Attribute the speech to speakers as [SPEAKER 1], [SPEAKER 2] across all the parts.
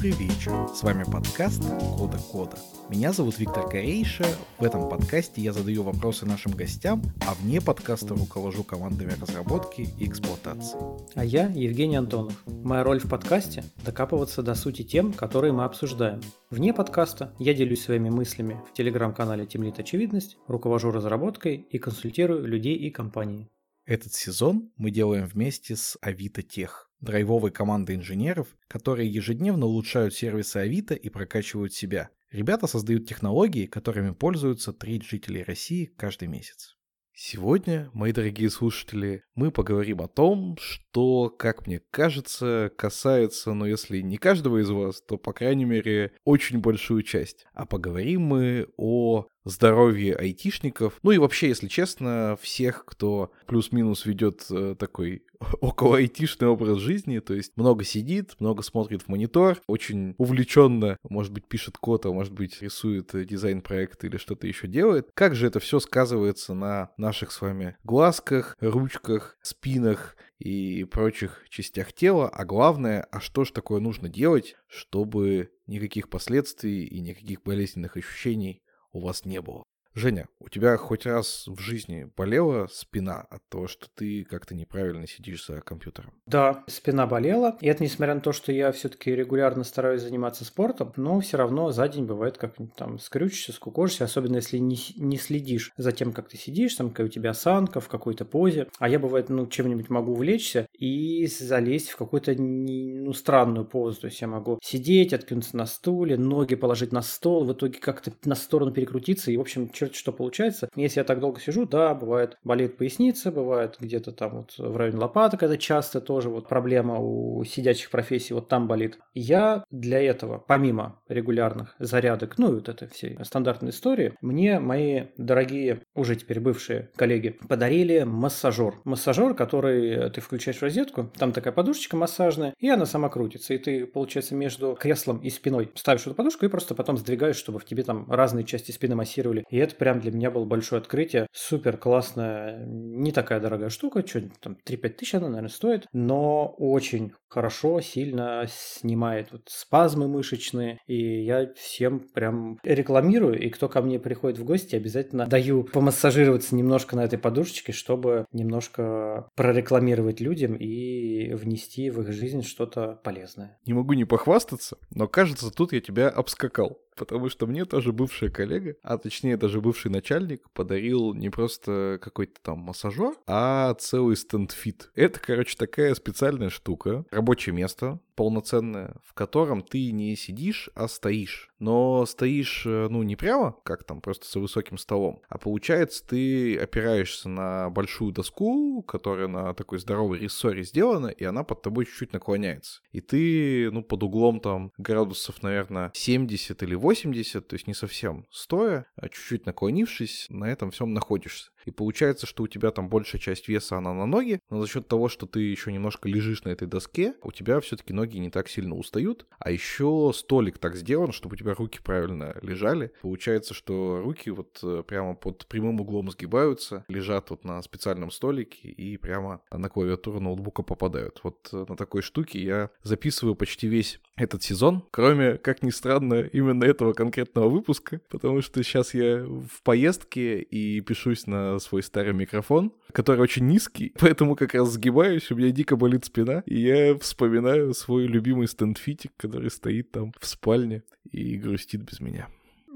[SPEAKER 1] Добрый вечер. С вами подкаст Кода Кода. Меня зовут Виктор Корейша. В этом подкасте я задаю вопросы нашим гостям, а вне подкаста руковожу командами разработки и эксплуатации.
[SPEAKER 2] А я Евгений Антонов. Моя роль в подкасте – докапываться до сути тем, которые мы обсуждаем. Вне подкаста я делюсь своими мыслями в телеграм-канале Темлит Очевидность, руковожу разработкой и консультирую людей и компании.
[SPEAKER 1] Этот сезон мы делаем вместе с Авито Тех драйвовой командой инженеров, которые ежедневно улучшают сервисы Авито и прокачивают себя. Ребята создают технологии, которыми пользуются треть жителей России каждый месяц. Сегодня, мои дорогие слушатели, мы поговорим о том, что, как мне кажется, касается, ну если не каждого из вас, то, по крайней мере, очень большую часть. А поговорим мы о здоровье айтишников, ну и вообще, если честно, всех, кто плюс-минус ведет э, такой около айтишный образ жизни, то есть много сидит, много смотрит в монитор, очень увлеченно, может быть, пишет код, а может быть, рисует дизайн-проект или что-то еще делает. Как же это все сказывается на наших с вами глазках, ручках, спинах и прочих частях тела, а главное, а что же такое нужно делать, чтобы никаких последствий и никаких болезненных ощущений у вас не было. Женя, у тебя хоть раз в жизни болела спина от того, что ты как-то неправильно сидишь за компьютером?
[SPEAKER 2] Да, спина болела. И это несмотря на то, что я все-таки регулярно стараюсь заниматься спортом, но все равно за день бывает как-нибудь там скрючишься, скукожишься, особенно если не, не следишь за тем, как ты сидишь, там, какая у тебя осанка в какой-то позе. А я, бывает, ну, чем-нибудь могу увлечься и залезть в какую-то ну, странную позу. То есть я могу сидеть, откинуться на стуле, ноги положить на стол, в итоге как-то на сторону перекрутиться и, в общем, черт что получается. Если я так долго сижу, да, бывает болит поясница, бывает где-то там вот в районе лопаток, это часто тоже вот проблема у сидячих профессий, вот там болит. Я для этого, помимо регулярных зарядок, ну и вот этой всей стандартной истории, мне мои дорогие, уже теперь бывшие коллеги, подарили массажер. Массажер, который ты включаешь в розетку, там такая подушечка массажная, и она сама крутится, и ты, получается, между креслом и спиной ставишь эту подушку и просто потом сдвигаешь, чтобы в тебе там разные части спины массировали. И это прям для меня было большое открытие. Супер классная, не такая дорогая штука, что там 3-5 тысяч она, наверное, стоит, но очень хорошо, сильно снимает вот спазмы мышечные, и я всем прям рекламирую, и кто ко мне приходит в гости, обязательно даю помассажироваться немножко на этой подушечке, чтобы немножко прорекламировать людям и внести в их жизнь что-то полезное.
[SPEAKER 1] Не могу не похвастаться, но кажется, тут я тебя обскакал потому что мне тоже бывшая коллега, а точнее даже бывший начальник, подарил не просто какой-то там массажер, а целый стендфит. Это, короче, такая специальная штука, рабочее место, полноценное, в котором ты не сидишь, а стоишь. Но стоишь, э, ну, не прямо, как там, просто с высоким столом, а получается, ты опираешься на большую доску, которая на такой здоровой рессоре сделана, и она под тобой чуть-чуть наклоняется. И ты, ну, под углом там градусов, наверное, 70 или 80, то есть не совсем стоя, а чуть-чуть наклонившись, на этом всем находишься. И получается, что у тебя там большая часть веса, она на ноги, но за счет того, что ты еще немножко лежишь на этой доске, у тебя все-таки ноги не так сильно устают. А еще столик так сделан, чтобы у тебя руки правильно лежали. Получается, что руки вот э, прямо под прямым углом сгибаются, лежат вот на специальном столике и прямо на клавиатуру ноутбука попадают. Вот э, на такой штуке я записываю почти весь этот сезон, кроме, как ни странно, именно этого конкретного выпуска, потому что сейчас я в поездке и пишусь на свой старый микрофон, который очень низкий, поэтому как раз сгибаюсь, у меня дико болит спина, и я вспоминаю свой любимый стендфитик, который стоит там в спальне и грустит без меня.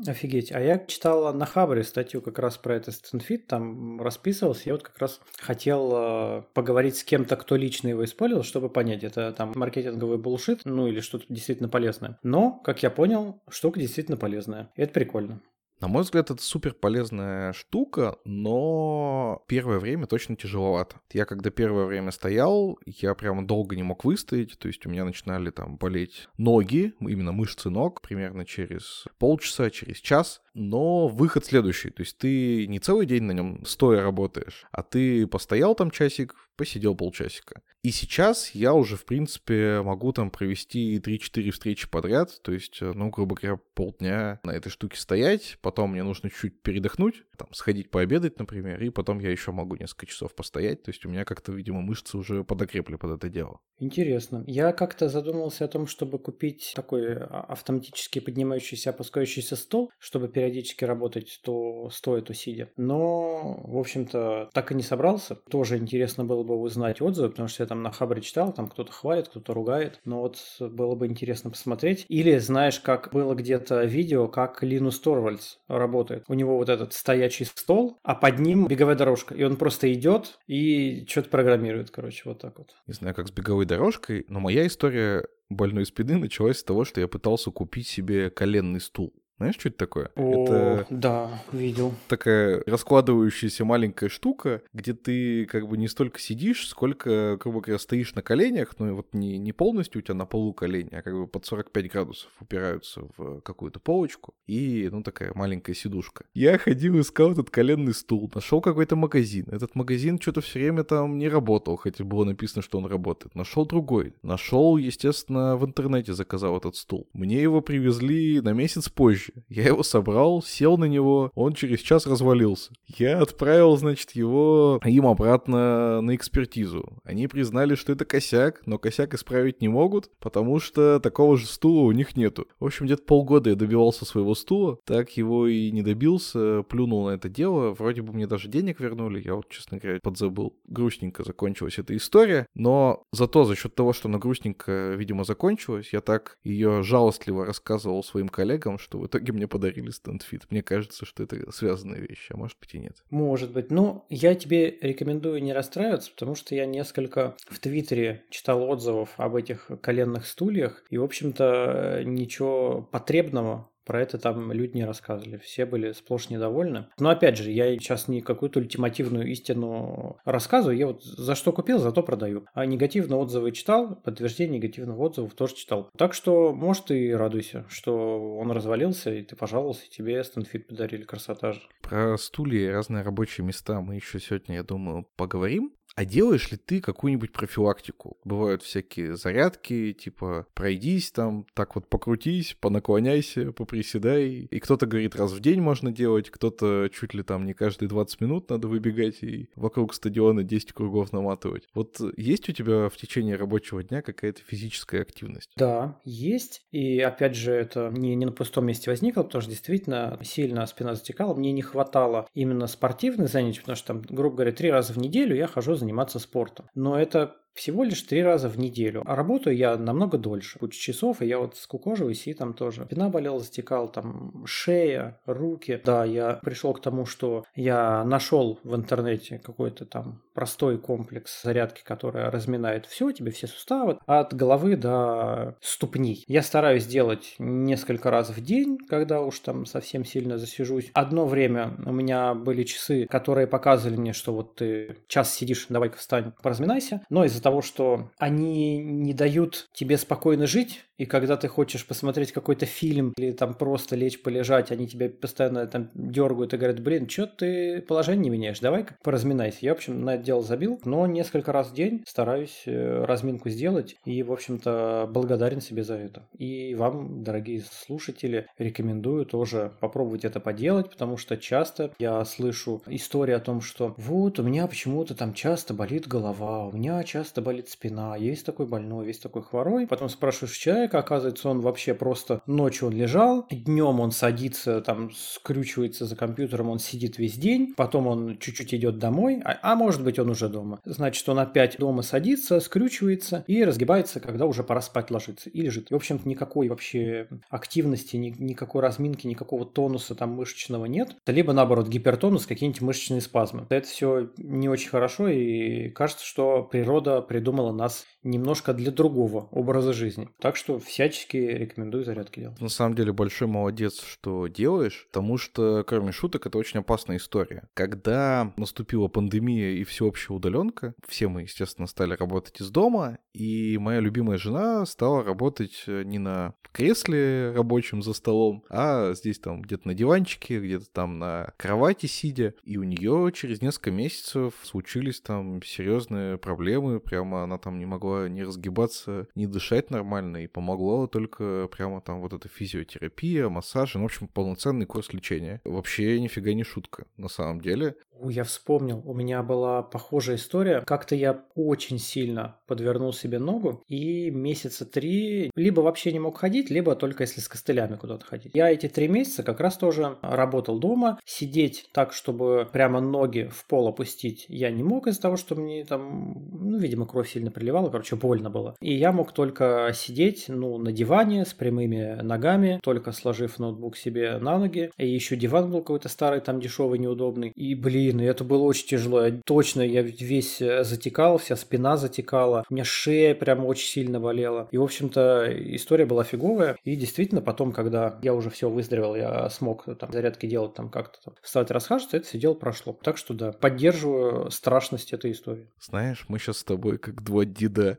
[SPEAKER 2] Офигеть. А я читал на Хабре статью как раз про этот стендфит, там расписывался. Я вот как раз хотел э, поговорить с кем-то, кто лично его использовал, чтобы понять, это там маркетинговый булшит, ну или что-то действительно полезное. Но, как я понял, штука действительно полезная. И это прикольно.
[SPEAKER 1] На мой взгляд, это супер полезная штука, но первое время точно тяжеловато. Я когда первое время стоял, я прямо долго не мог выстоять, то есть у меня начинали там болеть ноги, именно мышцы ног, примерно через полчаса, через час. Но выход следующий, то есть ты не целый день на нем стоя работаешь, а ты постоял там часик, посидел полчасика. И сейчас я уже, в принципе, могу там провести 3-4 встречи подряд, то есть, э, ну, грубо говоря, полдня на этой штуке стоять, потом мне нужно чуть-чуть передохнуть, там, сходить пообедать, например, и потом я еще могу несколько часов постоять. То есть у меня как-то, видимо, мышцы уже подокрепли под это дело.
[SPEAKER 2] Интересно. Я как-то задумался о том, чтобы купить такой а, автоматически поднимающийся, опускающийся стол, чтобы периодически работать то стоя, то сидя. Но, в общем-то, так и не собрался. Тоже интересно было бы узнать отзывы, потому что я там на Хабре читал, там кто-то хвалит, кто-то ругает. Но вот было бы интересно посмотреть. Или знаешь, как было где-то видео, как Линус Торвальдс работает. У него вот этот стоячий стол, а под ним беговая дорожка. И он просто идет и что-то программирует, короче, вот так вот.
[SPEAKER 1] Не знаю, как с беговой дорожкой, но моя история больной спины началась с того, что я пытался купить себе коленный стул. Знаешь, что это такое?
[SPEAKER 2] О,
[SPEAKER 1] это
[SPEAKER 2] да, видел.
[SPEAKER 1] такая раскладывающаяся маленькая штука, где ты как бы не столько сидишь, сколько, грубо говоря, стоишь на коленях, ну и вот не, не полностью у тебя на полу колени, а как бы под 45 градусов упираются в какую-то полочку, и, ну, такая маленькая сидушка. Я ходил, искал этот коленный стул, нашел какой-то магазин. Этот магазин что-то все время там не работал, хотя было написано, что он работает. Нашел другой. Нашел, естественно, в интернете заказал этот стул. Мне его привезли на месяц позже. Я его собрал, сел на него, он через час развалился. Я отправил, значит, его им обратно на экспертизу. Они признали, что это косяк, но косяк исправить не могут, потому что такого же стула у них нету. В общем, где-то полгода я добивался своего стула, так его и не добился, плюнул на это дело. Вроде бы мне даже денег вернули, я вот, честно говоря, подзабыл. Грустненько закончилась эта история, но зато за счет того, что она грустненько, видимо, закончилась, я так ее жалостливо рассказывал своим коллегам, что в итоге мне подарили стендфит. Мне кажется, что это связанные вещи, а может быть и нет.
[SPEAKER 2] Может быть. Ну, я тебе рекомендую не расстраиваться, потому что я несколько в Твиттере читал отзывов об этих коленных стульях, и, в общем-то, ничего потребного про это там люди не рассказывали. Все были сплошь недовольны. Но опять же, я сейчас не какую-то ультимативную истину рассказываю. Я вот за что купил, за то продаю. А негативные отзывы читал, подтверждение негативных отзывов тоже читал. Так что, может, и радуйся, что он развалился, и ты пожаловался, и тебе стендфит подарили. Красота же.
[SPEAKER 1] Про стулья и разные рабочие места мы еще сегодня, я думаю, поговорим. А делаешь ли ты какую-нибудь профилактику? Бывают всякие зарядки, типа пройдись там, так вот покрутись, понаклоняйся, поприседай. И кто-то говорит, раз в день можно делать, кто-то чуть ли там не каждые 20 минут надо выбегать и вокруг стадиона 10 кругов наматывать. Вот есть у тебя в течение рабочего дня какая-то физическая активность?
[SPEAKER 2] Да, есть. И опять же, это не, не на пустом месте возникло, потому что действительно сильно спина затекала. Мне не хватало именно спортивных занятий, потому что там, грубо говоря, три раза в неделю я хожу заниматься спортом. Но это всего лишь три раза в неделю. А работаю я намного дольше. Куча часов, и я вот скукоживаюсь, и там тоже спина болела, затекала, там шея, руки. Да, я пришел к тому, что я нашел в интернете какой-то там простой комплекс зарядки, которая разминает все, тебе все суставы, от головы до ступней. Я стараюсь делать несколько раз в день, когда уж там совсем сильно засижусь. Одно время у меня были часы, которые показывали мне, что вот ты час сидишь, давай-ка встань, поразминайся. Но из-за того, что они не дают тебе спокойно жить, и когда ты хочешь посмотреть какой-то фильм или там просто лечь полежать, они тебя постоянно там дергают и говорят, блин, что ты положение не меняешь, давай-ка поразминайся. Я, в общем, на это дело забил, но несколько раз в день стараюсь э, разминку сделать и, в общем-то, благодарен себе за это. И вам, дорогие слушатели, рекомендую тоже попробовать это поделать, потому что часто я слышу истории о том, что вот у меня почему-то там часто болит голова, у меня часто болит спина, есть такой больной, есть такой хворой. Потом спрашиваешь человека, оказывается, он вообще просто ночью он лежал, днем он садится, там, скрючивается за компьютером, он сидит весь день, потом он чуть-чуть идет домой, а, а может быть он уже дома. Значит, он опять дома садится, скрючивается и разгибается, когда уже пора спать ложиться и лежит. И, в общем-то, никакой вообще активности, ни, никакой разминки, никакого тонуса там мышечного нет. Либо, наоборот, гипертонус, какие-нибудь мышечные спазмы. Это все не очень хорошо, и кажется, что природа придумала нас немножко для другого образа жизни. Так что всячески рекомендую зарядки делать.
[SPEAKER 1] На самом деле большой молодец, что делаешь, потому что, кроме шуток, это очень опасная история. Когда наступила пандемия и всеобщая удаленка, все мы, естественно, стали работать из дома, и моя любимая жена стала работать э, не на кресле рабочем за столом, а здесь там где-то на диванчике, где-то там на кровати сидя, и у нее через несколько месяцев случились там серьезные проблемы, прямо она там не могла не разгибаться, не дышать нормально, и помогло только прямо там вот эта физиотерапия, массаж, ну, в общем, полноценный курс лечения. Вообще нифига не шутка, на самом деле.
[SPEAKER 2] Я вспомнил, у меня была похожая история. Как-то я очень сильно подвернул себе ногу, и месяца три либо вообще не мог ходить, либо только если с костылями куда-то ходить. Я эти три месяца как раз тоже работал дома. Сидеть так, чтобы прямо ноги в пол опустить, я не мог из-за того, что мне там, ну, видимо, кровь сильно приливала, короче, больно было. И я мог только сидеть, ну, на диване с прямыми ногами, только сложив ноутбук себе на ноги. И еще диван был какой-то старый, там дешевый, неудобный. И, блин, это было очень тяжело. Я, точно, я весь э, затекал, вся спина затекала. У меня шея прям очень сильно болела. И, в общем-то, история была фиговая. И действительно, потом, когда я уже все выздоровел, я смог там зарядки делать, там как-то там, вставать, расхаживаться, это все дело прошло. Так что да, поддерживаю страшность этой истории.
[SPEAKER 1] Знаешь, мы сейчас с тобой как два деда.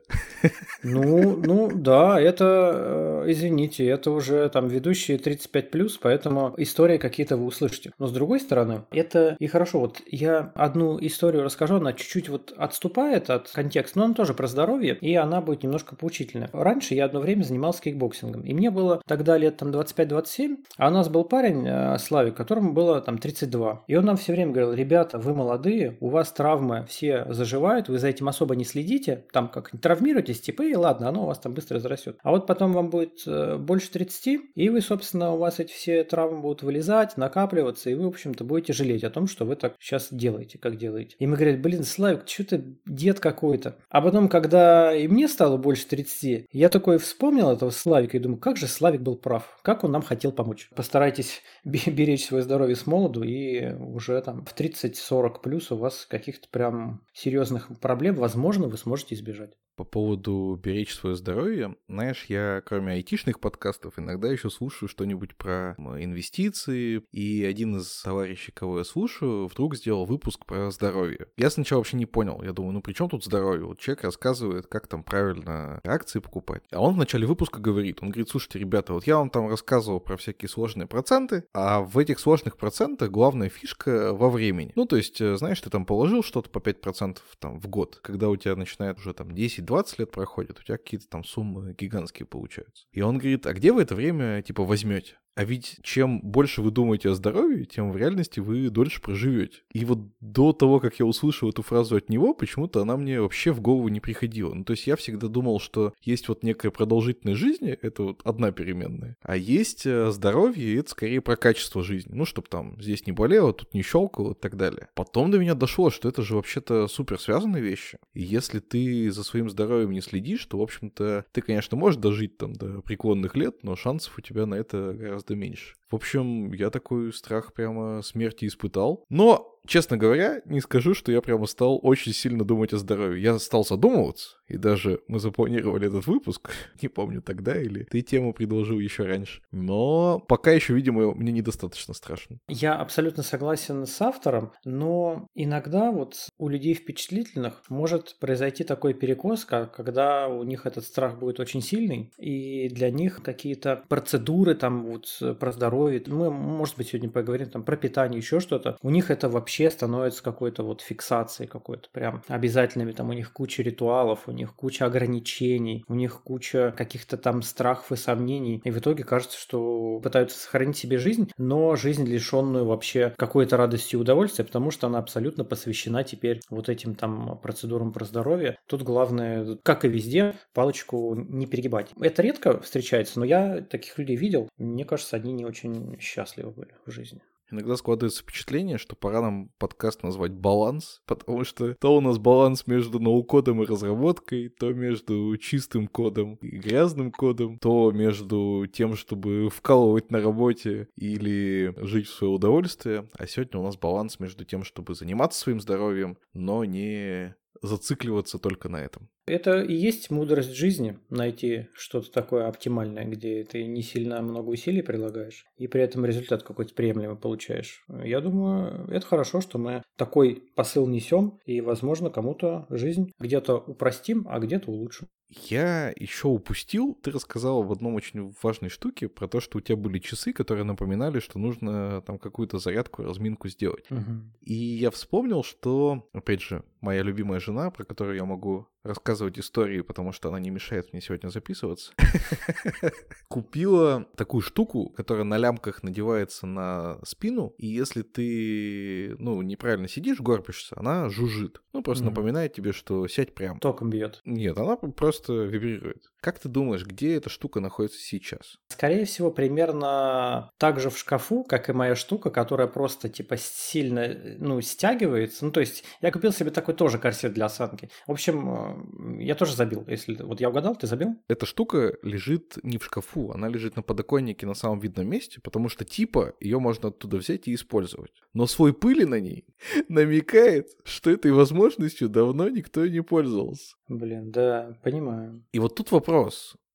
[SPEAKER 2] Ну, ну да, это, э, извините, это уже там ведущие 35+, поэтому истории какие-то вы услышите. Но с другой стороны, это и хорошо. Вот я одну историю расскажу, она чуть-чуть вот отступает от контекста, но она тоже про здоровье, и она будет немножко поучительная. Раньше я одно время занимался кикбоксингом, и мне было тогда лет там 25-27, а у нас был парень, э, Славик, которому было там 32. И он нам все время говорил, ребята, вы молодые, у вас травмы все заживают, вы за этим особо не следите, там как травмируетесь, типа, и ладно, оно у вас там быстро зарастет. А вот потом вам будет э, больше 30, и вы, собственно, у вас эти все травмы будут вылезать, накапливаться, и вы, в общем-то, будете жалеть о том, что вы так сейчас делаете, как делаете. И мы говорим, блин, Славик, что ты дед какой-то. А потом, когда и мне стало больше 30, я такой вспомнил этого Славика и думаю, как же Славик был прав, как он нам хотел помочь. Постарайтесь беречь свое здоровье с молоду, и уже там в 30-40 плюс у вас каких-то прям серьезных проблем, возможно, вы сможете избежать
[SPEAKER 1] по поводу беречь свое здоровье. Знаешь, я кроме айтишных подкастов иногда еще слушаю что-нибудь про инвестиции, и один из товарищей, кого я слушаю, вдруг сделал выпуск про здоровье. Я сначала вообще не понял. Я думаю, ну при чем тут здоровье? Вот человек рассказывает, как там правильно акции покупать. А он в начале выпуска говорит, он говорит, слушайте, ребята, вот я вам там рассказывал про всякие сложные проценты, а в этих сложных процентах главная фишка во времени. Ну, то есть, э, знаешь, ты там положил что-то по 5% там в год, когда у тебя начинает уже там 10 20 лет проходит, у тебя какие-то там суммы гигантские получаются. И он говорит, а где вы это время, типа, возьмете? А ведь чем больше вы думаете о здоровье, тем в реальности вы дольше проживете. И вот до того, как я услышал эту фразу от него, почему-то она мне вообще в голову не приходила. Ну, то есть я всегда думал, что есть вот некая продолжительность жизни, это вот одна переменная, а есть э, здоровье, это скорее про качество жизни. Ну, чтобы там здесь не болело, тут не щелкало и так далее. Потом до меня дошло, что это же вообще-то супер связанные вещи. И если ты за своим здоровьем не следишь, то, в общем-то, ты, конечно, можешь дожить там до преклонных лет, но шансов у тебя на это гораздо гораздо меньше. В общем, я такой страх прямо смерти испытал. Но честно говоря, не скажу, что я прямо стал очень сильно думать о здоровье. Я стал задумываться, и даже мы запланировали этот выпуск, не помню тогда или ты тему предложил еще раньше. Но пока еще, видимо, мне недостаточно страшно.
[SPEAKER 2] Я абсолютно согласен с автором, но иногда вот у людей впечатлительных может произойти такой перекос, когда у них этот страх будет очень сильный, и для них какие-то процедуры там вот про здоровье, мы, может быть, сегодня поговорим там про питание, еще что-то, у них это вообще вообще становится какой-то вот фиксацией какой-то прям обязательными. Там у них куча ритуалов, у них куча ограничений, у них куча каких-то там страхов и сомнений. И в итоге кажется, что пытаются сохранить себе жизнь, но жизнь лишенную вообще какой-то радости и удовольствия, потому что она абсолютно посвящена теперь вот этим там процедурам про здоровье. Тут главное, как и везде, палочку не перегибать. Это редко встречается, но я таких людей видел. Мне кажется, они не очень счастливы были в жизни.
[SPEAKER 1] Иногда складывается впечатление, что пора нам подкаст назвать «Баланс», потому что то у нас баланс между ноу-кодом и разработкой, то между чистым кодом и грязным кодом, то между тем, чтобы вкалывать на работе или жить в свое удовольствие. А сегодня у нас баланс между тем, чтобы заниматься своим здоровьем, но не зацикливаться только на этом.
[SPEAKER 2] Это и есть мудрость жизни, найти что-то такое оптимальное, где ты не сильно много усилий прилагаешь, и при этом результат какой-то приемлемый получаешь. Я думаю, это хорошо, что мы такой посыл несем, и, возможно, кому-то жизнь где-то упростим, а где-то улучшим.
[SPEAKER 1] Я еще упустил, ты рассказал в одном очень важной штуке про то, что у тебя были часы, которые напоминали, что нужно там какую-то зарядку, разминку сделать.
[SPEAKER 2] Мгм.
[SPEAKER 1] И я вспомнил, что, опять же, моя любимая жена, про которую я могу рассказывать истории, потому что она не мешает мне сегодня записываться, купила такую штуку, которая на лямках надевается на спину, и если ты, ну, неправильно сидишь, горбишься, она жужжит. Ну, просто напоминает тебе, что сядь прямо.
[SPEAKER 2] Током бьет.
[SPEAKER 1] Нет, она просто вибрирует. Как ты думаешь, где эта штука находится сейчас?
[SPEAKER 2] Скорее всего, примерно так же в шкафу, как и моя штука, которая просто типа сильно, ну, стягивается. Ну, то есть я купил себе такой тоже корсет для осанки. В общем, э, я тоже забил. Если вот я угадал, ты забил?
[SPEAKER 1] Эта штука лежит не в шкафу, она лежит на подоконнике на самом видном месте, потому что типа ее можно оттуда взять и использовать. Но свой пыли на ней намекает, что этой возможностью давно никто не пользовался.
[SPEAKER 2] Блин, да, понимаю.
[SPEAKER 1] И вот тут вопрос.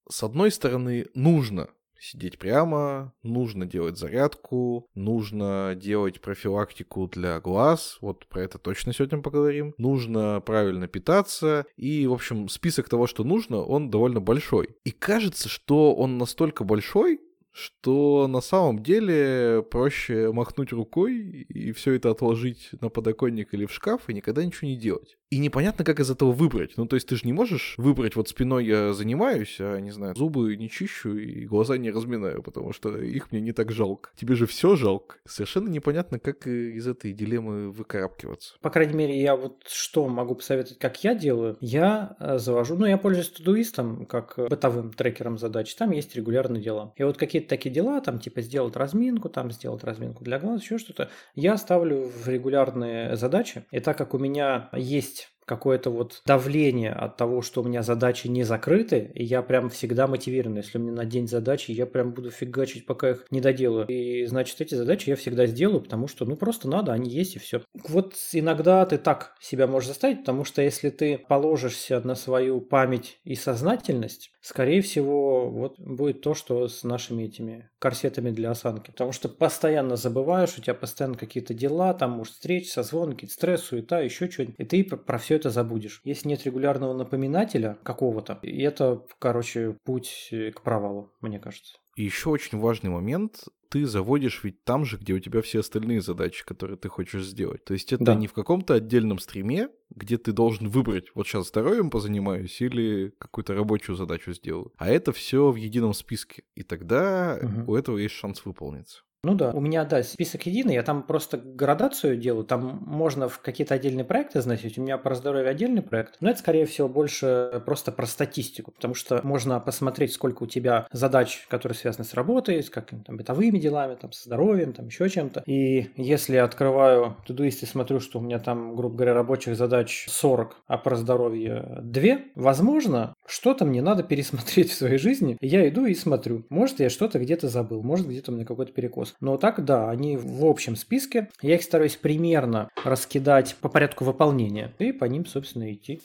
[SPEAKER 1] С одной стороны, нужно сидеть прямо, нужно делать зарядку, нужно делать профилактику для глаз, вот про это точно сегодня поговорим, нужно правильно питаться, и, в общем, список того, что нужно, он довольно большой. И кажется, что он настолько большой, что на самом деле проще махнуть рукой и все это отложить на подоконник или в шкаф и никогда ничего не делать. И непонятно, как из этого выбрать. Ну, то есть ты же не можешь выбрать, вот спиной я занимаюсь, а, не знаю, зубы не чищу и глаза не разминаю, потому что их мне не так жалко. Тебе же все жалко. Совершенно непонятно, как э, из этой дилеммы выкарабкиваться.
[SPEAKER 2] По крайней мере, я вот что могу посоветовать, как я делаю. Я э, завожу, ну, я пользуюсь Тудуистом как э, бытовым трекером задач. Там есть регулярные дела. И вот какие-то такие дела, там типа сделать разминку, там сделать разминку для глаз, еще что-то, я ставлю в регулярные задачи. И так как у меня есть есть какое-то вот давление от того, что у меня задачи не закрыты, и я прям всегда мотивирован. Если у меня на день задачи, я прям буду фигачить, пока их не доделаю. И значит, эти задачи я всегда сделаю, потому что, ну, просто надо, они есть и все. Вот иногда ты так себя можешь заставить, потому что если ты положишься на свою память и сознательность, скорее всего, вот будет то, что с нашими этими корсетами для осанки. Потому что постоянно забываешь, у тебя постоянно какие-то дела, там, может, встречи, созвоны, какие-то стресс, суета, еще что-нибудь. И ты про все это забудешь. Если нет регулярного напоминателя какого-то, и это, короче, путь к провалу, мне кажется.
[SPEAKER 1] И еще очень важный момент, ты заводишь ведь там же, где у тебя все остальные задачи, которые ты хочешь сделать. То есть это
[SPEAKER 2] Да.
[SPEAKER 1] не в каком-то отдельном стриме, где ты должен выбрать, вот сейчас здоровьем позанимаюсь или какую-то рабочую задачу сделаю. А это все в едином списке. И тогда
[SPEAKER 2] Мгм.
[SPEAKER 1] у этого есть шанс выполниться.
[SPEAKER 2] Ну да, у меня, да, список единый, я там просто градацию делаю, там можно в какие-то отдельные проекты заносить, у меня про здоровье отдельный проект, но это, скорее всего, больше просто про статистику, потому что можно посмотреть, сколько у тебя задач, которые связаны с работой, с какими-то там бытовыми делами, там, со здоровьем, там, еще чем-то, и если я открываю Todoist и смотрю, что у меня там, грубо говоря, рабочих задач 40, а про здоровье 2, возможно, что-то мне надо пересмотреть в своей жизни, я иду и смотрю, может, я что-то где-то забыл, может, где-то у меня какой-то перекос, но так, да, они в общем списке. Я их стараюсь примерно раскидать по порядку выполнения и по ним, собственно, идти.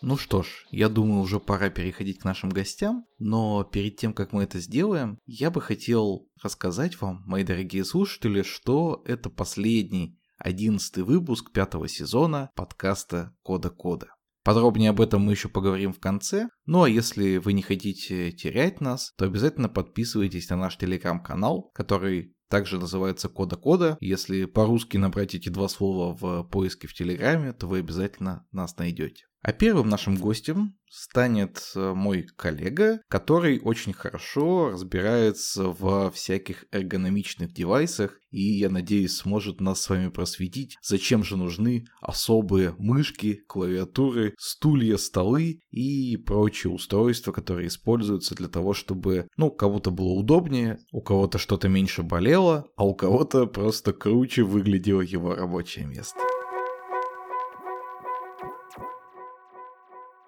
[SPEAKER 1] Ну что ж, я думаю, уже пора переходить к нашим гостям, но перед тем, как мы это сделаем, я бы хотел рассказать вам, мои дорогие слушатели, что это последний, одиннадцатый выпуск пятого сезона подкаста Кода Кода. Подробнее об этом мы еще поговорим в конце. Ну а если вы не хотите терять нас, то обязательно подписывайтесь на наш телеграм-канал, который также называется Кода Кода. Если по-русски набрать эти два слова в поиске в Телеграме, то вы обязательно нас найдете. А первым нашим гостем станет э, мой коллега, который очень хорошо разбирается во всяких эргономичных девайсах и, я надеюсь, сможет нас с вами просветить, зачем же нужны особые мышки, клавиатуры, стулья, столы и прочие устройства, которые используются для того, чтобы, ну, у кого-то было удобнее, у кого-то что-то меньше болело, а у кого-то просто круче выглядело его рабочее место.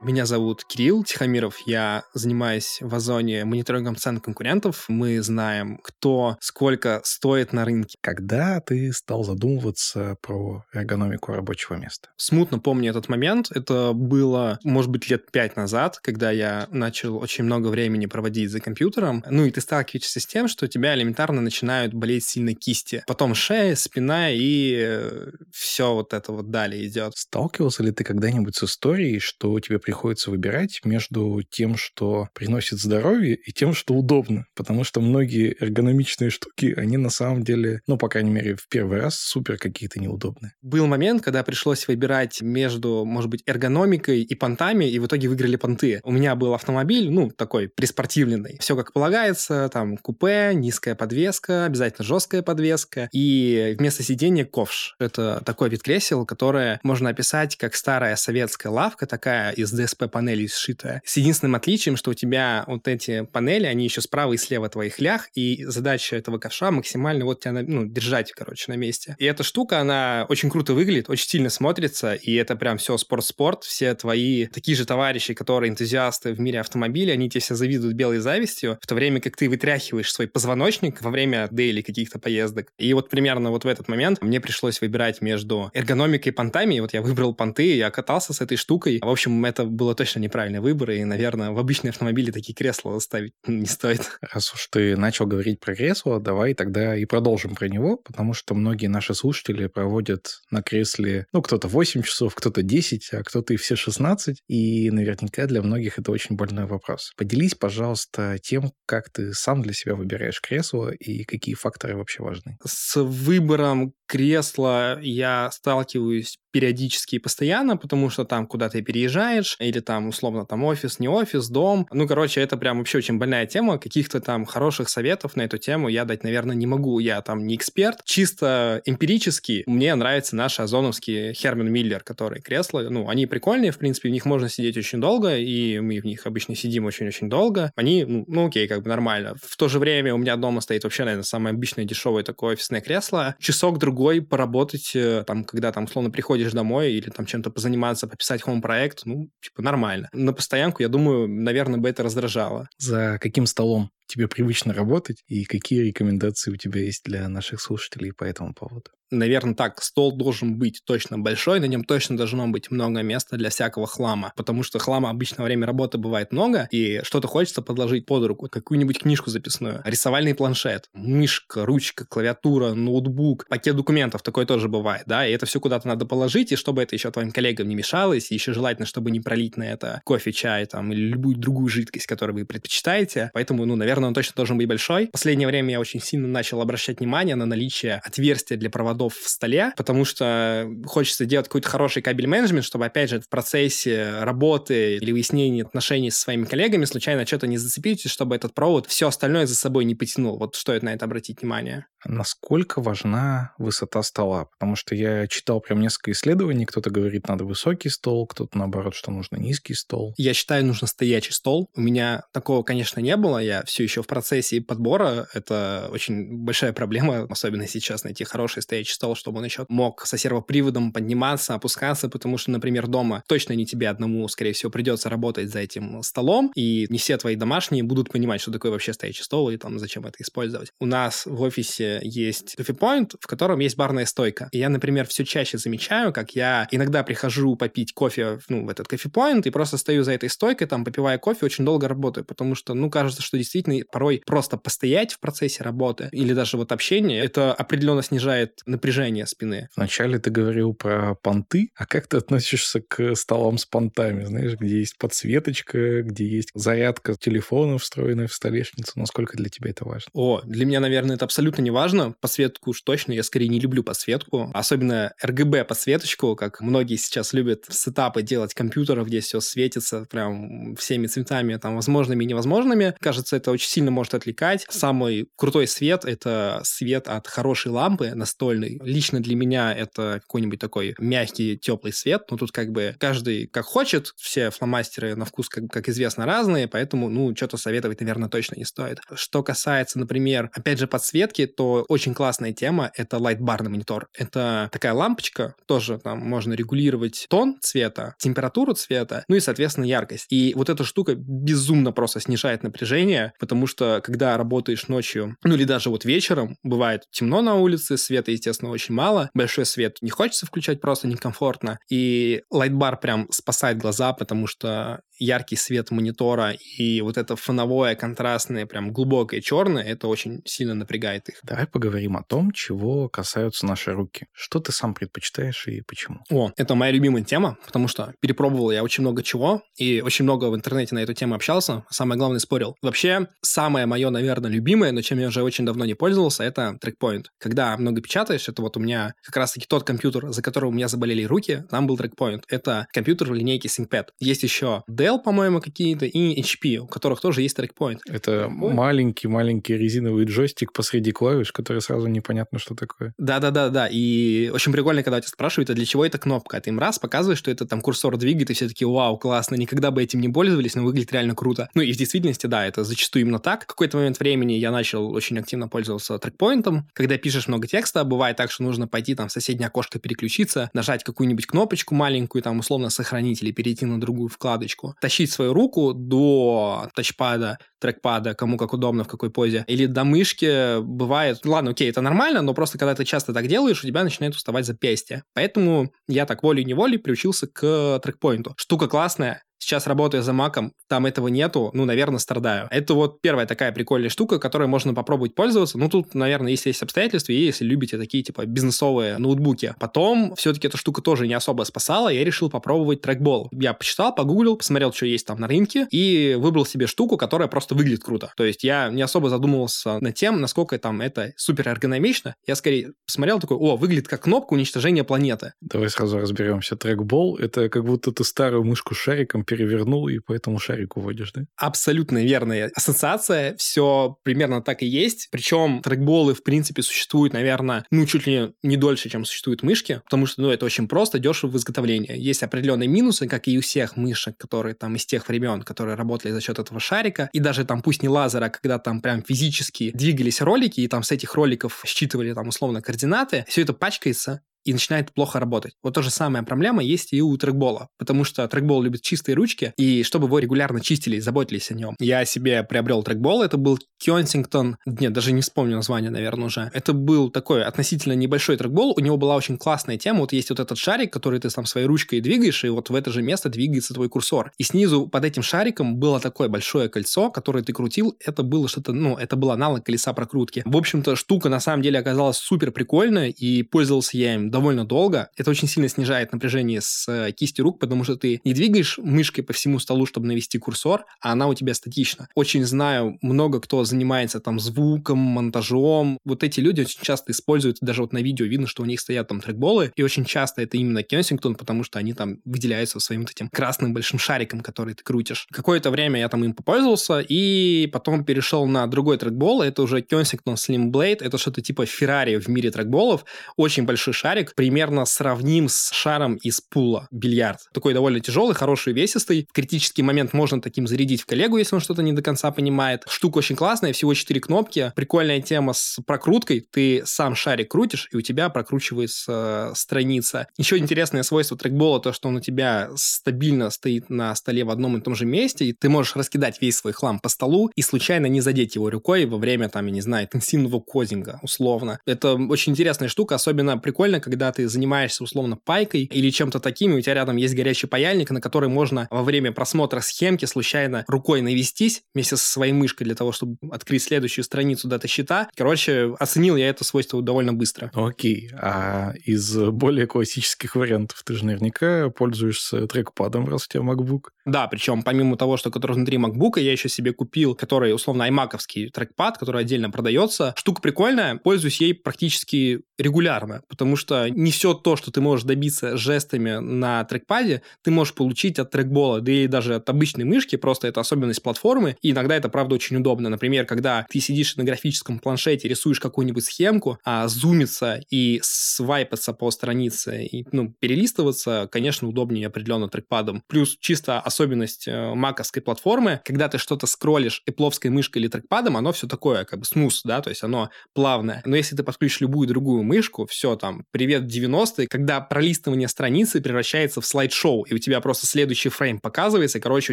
[SPEAKER 3] Меня зовут Кирилл Тихомиров. Я занимаюсь в Озоне мониторингом цен конкурентов. Мы знаем, кто сколько стоит на рынке.
[SPEAKER 1] Когда ты стал задумываться про эргономику рабочего места?
[SPEAKER 3] Смутно помню этот момент. Это было, может быть, лет пять назад, когда я начал очень много времени проводить за компьютером. Ну и ты сталкиваешься с тем, что у тебя элементарно начинают болеть сильно кисти. Потом шея, спина и э, все вот это вот далее идет.
[SPEAKER 1] Сталкивался ли ты когда-нибудь с историей, что тебе приходится выбирать между тем, что приносит здоровье, и тем, что удобно. Потому что многие эргономичные штуки, они на самом деле, ну, по крайней мере, в первый раз супер какие-то неудобные.
[SPEAKER 3] Был момент, когда пришлось выбирать между, может быть, эргономикой и понтами, и в итоге выиграли понты. У меня был автомобиль, ну, такой приспортивленный. Все как полагается, там купе, низкая подвеска, обязательно жесткая подвеска, и вместо сидения ковш. Это такой вид кресел, которое можно описать как старая советская лавка, такая из DSP-панелей сшитая. С единственным отличием, что у тебя вот эти панели, они еще справа и слева твоих лях, и задача этого ковша максимально вот тебя, ну, держать, короче, на месте. И эта штука, она очень круто выглядит, очень стильно смотрится, и это прям все спорт-спорт, все твои такие же товарищи, которые энтузиасты в мире автомобилей, они тебе все завидуют белой завистью, в то время как ты вытряхиваешь свой позвоночник во время дейли каких-то поездок. И вот примерно вот в этот момент мне пришлось выбирать между эргономикой и понтами, и вот я выбрал понты, я катался с этой штукой. В общем, это было точно неправильный выбор, и, наверное, в обычные автомобили такие кресла ставить не стоит.
[SPEAKER 1] Раз уж ты начал говорить про кресло, давай тогда и продолжим про него, потому что многие наши слушатели проводят на кресле, ну, кто-то 8 часов, кто-то 10, а кто-то и все 16, и наверняка для многих это очень больной вопрос. Поделись, пожалуйста, тем, как ты сам для себя выбираешь кресло и какие факторы вообще важны.
[SPEAKER 3] С выбором кресла я сталкиваюсь периодически и постоянно, потому что там куда ты переезжаешь, или там условно там офис, не офис, дом. Ну, короче, это прям вообще очень больная тема. Каких-то там хороших советов на эту тему я дать, наверное, не могу. Я там не эксперт. Чисто эмпирически мне нравится наш озоновский Херман Миллер, который кресла, ну, они прикольные, в принципе, в них можно сидеть очень долго, и мы в них обычно сидим очень-очень долго. Они, ну, ну, окей, как бы нормально. В то же время у меня дома стоит вообще, наверное, самое обычное дешевое такое офисное кресло. Часок-другой поработать, э, там, когда там, приходит приходишь домой или там чем-то позаниматься, пописать хом-проект, ну, типа, нормально. На постоянку, я думаю, наверное, бы это раздражало.
[SPEAKER 1] За каким столом тебе привычно работать и какие рекомендации у тебя есть для наших слушателей по этому поводу?
[SPEAKER 3] наверное, так, стол должен быть точно большой, на нем точно должно быть много места для всякого хлама, потому что хлама обычно во время работы бывает много, и что-то хочется подложить под руку, какую-нибудь книжку записную, рисовальный планшет, мышка, ручка, клавиатура, ноутбук, пакет документов, такое тоже бывает, да, и это все куда-то надо положить, и чтобы это еще твоим коллегам не мешалось, и еще желательно, чтобы не пролить на это кофе, чай там или любую другую жидкость, которую вы предпочитаете, поэтому, ну, наверное, он точно должен быть большой. В последнее время я очень сильно начал обращать внимание на наличие отверстия для проводов в столе, потому что хочется делать какой-то хороший кабель-менеджмент, чтобы, опять же, в процессе работы или выяснения отношений со своими коллегами случайно что-то не зацепить, чтобы этот провод все остальное за собой не потянул. Вот стоит на это обратить внимание.
[SPEAKER 1] Насколько важна высота стола? Потому что я читал прям несколько исследований, кто-то говорит, надо высокий стол, кто-то наоборот, что нужно низкий стол.
[SPEAKER 3] Я считаю, нужно стоячий стол. У меня такого, конечно, не было. Я все еще в процессе подбора. Это очень большая проблема, особенно сейчас найти хороший стоячий стол, чтобы он еще мог со сервоприводом подниматься, опускаться, потому что, например, дома точно не тебе одному, скорее всего, придется работать за этим столом, и не все твои домашние будут понимать, что такое вообще стоячий стол и там зачем это использовать. У нас в офисе есть кофе-поинт, в котором есть барная стойка. И я, например, все чаще замечаю, как я иногда прихожу попить кофе ну, в этот кофе-поинт и просто стою за этой стойкой, там, попивая кофе, очень долго работаю, потому что, ну, кажется, что действительно порой просто постоять в процессе работы или даже вот общения, это определенно снижает напряжение спины.
[SPEAKER 1] Вначале ты говорил про понты, а как ты относишься к столам с понтами, знаешь, где есть подсветочка, где есть зарядка телефона, встроенная в столешницу? Насколько для тебя это важно?
[SPEAKER 3] О, для меня, наверное, это абсолютно не важно. Подсветку уж точно, я скорее не люблю подсветку. Особенно RGB подсветочку, как многие сейчас любят сетапы делать компьютеров, где все светится прям всеми цветами, там, возможными и невозможными. Кажется, это очень сильно может отвлекать. Самый крутой свет — это свет от хорошей лампы настольной, Лично для меня это какой-нибудь такой мягкий, теплый свет. Но тут как бы каждый как хочет. Все фломастеры на вкус, как, как известно, разные, поэтому, ну, что-то советовать, наверное, точно не стоит. Что касается, например, опять же, подсветки, то очень классная тема — это лайтбарный монитор. Это такая лампочка, тоже там можно регулировать тон цвета, температуру цвета, ну и, соответственно, яркость. И вот эта штука безумно просто снижает напряжение, потому что когда работаешь ночью, ну или даже вот вечером, бывает темно на улице, света, естественно, очень мало, большой свет не хочется включать, просто некомфортно. И лайтбар прям спасает глаза, потому что яркий свет монитора и вот это фоновое, контрастное, прям глубокое черное, это очень сильно напрягает их.
[SPEAKER 1] Давай поговорим о том, чего касаются наши руки. Что ты сам предпочитаешь и почему?
[SPEAKER 3] О, это моя любимая тема, потому что перепробовал я очень много чего и очень много в интернете на эту тему общался, самое главное спорил. Вообще, самое мое, наверное, любимое, но чем я уже очень давно не пользовался, это трекпоинт. Когда много печатаешь, это вот у меня как раз-таки тот компьютер, за которым у меня заболели руки, там был трекпоинт. Это компьютер в линейке ThinkPad. Есть еще Dell Dell, по-моему, какие-то, и HP, у которых тоже есть трекпоинт.
[SPEAKER 1] Это маленький-маленький резиновый джойстик посреди клавиш, который сразу непонятно, что такое.
[SPEAKER 3] Да-да-да-да, и очень прикольно, когда тебя спрашивают, а для чего эта кнопка? А ты им раз показываешь, что это там курсор двигает, и все таки вау, классно, никогда бы этим не пользовались, но выглядит реально круто. Ну и в действительности, да, это зачастую именно так. В какой-то момент времени я начал очень активно пользоваться трекпоинтом. Когда пишешь много текста, бывает так, что нужно пойти там в соседнее окошко переключиться, нажать какую-нибудь кнопочку маленькую, там условно сохранить или перейти на другую вкладочку тащить свою руку до тачпада, трекпада, кому как удобно, в какой позе, или до мышки бывает, ладно, окей, это нормально, но просто когда ты часто так делаешь, у тебя начинает уставать запястье. Поэтому я так волей-неволей приучился к трекпоинту. Штука классная, Сейчас работаю за маком, там этого нету, ну, наверное, страдаю. Это вот первая такая прикольная штука, которой можно попробовать пользоваться. Ну, тут, наверное, если есть обстоятельства, и если любите такие, типа, бизнесовые ноутбуки. Потом все-таки эта штука тоже не особо спасала, я решил попробовать трекбол. Я почитал, погуглил, посмотрел, что есть там на рынке, и выбрал себе штуку, которая просто выглядит круто. То есть я не особо задумывался над тем, насколько там это супер эргономично. Я скорее смотрел такой, о, выглядит как кнопка уничтожения планеты.
[SPEAKER 1] Давай сразу разберемся. Трекбол — это как будто ты старую мышку шариком перевернул и по этому шарику водишь, да?
[SPEAKER 3] Абсолютно верная ассоциация. Все примерно так и есть. Причем трекболы, в принципе, существуют, наверное, ну, чуть ли не дольше, чем существуют мышки, потому что, ну, это очень просто, дешево в изготовлении. Есть определенные минусы, как и у всех мышек, которые там из тех времен, которые работали за счет этого шарика. И даже там, пусть не лазера, а когда там прям физически двигались ролики, и там с этих роликов считывали там условно координаты, все это пачкается, и начинает плохо работать. Вот то же самая проблема есть и у трекбола, потому что трекбол любит чистые ручки, и чтобы его регулярно чистили и заботились о нем. Я себе приобрел трекбол, это был Кёнсингтон, нет, даже не вспомню название, наверное, уже. Это был такой относительно небольшой трекбол, у него была очень классная тема, вот есть вот этот шарик, который ты там своей ручкой двигаешь, и вот в это же место двигается твой курсор. И снизу под этим шариком было такое большое кольцо, которое ты крутил, это было что-то, ну, это был аналог колеса прокрутки. В общем-то, штука на самом деле оказалась супер прикольная, и пользовался я им довольно долго. Это очень сильно снижает напряжение с э, кисти рук, потому что ты не двигаешь мышкой по всему столу, чтобы навести курсор, а она у тебя статична. Очень знаю много кто занимается там звуком, монтажом. Вот эти люди очень часто используют, даже вот на видео видно, что у них стоят там трекболы, и очень часто это именно Кенсингтон, потому что они там выделяются своим вот этим красным большим шариком, который ты крутишь. Какое-то время я там им попользовался, и потом перешел на другой трекбол, это уже Кенсингтон Slim Blade, это что-то типа Феррари в мире трекболов, очень большой шарик, примерно сравним с шаром из пула бильярд. Такой довольно тяжелый, хороший, весистый. В критический момент можно таким зарядить в коллегу, если он что-то не до конца понимает. Штука очень классная, всего 4 кнопки. Прикольная тема с прокруткой. Ты сам шарик крутишь, и у тебя прокручивается э, страница. Еще интересное свойство трекбола, то, что он у тебя стабильно стоит на столе в одном и том же месте, и ты можешь раскидать весь свой хлам по столу и случайно не задеть его рукой во время, там, я не знаю, интенсивного кодинга, условно. Это очень интересная штука, особенно прикольно, когда ты занимаешься условно пайкой или чем-то таким, и у тебя рядом есть горячий паяльник, на который можно во время просмотра схемки случайно рукой навестись вместе со своей мышкой для того, чтобы открыть следующую страницу дата счета. Короче, оценил я это свойство довольно быстро.
[SPEAKER 1] Окей, а из более классических вариантов ты же наверняка пользуешься трекпадом, раз у тебя MacBook.
[SPEAKER 3] Да, причем помимо того, что который внутри MacBook, я еще себе купил, который условно аймаковский трекпад, который отдельно продается. Штука прикольная, пользуюсь ей практически регулярно, потому что что не все то, что ты можешь добиться жестами на трекпаде, ты можешь получить от трекбола, да и даже от обычной мышки, просто это особенность платформы, и иногда это, правда, очень удобно. Например, когда ты сидишь на графическом планшете, рисуешь какую-нибудь схемку, а зумиться и свайпаться по странице, и, ну, перелистываться, конечно, удобнее определенно трекпадом. Плюс чисто особенность э, маковской платформы, когда ты что-то скроллишь эпловской мышкой или трекпадом, оно все такое, как бы смус, да, то есть оно плавное. Но если ты подключишь любую другую мышку, все там, привет 90-е, когда пролистывание страницы превращается в слайд-шоу, и у тебя просто следующий фрейм показывается, и, короче,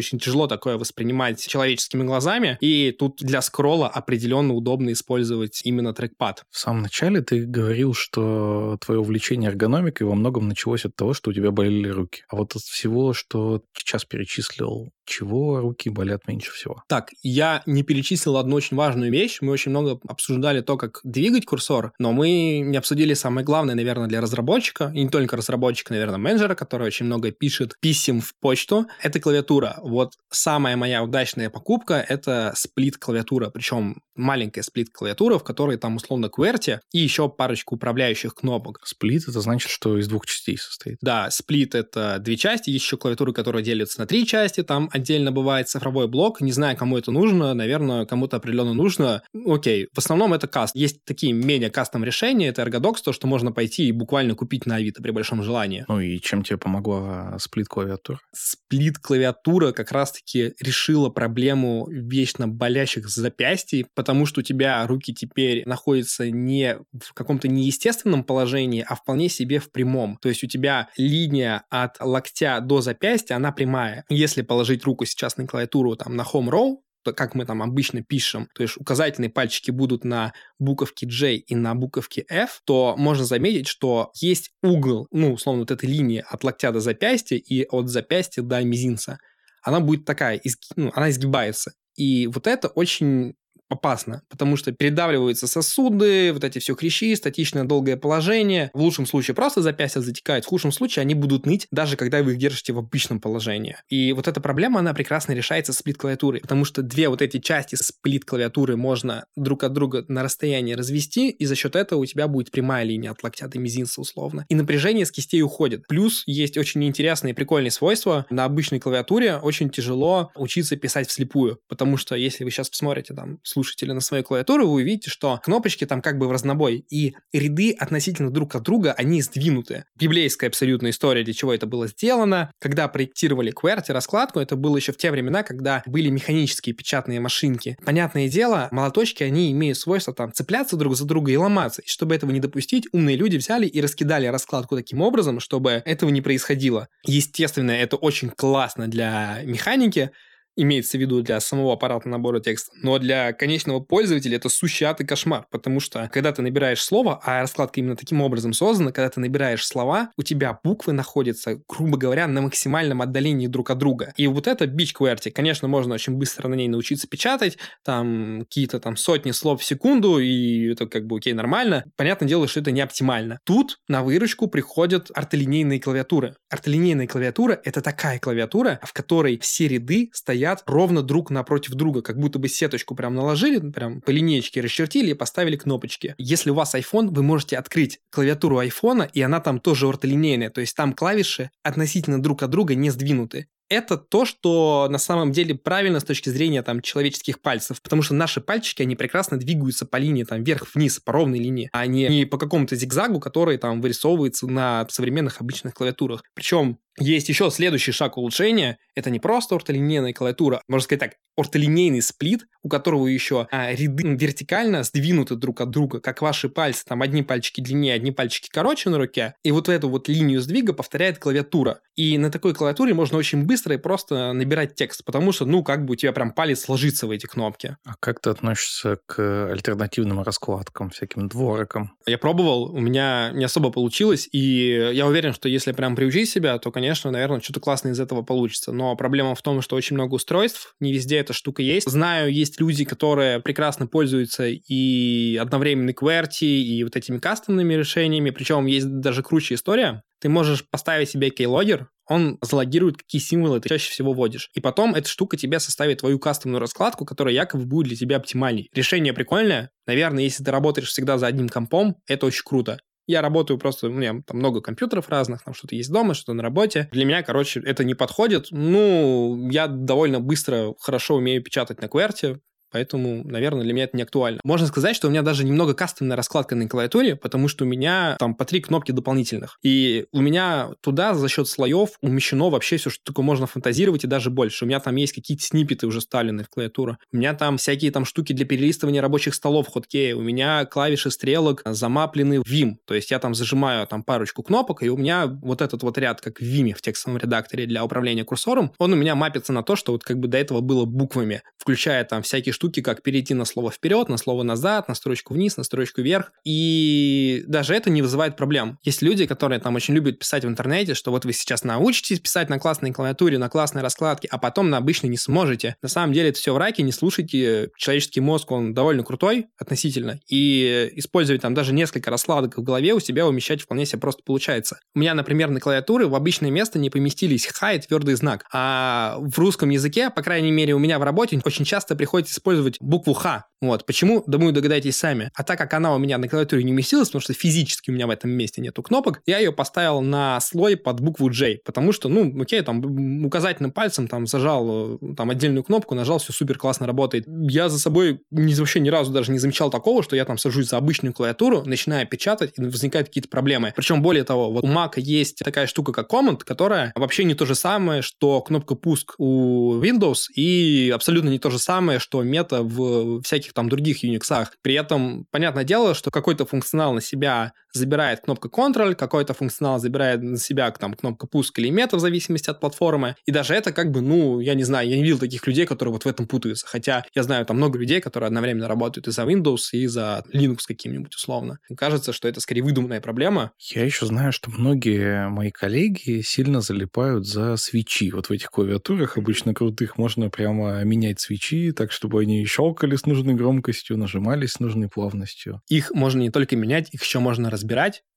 [SPEAKER 3] очень тяжело такое воспринимать человеческими глазами, и тут для скролла определенно удобно использовать именно трекпад.
[SPEAKER 4] В самом начале ты говорил, что твое увлечение эргономикой во многом началось от того, что у тебя болели руки. А вот от всего, что сейчас перечислил, чего руки болят меньше всего?
[SPEAKER 3] Так, я не перечислил одну очень важную вещь. Мы очень много обсуждали то, как двигать курсор, но мы не обсудили самое главное, наверное, для разработчика, и не только разработчика, наверное, менеджера, который очень много пишет писем в почту. Это клавиатура. Вот самая моя удачная покупка — это сплит-клавиатура, причем маленькая сплит-клавиатура, в которой там условно QWERTY и еще парочку управляющих кнопок.
[SPEAKER 4] Сплит — это значит, что из двух частей состоит?
[SPEAKER 3] Да, сплит — это две части, есть еще клавиатуры, которые делятся на три части, там отдельно бывает цифровой блок, не знаю, кому это нужно, наверное, кому-то определенно нужно. Окей, в основном это каст. Есть такие менее кастом решения, это Ergodox, то, что можно пойти и буквально купить на Авито при большом желании.
[SPEAKER 4] Ну и чем тебе помогла сплит-клавиатура?
[SPEAKER 3] Сплит-клавиатура как раз-таки решила проблему вечно болящих запястий, потому что у тебя руки теперь находятся не в каком-то неестественном положении, а вполне себе в прямом. То есть у тебя линия от локтя до запястья, она прямая. Если положить руку сейчас на клавиатуру там на Home Row, то как мы там обычно пишем, то есть указательные пальчики будут на буковке J и на буковке F, то можно заметить, что есть угол, ну, условно, вот этой линии от локтя до запястья и от запястья до мизинца. Она будет такая, ну, она изгибается. И вот это очень опасно, потому что передавливаются сосуды, вот эти все хрящи, статичное долгое положение. В лучшем случае просто запястья затекают, в худшем случае они будут ныть, даже когда вы их держите в обычном положении. И вот эта проблема, она прекрасно решается сплит-клавиатурой, потому что две вот эти части сплит-клавиатуры можно друг от друга на расстоянии развести, и за счет этого у тебя будет прямая линия от локтя до мизинца условно. И напряжение с кистей уходит. Плюс есть очень интересные и прикольные свойства. На обычной клавиатуре очень тяжело учиться писать вслепую, потому что если вы сейчас посмотрите там слушатели на свою клавиатуру, вы увидите, что кнопочки там как бы в разнобой, и ряды относительно друг от друга, они сдвинуты. Библейская абсолютная история, для чего это было сделано. Когда проектировали QWERTY раскладку, это было еще в те времена, когда были механические печатные машинки. Понятное дело, молоточки, они имеют свойство там цепляться друг за друга и ломаться. И чтобы этого не допустить, умные люди взяли и раскидали раскладку таким образом, чтобы этого не происходило. Естественно, это очень классно для механики, имеется в виду для самого аппарата набора текста, но для конечного пользователя это сущий ад и кошмар, потому что когда ты набираешь слово, а раскладка именно таким образом создана, когда ты набираешь слова, у тебя буквы находятся, грубо говоря, на максимальном отдалении друг от друга. И вот это бич QWERTY. Конечно, можно очень быстро на ней научиться печатать, там какие-то там сотни слов в секунду, и это как бы окей, нормально. Понятное дело, что это не оптимально. Тут на выручку приходят ортолинейные клавиатуры. Ортолинейная клавиатура — это такая клавиатура, в которой все ряды стоят стоят ровно друг напротив друга, как будто бы сеточку прям наложили, прям по линейке расчертили и поставили кнопочки. Если у вас iPhone, вы можете открыть клавиатуру iPhone, и она там тоже ортолинейная, то есть там клавиши относительно друг от друга не сдвинуты это то, что на самом деле правильно с точки зрения там человеческих пальцев, потому что наши пальчики, они прекрасно двигаются по линии там вверх-вниз, по ровной линии, а не, не по какому-то зигзагу, который там вырисовывается на современных обычных клавиатурах. Причем есть еще следующий шаг улучшения. Это не просто ортолинейная клавиатура, можно сказать так, ортолинейный сплит, у которого еще а, ряды вертикально сдвинуты друг от друга, как ваши пальцы, там одни пальчики длиннее, одни пальчики короче на руке, и вот эту вот линию сдвига повторяет клавиатура. И на такой клавиатуре можно очень быстро и просто набирать текст, потому что, ну, как бы у тебя прям палец ложится в эти кнопки.
[SPEAKER 4] А как ты относишься к альтернативным раскладкам, всяким дворикам?
[SPEAKER 3] Я пробовал, у меня не особо получилось, и я уверен, что если прям приучить себя, то, конечно, наверное, что-то классное из этого получится. Но проблема в том, что очень много устройств, не везде эта штука есть. Знаю, есть люди, которые прекрасно пользуются и одновременно QWERTY, и вот этими кастомными решениями, причем есть даже круче история. Ты можешь поставить себе кейлогер, он залогирует, какие символы ты чаще всего вводишь. И потом эта штука тебе составит твою кастомную раскладку, которая якобы будет для тебя оптимальней. Решение прикольное. Наверное, если ты работаешь всегда за одним компом, это очень круто. Я работаю просто, у меня там много компьютеров разных, там что-то есть дома, что-то на работе. Для меня, короче, это не подходит. Ну, я довольно быстро, хорошо умею печатать на кверте, Поэтому, наверное, для меня это не актуально. Можно сказать, что у меня даже немного кастомная раскладка на клавиатуре, потому что у меня там по три кнопки дополнительных. И у меня туда за счет слоев умещено вообще все, что только можно фантазировать, и даже больше. У меня там есть какие-то снипеты уже вставлены в клавиатуру. У меня там всякие там штуки для перелистывания рабочих столов хоткея. У меня клавиши стрелок замаплены в Vim. То есть я там зажимаю там парочку кнопок, и у меня вот этот вот ряд, как в Vim в текстовом редакторе для управления курсором, он у меня мапится на то, что вот как бы до этого было буквами, включая там всякие штуки, как перейти на слово вперед, на слово назад, на строчку вниз, на строчку вверх. И даже это не вызывает проблем. Есть люди, которые там очень любят писать в интернете, что вот вы сейчас научитесь писать на классной клавиатуре, на классной раскладке, а потом на обычной не сможете. На самом деле это все в раке, не слушайте. Человеческий мозг, он довольно крутой относительно. И использовать там даже несколько раскладок в голове у себя умещать вполне себе просто получается. У меня, например, на клавиатуре в обычное место не поместились ха и твердый знак. А в русском языке, по крайней мере, у меня в работе очень часто приходится использовать букву Х. Вот. Почему? Думаю, догадаетесь сами. А так как она у меня на клавиатуре не уместилась, потому что физически у меня в этом месте нету кнопок, я ее поставил на слой под букву J, потому что, ну, окей, там указательным пальцем там зажал э, там отдельную кнопку, нажал, все супер классно работает. Я за собой ни, вообще ни разу даже не замечал такого, что я там сажусь за обычную клавиатуру, начинаю печатать, и возникают какие-то проблемы. Причем, более того, вот у Mac есть такая штука, как Command, которая вообще не то же самое, что кнопка пуск у Windows, и абсолютно не то же самое, что мета в всяких там других Unix. При этом, понятное дело, что какой-то функционал на себя забирает кнопка Control, какой-то функционал забирает на себя там кнопка пуск или мета в зависимости от платформы. И даже это как бы, ну, я не знаю, я не видел таких людей, которые вот в этом путаются. Хотя я знаю там много людей, которые одновременно работают и за Windows, и за Linux каким-нибудь условно. Мне кажется, что это скорее выдуманная проблема.
[SPEAKER 4] Я еще знаю, что многие мои коллеги сильно залипают за свечи. Вот в этих клавиатурах обычно крутых можно прямо менять свечи так, чтобы они щелкали с нужной громкостью, нажимались с нужной плавностью.
[SPEAKER 3] Их можно не только менять, их еще можно разбирать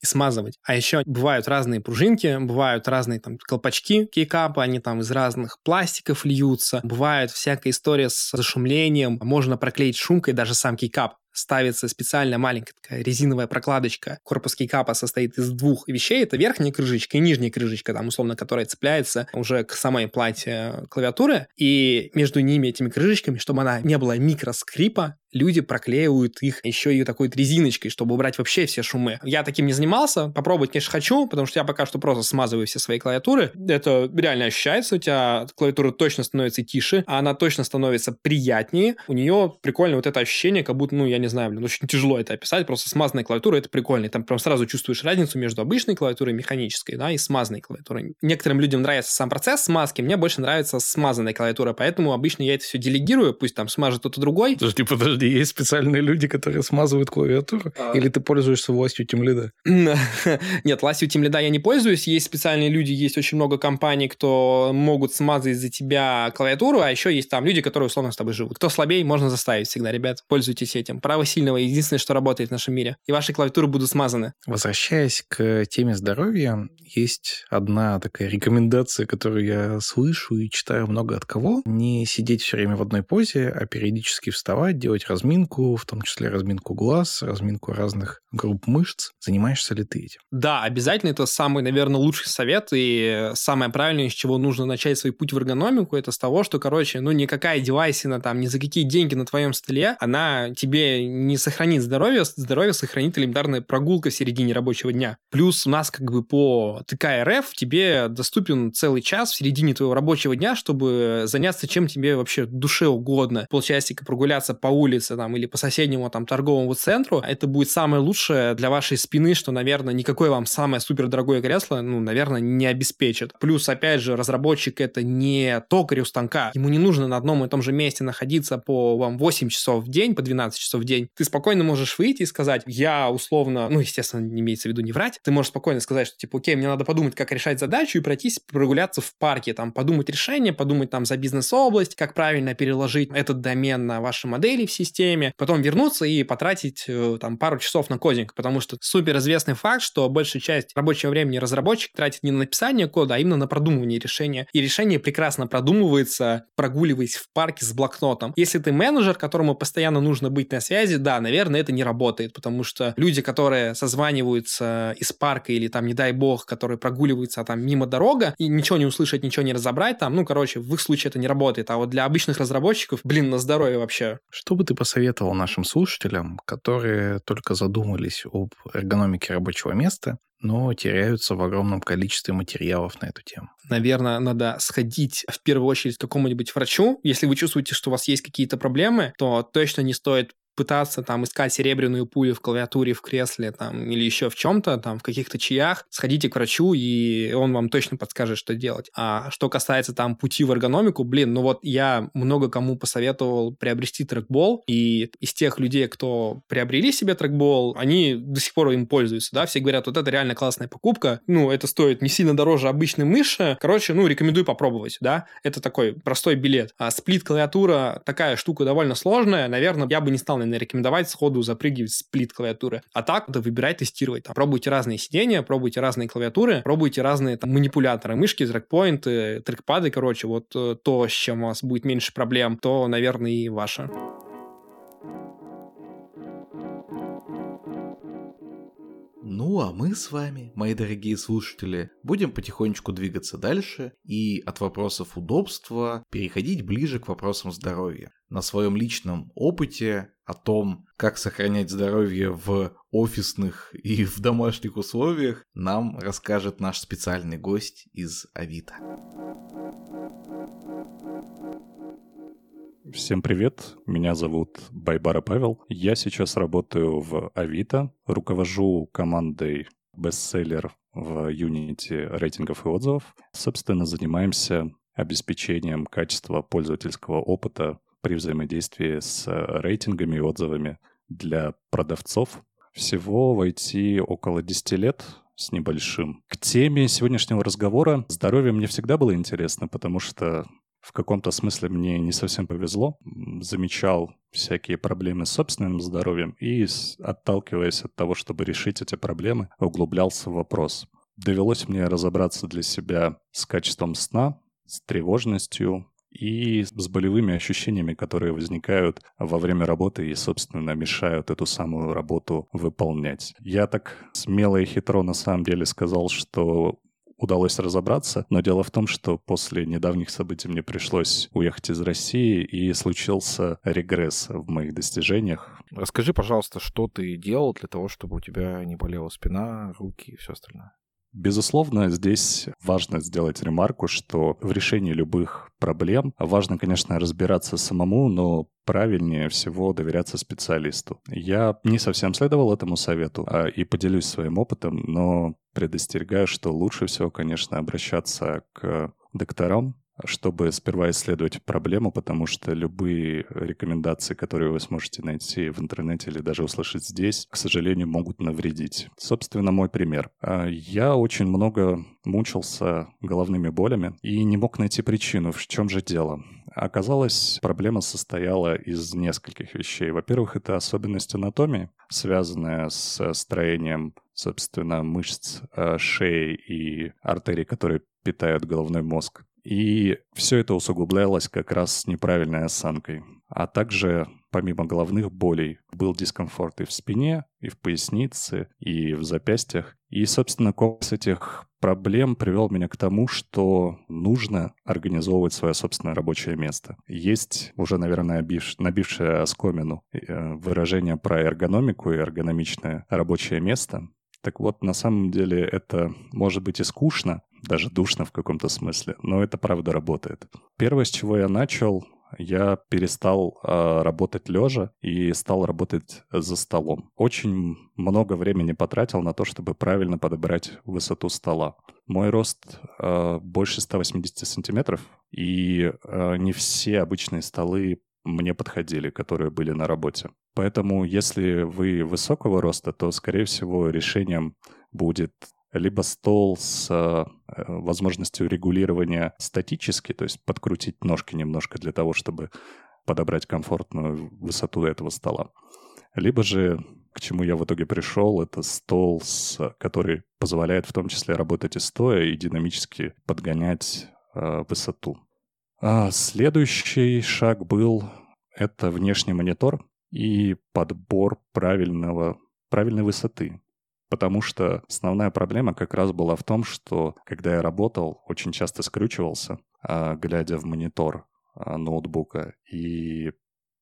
[SPEAKER 3] и смазывать. А еще бывают разные пружинки, бывают разные там колпачки кейкапа, они там из разных пластиков льются. Бывает всякая история с зашумлением, можно проклеить шумкой даже сам кейкап ставится специальная маленькая такая резиновая прокладочка. Корпус кейкапа состоит из двух вещей. Это верхняя крышечка и нижняя крышечка, там, условно, которая цепляется уже к самой плате клавиатуры. И между ними, этими крышечками, чтобы она не была микроскрипа, люди проклеивают их еще и такой резиночкой, чтобы убрать вообще все шумы. Я таким не занимался, попробовать, конечно, хочу, потому что я пока что просто смазываю все свои клавиатуры. Это реально ощущается, у тебя клавиатура точно становится тише, а она точно становится приятнее. У нее прикольно вот это ощущение, как будто, ну, я не знаю, блин, очень тяжело это описать, просто смазанная клавиатура, это прикольно. И там прям сразу чувствуешь разницу между обычной клавиатурой механической, да, и смазанной клавиатурой. Некоторым людям нравится сам процесс смазки, мне больше нравится смазанная клавиатура, поэтому обычно я это все делегирую, пусть там смажет кто-то другой.
[SPEAKER 4] Подожди, подожди, есть специальные люди, которые смазывают клавиатуру? А... Или ты пользуешься властью тимлида?
[SPEAKER 3] Нет, властью тимлида я не пользуюсь. Есть специальные люди, есть очень много компаний, кто могут смазать за тебя клавиатуру, а еще есть там люди, которые условно с тобой живут. Кто слабее, можно заставить всегда, ребят. Пользуйтесь этим. Право сильного единственное, что работает в нашем мире. И ваши клавиатуры будут смазаны.
[SPEAKER 4] Возвращаясь к теме здоровья, есть одна такая рекомендация, которую я слышу и читаю много от кого. Не сидеть все время в одной позе, а периодически вставать, делать разминку, в том числе разминку глаз, разминку разных групп мышц. Занимаешься ли ты этим?
[SPEAKER 3] Да, обязательно. Это самый, наверное, лучший совет и самое правильное, с чего нужно начать свой путь в эргономику, это с того, что, короче, ну, никакая девайсина там, ни за какие деньги на твоем столе, она тебе не сохранит здоровье, здоровье сохранит элементарная прогулка в середине рабочего дня. Плюс у нас как бы по ТК РФ тебе доступен целый час в середине твоего рабочего дня, чтобы заняться чем тебе вообще душе угодно. Полчасика прогуляться по улице там или по соседнему там торговому центру. Это будет самое лучшее для вашей спины, что, наверное, никакое вам самое супер дорогое кресло, ну, наверное, не обеспечит. Плюс, опять же, разработчик это не токарь у станка. Ему не нужно на одном и том же месте находиться по вам 8 часов в день, по 12 часов в день. Ты спокойно можешь выйти и сказать, я условно, ну, естественно, не имеется в виду не врать, ты можешь спокойно сказать, что, типа, окей, мне надо подумать, как решать задачу и пройтись, прогуляться в парке, там, подумать решение, подумать там за бизнес-область, как правильно переложить этот домен на ваши модели в системе, потом вернуться и потратить э, там пару часов на код кодинг, потому что супер известный факт, что большая часть рабочего времени разработчик тратит не на написание кода, а именно на продумывание решения. И решение прекрасно продумывается, прогуливаясь в парке с блокнотом. Если ты менеджер, которому постоянно нужно быть на связи, связи, да, наверное, это не работает, потому что люди, которые созваниваются из парка или там, не дай бог, которые прогуливаются там мимо дорога и ничего не услышать, ничего не разобрать там, ну, короче, в их случае это не работает. А вот для обычных разработчиков, блин, на здоровье вообще.
[SPEAKER 4] Что бы ты посоветовал нашим слушателям, которые только задумались об эргономике рабочего места, но теряются в огромном количестве материалов на эту тему.
[SPEAKER 3] Наверное, надо сходить в первую очередь к какому-нибудь врачу. Если вы чувствуете, что у вас есть какие-то проблемы, то точно не стоит пытаться там искать серебряную пулю в клавиатуре, в кресле там или еще в чем-то, там в каких-то чаях, сходите к врачу, и он вам точно подскажет, что делать. А что касается там пути в эргономику, блин, ну вот я много кому посоветовал приобрести трекбол, и из тех людей, кто приобрели себе трекбол, они до сих пор им пользуются, да, все говорят, вот это реально классная покупка, ну, это стоит не сильно дороже обычной мыши, короче, ну, рекомендую попробовать, да, это такой простой билет. А сплит-клавиатура такая штука довольно сложная, наверное, я бы не стал наверное, рекомендовать сходу запрыгивать сплит клавиатуры. А так, да, выбирать, тестировать. Там, пробуйте разные сидения, пробуйте разные клавиатуры, пробуйте разные там, манипуляторы, мышки, трекпоинты, трекпады, короче, вот э, то, с чем у вас будет меньше проблем, то, наверное, и ваше.
[SPEAKER 1] Ну а мы с вами, мои дорогие слушатели, будем потихонечку двигаться дальше и от вопросов удобства переходить ближе к вопросам здоровья. На своем личном опыте о том, как сохранять здоровье в офисных и в домашних условиях, нам расскажет наш специальный гость из Авито.
[SPEAKER 5] Всем привет, меня зовут Байбара Павел. Я сейчас работаю в Авито, руковожу командой бестселлер в Unity рейтингов и отзывов. Собственно, занимаемся обеспечением качества пользовательского опыта при взаимодействии с рейтингами и отзывами для продавцов. Всего в IT около 10 лет с небольшим. К теме сегодняшнего разговора здоровье мне всегда было интересно, потому что в каком-то смысле мне не совсем повезло. Замечал всякие проблемы с собственным здоровьем и, отталкиваясь от того, чтобы решить эти проблемы, углублялся в вопрос. Довелось мне разобраться для себя с качеством сна, с тревожностью и с болевыми ощущениями, которые возникают во время работы и, собственно, мешают эту самую работу выполнять. Я так смело и хитро на самом деле сказал, что удалось разобраться, но дело в том, что после недавних событий мне пришлось уехать из России, и случился регресс в моих достижениях.
[SPEAKER 1] Расскажи, пожалуйста, что ты делал для того, чтобы у тебя не болела спина, руки и все остальное?
[SPEAKER 5] Безусловно, здесь важно сделать ремарку, что в решении любых проблем важно, конечно, разбираться самому, но правильнее всего доверяться специалисту. Я не совсем следовал этому совету а, и поделюсь своим опытом, но предостерегаю, что лучше всего, конечно, обращаться к докторам, чтобы сперва исследовать проблему, потому что любые рекомендации, которые вы сможете найти в интернете или даже услышать здесь, к сожалению, могут навредить. Собственно, мой пример. А, я очень много мучился головными болями и не мог найти причину, в чем же дело. Оказалось, проблема состояла из нескольких вещей. Во-первых, это особенность анатомии, связанная с строением собственно, мышц а, шеи и артерий, которые питают головной мозг. И все это усугублялось как раз неправильной осанкой. А также, помимо головных болей, был дискомфорт и в спине, и в пояснице, и в запястьях. И, собственно, комплекс этих проблем привел меня к тому, что нужно организовывать свое собственное рабочее место. Есть уже, наверное, набив, набившее оскомину э, выражение про эргономику и эргономичное рабочее место. Так вот, на самом деле это может быть и скучно, даже душно в каком-то смысле, но это правда работает. Первое, с чего я начал, я перестал э, работать лежа и стал работать за столом. Очень много времени потратил на то, чтобы правильно подобрать высоту стола. Мой рост э, больше 180 сантиметров, и э, не все обычные столы мне подходили, которые были на работе. Поэтому, если вы высокого роста, то, скорее всего, решением будет либо стол с э, возможностью регулирования статически, то есть подкрутить ножки немножко для того, чтобы подобрать комфортную высоту этого стола. Либо же, к чему я в итоге пришел, это стол, который позволяет в том числе работать и стоя, и динамически подгонять э, высоту. А следующий шаг был это внешний монитор. и подбор правильного, правильной высоты. Потому что основная проблема как раз была в том, что когда я работал, очень часто скрючивался, а, глядя в монитор а, ноутбука, и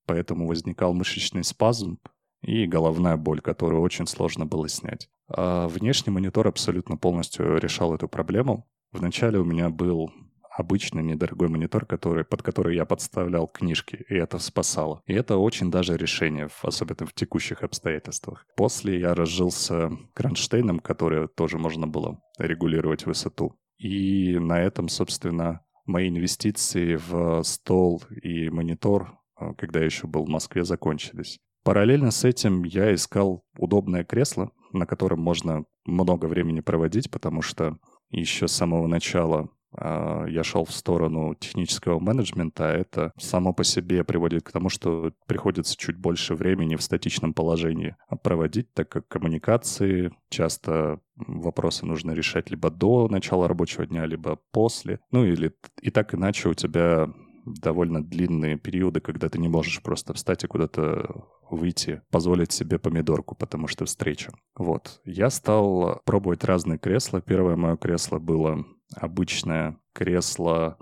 [SPEAKER 5] поэтому возникал мышечный спазм и головная боль, которую очень сложно было снять. А внешний монитор абсолютно полностью решал эту проблему. Вначале у меня был обычный недорогой монитор, который, под который я подставлял книжки, и это спасало. И это очень даже решение, особенно в текущих обстоятельствах. После я разжился кронштейном, который тоже можно было регулировать высоту. И на этом, собственно, мои инвестиции в стол и монитор, а, когда я еще был в Москве, закончились. Параллельно с этим я искал удобное кресло, на котором можно много времени проводить, потому что еще с самого начала я шел в сторону технического менеджмента, а это само по себе приводит к тому, что приходится чуть больше времени в статичном положении проводить, так как коммуникации часто вопросы нужно решать либо до начала рабочего дня, либо после. Ну или и так иначе у тебя довольно длинные периоды, когда ты не можешь просто встать и куда-то выйти, позволить себе помидорку, потому что встреча. Вот. Я стал пробовать разные кресла. Первое мое кресло было обычное кресло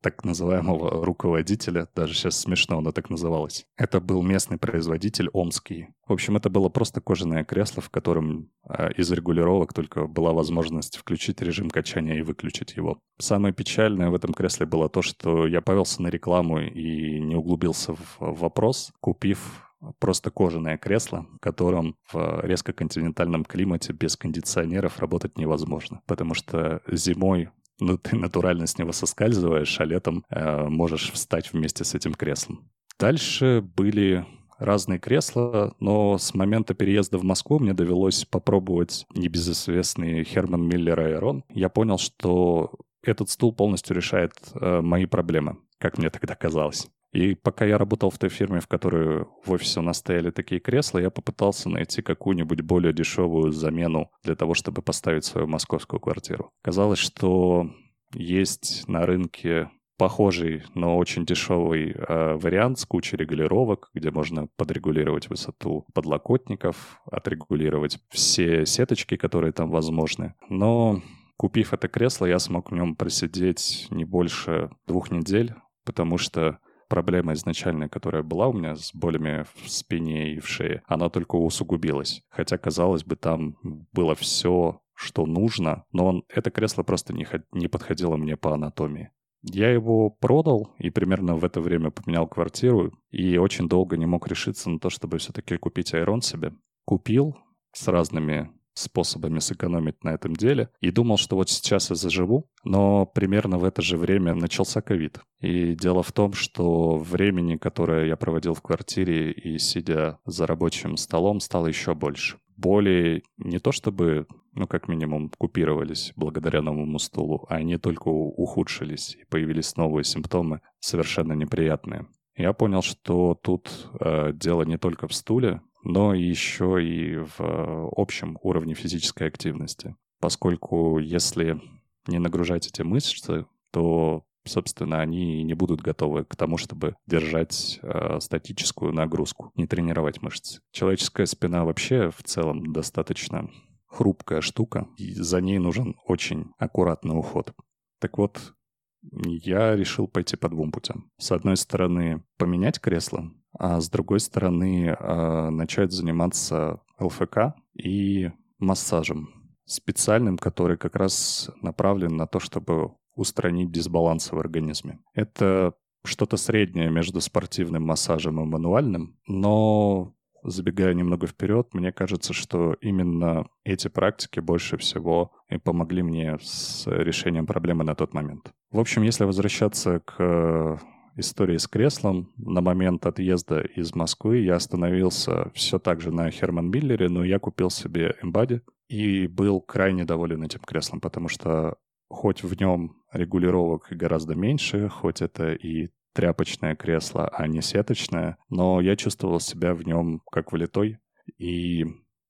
[SPEAKER 5] так называемого руководителя, даже сейчас смешно оно так называлось. Это был местный производитель омский. В общем, это было просто кожаное кресло, в котором э, из регулировок только была возможность включить режим качания и выключить его. Самое печальное в этом кресле было то, что я повелся на рекламу и не углубился в вопрос, купив просто кожаное кресло, в котором в резко континентальном климате без кондиционеров работать невозможно, потому что зимой ну, ты натурально с него соскальзываешь, а летом э, можешь встать вместе с этим креслом. Дальше были разные кресла, но с момента переезда в Москву мне довелось попробовать небезызвестный Херман Миллер Айрон. Я понял, что этот стул полностью решает э, мои проблемы, как мне тогда казалось. И пока я работал в той фирме, в которой в офисе у нас стояли такие кресла, я попытался найти какую-нибудь более дешевую замену для того, чтобы поставить свою московскую квартиру. Казалось, что есть на рынке похожий, но очень дешевый э, вариант с кучей регулировок, где можно подрегулировать высоту подлокотников, отрегулировать все сеточки, которые там возможны. Но купив это кресло, я смог в нем просидеть не больше двух недель, потому что проблема изначальная, которая была у меня с болями в спине и в шее, она только усугубилась. Хотя, казалось бы, там было все, что нужно, но он, это кресло просто не, не подходило мне по анатомии. Я его продал и примерно в это время поменял квартиру и очень долго не мог решиться на то, чтобы все-таки купить Айрон себе. Купил с разными способами сэкономить на этом деле. И думал, что вот сейчас я заживу, но примерно в это же время начался ковид. И дело в том, что времени, которое я проводил в квартире и сидя за рабочим столом, стало еще больше. Боли не то чтобы, ну, как минимум, купировались благодаря новому стулу, а они только ухудшились, и появились новые симптомы, совершенно неприятные. Я понял, что тут э, дело не только в стуле, но еще и в э, общем уровне физической активности. Поскольку если не нагружать эти мышцы, то, собственно, они не будут готовы к тому, чтобы держать э, статическую нагрузку, не тренировать мышцы. Человеческая спина вообще в целом достаточно хрупкая штука, и за ней нужен очень аккуратный уход. Так вот, я решил пойти по двум путям. С одной стороны, поменять кресло, а с другой стороны, а, начать заниматься ЛФК и массажем специальным, который как раз направлен на то, чтобы устранить дисбалансы в организме. Это что-то среднее между спортивным массажем и мануальным, но забегая немного вперед, мне кажется, что именно эти практики больше всего и помогли мне с решением проблемы на тот момент. В общем, если возвращаться к истории с креслом. На момент отъезда из Москвы я остановился все так же на Херман Миллере, но я купил себе Embody и был крайне доволен этим креслом, потому что хоть в нем регулировок гораздо меньше, хоть это и тряпочное кресло, а не сеточное, но я чувствовал себя в нем как влитой, и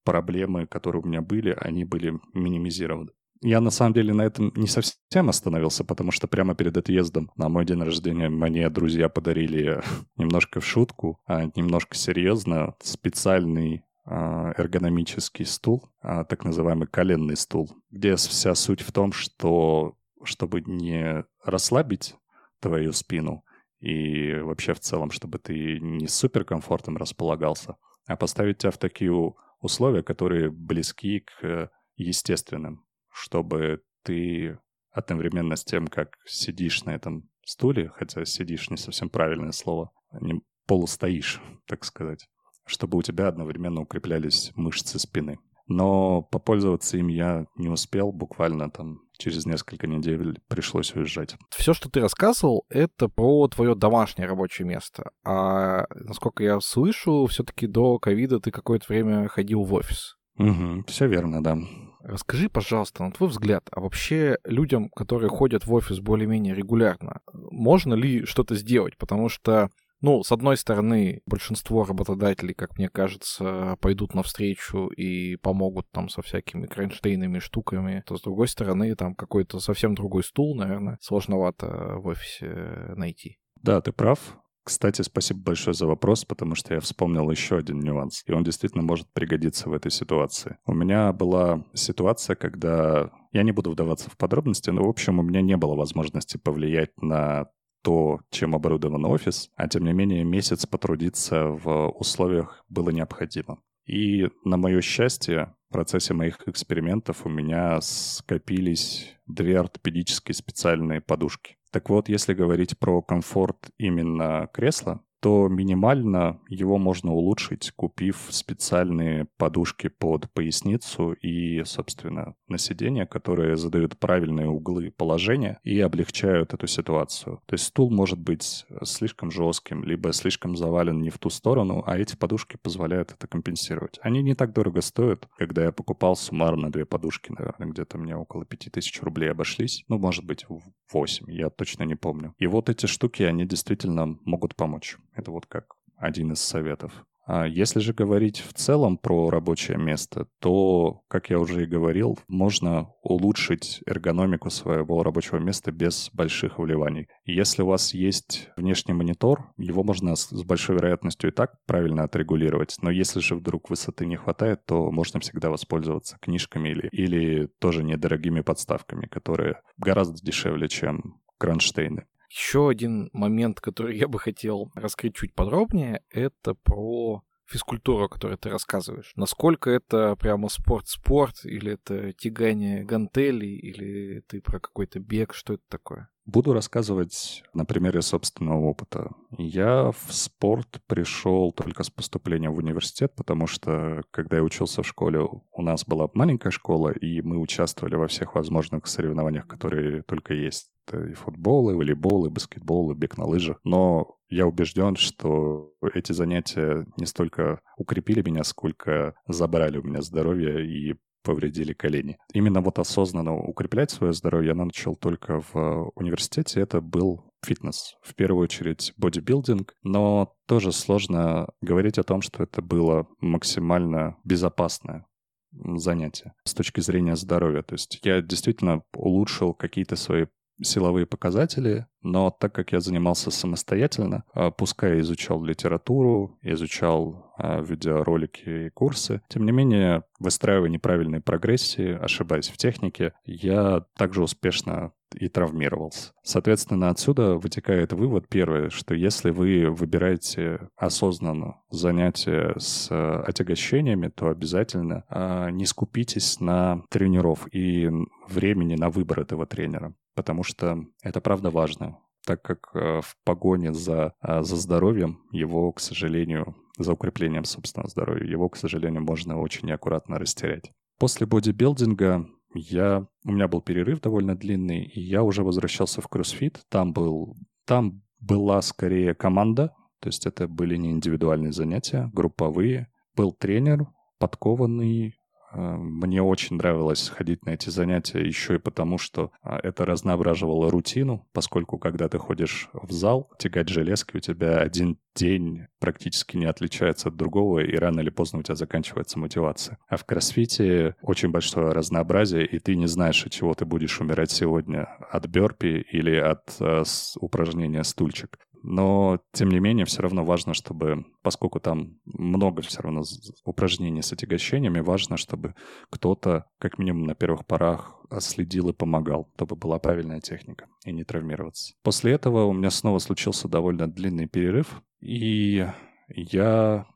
[SPEAKER 5] проблемы, которые у меня были, они были минимизированы. Я на самом деле на этом не совсем остановился, потому что прямо перед отъездом на мой день рождения мне друзья подарили немножко в шутку, а немножко серьезно специальный а, эргономический стул, а, так называемый коленный стул, где вся суть в том, что чтобы не расслабить твою спину и вообще в целом, чтобы ты не с суперкомфортом располагался, а поставить тебя в такие условия, которые близки к естественным, чтобы ты одновременно с тем, как сидишь на этом стуле, хотя сидишь не совсем правильное слово, не полустоишь, так сказать, чтобы у тебя одновременно укреплялись мышцы спины. Но попользоваться им я не успел, буквально там через несколько недель пришлось уезжать.
[SPEAKER 1] Все, что ты рассказывал, это про твое домашнее рабочее место. А насколько я слышу, все-таки до ковида ты какое-то время ходил в офис.
[SPEAKER 5] Угу, все верно, да.
[SPEAKER 1] Расскажи, пожалуйста, на твой взгляд, а вообще людям, которые ходят в офис более-менее регулярно, можно ли что-то сделать? Потому что ну, с одной стороны, большинство работодателей, как мне кажется, пойдут навстречу и помогут там со всякими кронштейнами, штуками, то с другой стороны, там какой-то совсем другой стул, наверное, сложновато в офисе найти.
[SPEAKER 5] Да, ты прав. Кстати, спасибо большое за вопрос, потому что я вспомнил еще один нюанс, и он действительно может пригодиться в этой ситуации. У меня была ситуация, когда я не буду вдаваться в подробности, но, в общем, у меня не было возможности повлиять на то, чем оборудован офис, а тем не менее месяц потрудиться в условиях было необходимо. И на мое счастье, в процессе моих экспериментов у меня скопились две ортопедические специальные подушки. Так вот, если говорить про комфорт именно кресла, то минимально его можно улучшить, купив специальные подушки под поясницу и, собственно, на сиденье, которые задают правильные углы положения и облегчают эту ситуацию. То есть стул может быть слишком жестким, либо слишком завален не в ту сторону, а эти подушки позволяют это компенсировать. Они не так дорого стоят. Когда я покупал суммарно две подушки, наверное, где-то мне около 5000 рублей обошлись. Ну, может быть, 8, я точно не помню. И вот эти штуки, они действительно могут помочь. Это вот как один из советов. А если же говорить в целом про рабочее место, то, как я уже и говорил, можно улучшить эргономику своего рабочего места без больших вливаний. Если у вас есть внешний монитор, его можно с большой вероятностью и так правильно отрегулировать. Но если же вдруг высоты не хватает, то можно всегда воспользоваться книжками или, или тоже недорогими подставками, которые гораздо дешевле, чем кронштейны.
[SPEAKER 1] Еще один момент, который я бы хотел раскрыть чуть подробнее, это про физкультуру, о которой ты рассказываешь. Насколько это прямо спорт-спорт, или это тягание гантелей, или ты про какой-то бег, что это такое?
[SPEAKER 5] Буду рассказывать на примере собственного опыта. Я в спорт пришел только с поступлением в университет, потому что, когда я учился в школе, у нас была маленькая школа, и мы участвовали во всех возможных соревнованиях, которые только есть. Это и футбол, и волейбол, и баскетбол, и бег на лыжах. Но я убежден, что эти занятия не столько укрепили меня, сколько забрали у меня здоровье и повредили колени. Именно вот осознанно укреплять свое здоровье я начал только в университете. Это был фитнес. В первую очередь бодибилдинг, но тоже сложно говорить о том, что это было максимально безопасное занятие с точки зрения здоровья. То есть я действительно улучшил какие-то свои силовые показатели, но так как я занимался самостоятельно, а, пускай изучал литературу, изучал а, видеоролики и курсы, тем не менее, выстраивая неправильные прогрессии, ошибаясь в технике, я также успешно и травмировался. Соответственно, отсюда вытекает вывод первое, что если вы выбираете осознанно занятия с отягощениями, то обязательно не скупитесь на тренеров и времени на выбор этого тренера потому что это правда важно, так как э, в погоне за, э, за здоровьем его, к сожалению, за укреплением собственного здоровья, его, к сожалению, можно очень неаккуратно растерять. После бодибилдинга я, у меня был перерыв довольно длинный, и я уже возвращался в кроссфит. Там, был, там была скорее команда, то есть это были не индивидуальные занятия, групповые. Был тренер, подкованный, мне очень нравилось ходить на эти занятия еще и потому, что а, это разноображивало рутину, поскольку когда ты ходишь в зал, тягать железки, у тебя один день практически не отличается от другого, и рано или поздно у тебя заканчивается мотивация. А в кроссфите очень большое разнообразие, и ты не знаешь, от чего ты будешь умирать сегодня, от бёрпи или от э, упражнения стульчик. Но, тем не менее, все равно важно, чтобы, поскольку там много все равно упражнений с отягощениями, важно, чтобы кто-то, как минимум на первых порах, следил и помогал, чтобы была правильная техника и не травмироваться. После этого у меня снова случился довольно длинный перерыв, и я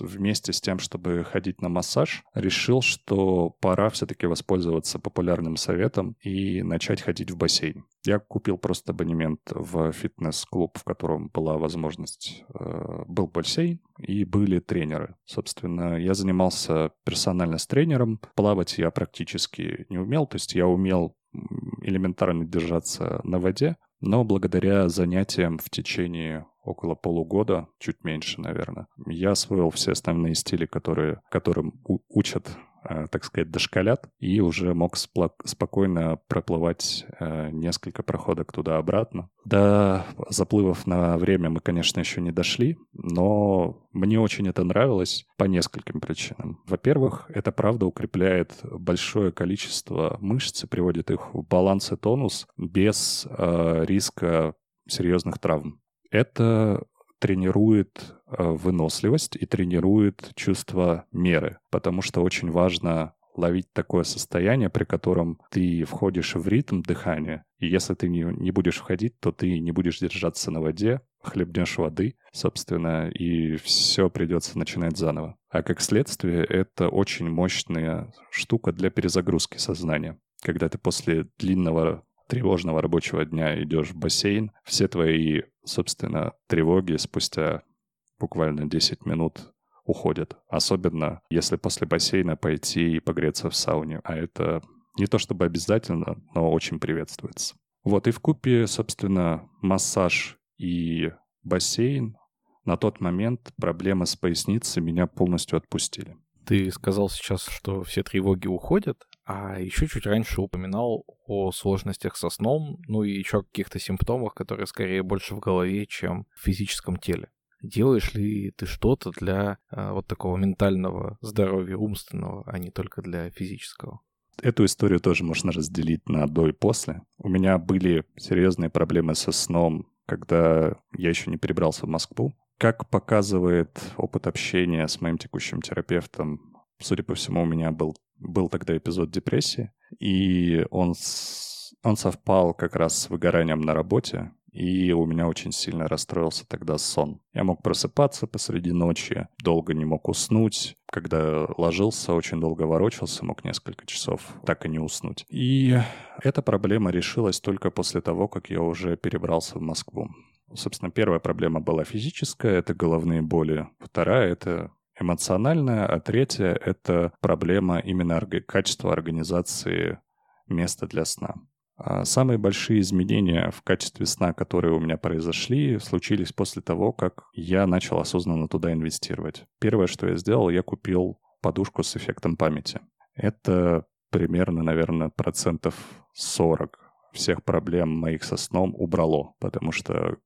[SPEAKER 5] вместе с тем, чтобы ходить на массаж, решил, что пора все-таки воспользоваться популярным советом и начать ходить в бассейн. Я купил просто абонемент в фитнес-клуб, в котором была возможность, э, был бассейн и были тренеры. Собственно, я занимался персонально с тренером. Плавать я практически не умел, то есть я умел элементарно держаться на воде, но благодаря занятиям в течение около полугода, чуть меньше, наверное, я освоил все основные стили, которые, которым учат так сказать, дошколят, и уже мог спокойно проплывать э, несколько проходок туда-обратно. До заплывов на время мы, конечно, еще не дошли, но мне очень это нравилось по нескольким причинам. Во-первых, это правда укрепляет большое количество мышц и приводит их в баланс и тонус без э, риска серьезных травм. Это тренирует э, выносливость и тренирует чувство меры, потому что очень важно ловить такое состояние, при котором ты входишь в ритм дыхания, и если ты не, не будешь входить, то ты не будешь держаться на воде, хлебнешь воды, собственно, и все придется начинать заново. А как следствие, это очень мощная штука для перезагрузки сознания. Когда ты после длинного тревожного рабочего дня идешь в бассейн, все твои, собственно, тревоги спустя буквально 10 минут уходят. Особенно, если после бассейна пойти и погреться в сауне. А это не то чтобы обязательно, но очень приветствуется. Вот, и в купе, собственно, массаж и бассейн на тот момент проблемы с поясницей меня полностью отпустили.
[SPEAKER 1] Ты сказал сейчас, что все тревоги уходят, а еще чуть раньше упоминал о сложностях со сном, ну и еще каких-то симптомах, которые скорее больше в голове, чем в физическом теле. Делаешь ли ты что-то для а, вот такого ментального здоровья, умственного, а не только для физического?
[SPEAKER 5] Эту историю тоже можно разделить на до и после. У меня были серьезные проблемы со сном, когда я еще не перебрался в Москву. Как показывает опыт общения с моим текущим терапевтом, судя по всему, у меня был был тогда эпизод депрессии, и он, он совпал как раз с выгоранием на работе, и у меня очень сильно расстроился тогда сон. Я мог просыпаться посреди ночи, долго не мог уснуть. Когда ложился, очень долго ворочался, мог несколько часов так и не уснуть. И эта проблема решилась только после того, как я уже перебрался в Москву. Собственно, первая проблема была физическая, это головные боли. Вторая — это эмоциональная, а третья — это проблема именно качества организации места для сна. А самые большие изменения в качестве сна, которые у меня произошли, случились после того, как я начал осознанно туда инвестировать. Первое, что я сделал, я купил подушку с эффектом памяти. Это примерно, наверное, процентов 40 всех проблем моих со сном убрало, потому что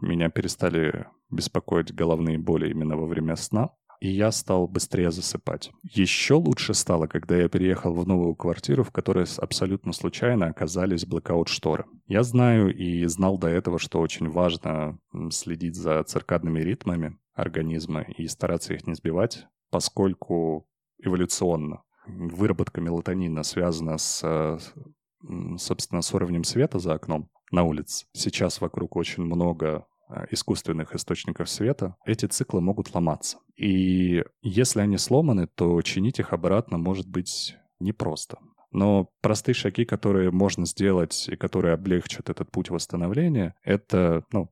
[SPEAKER 5] меня перестали беспокоить головные боли именно во время сна и я стал быстрее засыпать. Еще лучше стало, когда я переехал в новую квартиру, в которой абсолютно случайно оказались блокаут-шторы. Я знаю и знал до этого, что очень важно следить за циркадными ритмами организма и стараться их не сбивать, поскольку эволюционно выработка мелатонина связана с, собственно, с уровнем света за окном на улице. Сейчас вокруг очень много искусственных источников света, эти циклы могут ломаться. И если они сломаны, то чинить их обратно может быть непросто. Но простые шаги, которые можно сделать и которые облегчат этот путь восстановления, это, ну,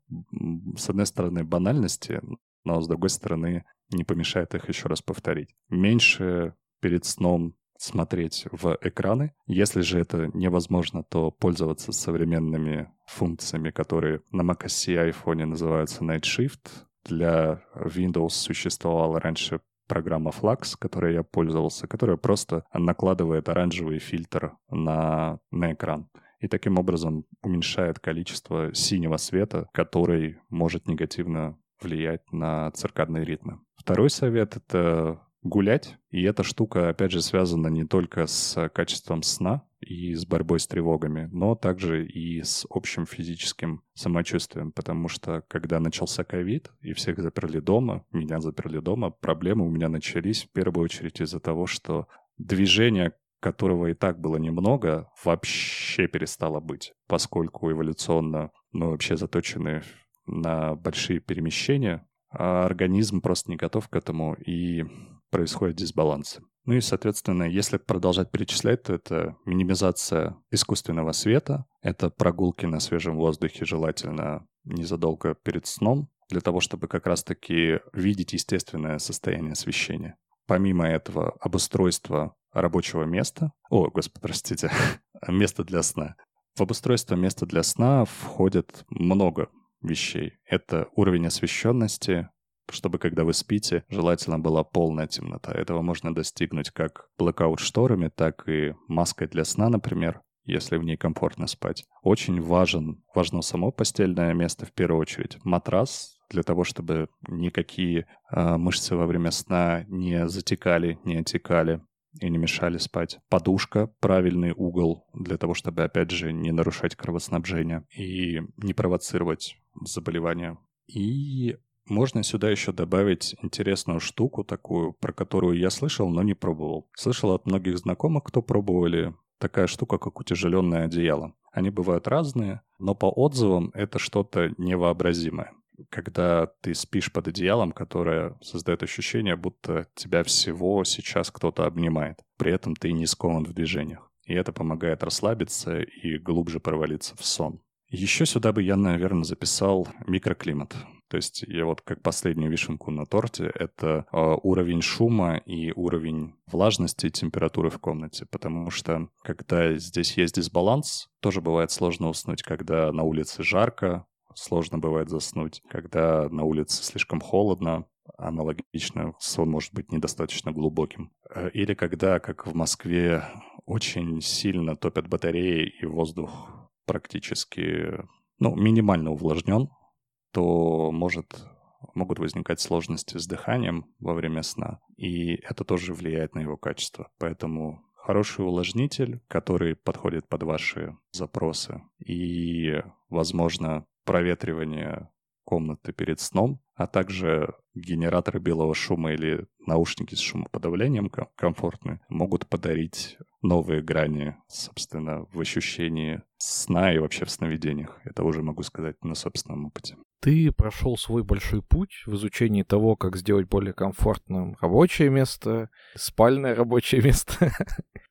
[SPEAKER 5] с одной стороны, банальности, но с другой стороны, не помешает их еще раз повторить. Меньше перед сном смотреть в экраны. Если же это невозможно, то пользоваться современными функциями, которые на macOS и iPhone называются Night Shift. Для Windows существовала раньше программа Flux, которой я пользовался, которая просто накладывает оранжевый фильтр на, на экран и таким образом уменьшает количество синего света, который может негативно влиять на циркадные ритмы. Второй совет — это гулять. И эта штука, опять же, связана не только с качеством сна и с борьбой с тревогами, но также и с общим физическим самочувствием, потому что когда начался ковид и всех заперли дома, меня заперли дома, проблемы у меня начались в первую очередь из-за того, что движение которого и так было немного, вообще перестало быть, поскольку эволюционно мы вообще заточены на большие перемещения, а организм просто не готов к этому, и происходит дисбаланс. Ну и, соответственно, если продолжать перечислять, то это минимизация искусственного света, это прогулки на свежем воздухе, желательно незадолго перед сном, для того, чтобы как раз-таки видеть естественное состояние освещения. Помимо этого, обустройство рабочего места. О, господи, простите, место для сна. В обустройство места для сна входит много вещей. Это уровень освещенности, чтобы когда вы спите, желательно была полная темнота. Этого можно достигнуть как блэкаут-шторами, так и маской для сна, например, если в ней комфортно спать. Очень важен, важно само постельное место в первую очередь. Матрас для того, чтобы никакие э, мышцы во время сна не затекали, не отекали и не мешали спать. Подушка, правильный угол для того, чтобы, опять же, не нарушать кровоснабжение и не провоцировать заболевания. И можно сюда еще добавить интересную штуку такую, про которую я слышал, но не пробовал. Слышал от многих знакомых, кто пробовали такая штука, как утяжеленное одеяло. Они бывают разные, но по отзывам это что-то невообразимое когда ты спишь под одеялом, которое создает ощущение, будто тебя всего сейчас кто-то обнимает. При этом ты не скован в движениях. И это помогает расслабиться и глубже провалиться в сон. Еще сюда бы я, наверное, записал микроклимат. То есть я вот как последнюю вишенку на торте — это э, уровень шума и уровень влажности и температуры в комнате. Потому что когда здесь есть дисбаланс, тоже бывает сложно уснуть, когда на улице жарко, сложно бывает заснуть. Когда на улице слишком холодно, аналогично сон может быть недостаточно глубоким. Э, или когда, как в Москве, очень сильно топят батареи и воздух практически, ну, минимально увлажнен, то может могут возникать сложности с дыханием во время сна, и это тоже влияет на его качество. Поэтому хороший увлажнитель, который подходит под ваши запросы, и, возможно, проветривание комнаты перед сном, а также генераторы белого шума или наушники с шумоподавлением комфортные могут подарить новые грани, собственно, в ощущении сна и вообще в сновидениях. Это уже могу сказать на собственном опыте.
[SPEAKER 1] Ты прошел свой большой путь в изучении того, как сделать более комфортным рабочее место, спальное рабочее место.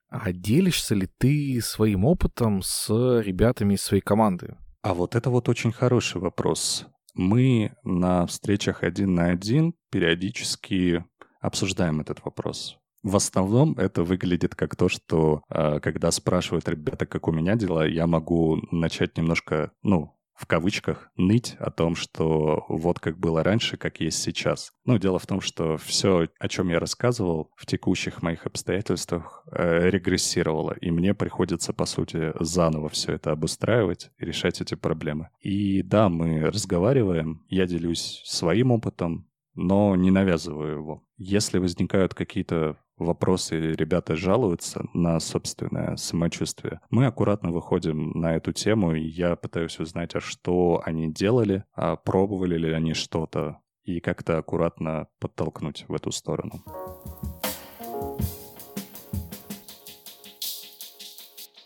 [SPEAKER 1] А делишься ли ты своим опытом с ребятами из своей команды?
[SPEAKER 5] А вот это вот очень хороший вопрос. Мы на встречах один на один периодически обсуждаем этот вопрос. В основном это выглядит как то, что э, когда спрашивают ребята, как у меня дела, я могу начать немножко, ну, в кавычках, ныть о том, что вот как было раньше, как есть сейчас. Ну, дело в том, что все, о чем я рассказывал в текущих моих обстоятельствах, э, регрессировало, и мне приходится, по сути, заново все это обустраивать и решать эти проблемы. И да, мы разговариваем, я делюсь своим опытом, но не навязываю его. Если возникают какие-то вопросы, ребята жалуются на собственное самочувствие, мы аккуратно выходим на эту тему, и я пытаюсь узнать, а что они делали, а пробовали ли они что-то, и как-то аккуратно подтолкнуть в эту сторону.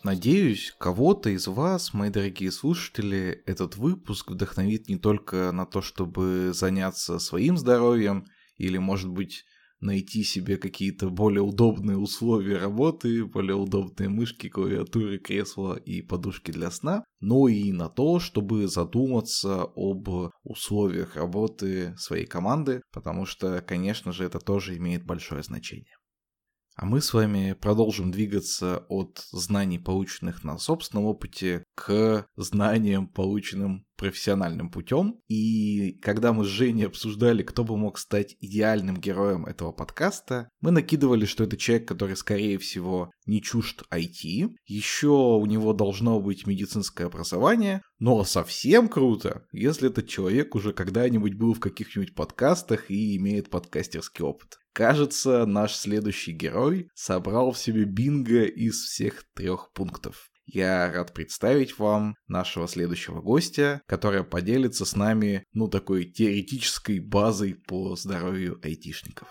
[SPEAKER 1] Надеюсь, кого-то из вас, мои дорогие слушатели, этот выпуск вдохновит не только на то, чтобы заняться своим здоровьем или, может быть, найти себе какие-то более удобные условия работы, более удобные мышки, клавиатуры, кресла и подушки для сна, но и на то, чтобы задуматься об условиях работы своей команды, потому что, конечно же, это тоже имеет большое значение. А мы с вами продолжим двигаться от знаний, полученных на собственном опыте, к знаниям, полученным профессиональным путем. И когда мы с Женей обсуждали, кто бы мог стать идеальным героем этого подкаста, мы накидывали, что это человек, который, скорее всего, не чужд IT. Еще у него должно быть медицинское образование. Но совсем круто, если этот человек уже когда-нибудь был в каких-нибудь подкастах и имеет подкастерский опыт. Кажется, наш следующий герой собрал в себе бинго из всех трех пунктов. Я рад представить вам нашего следующего гостя, который поделится с нами, ну, такой теоретической базой по здоровью айтишников.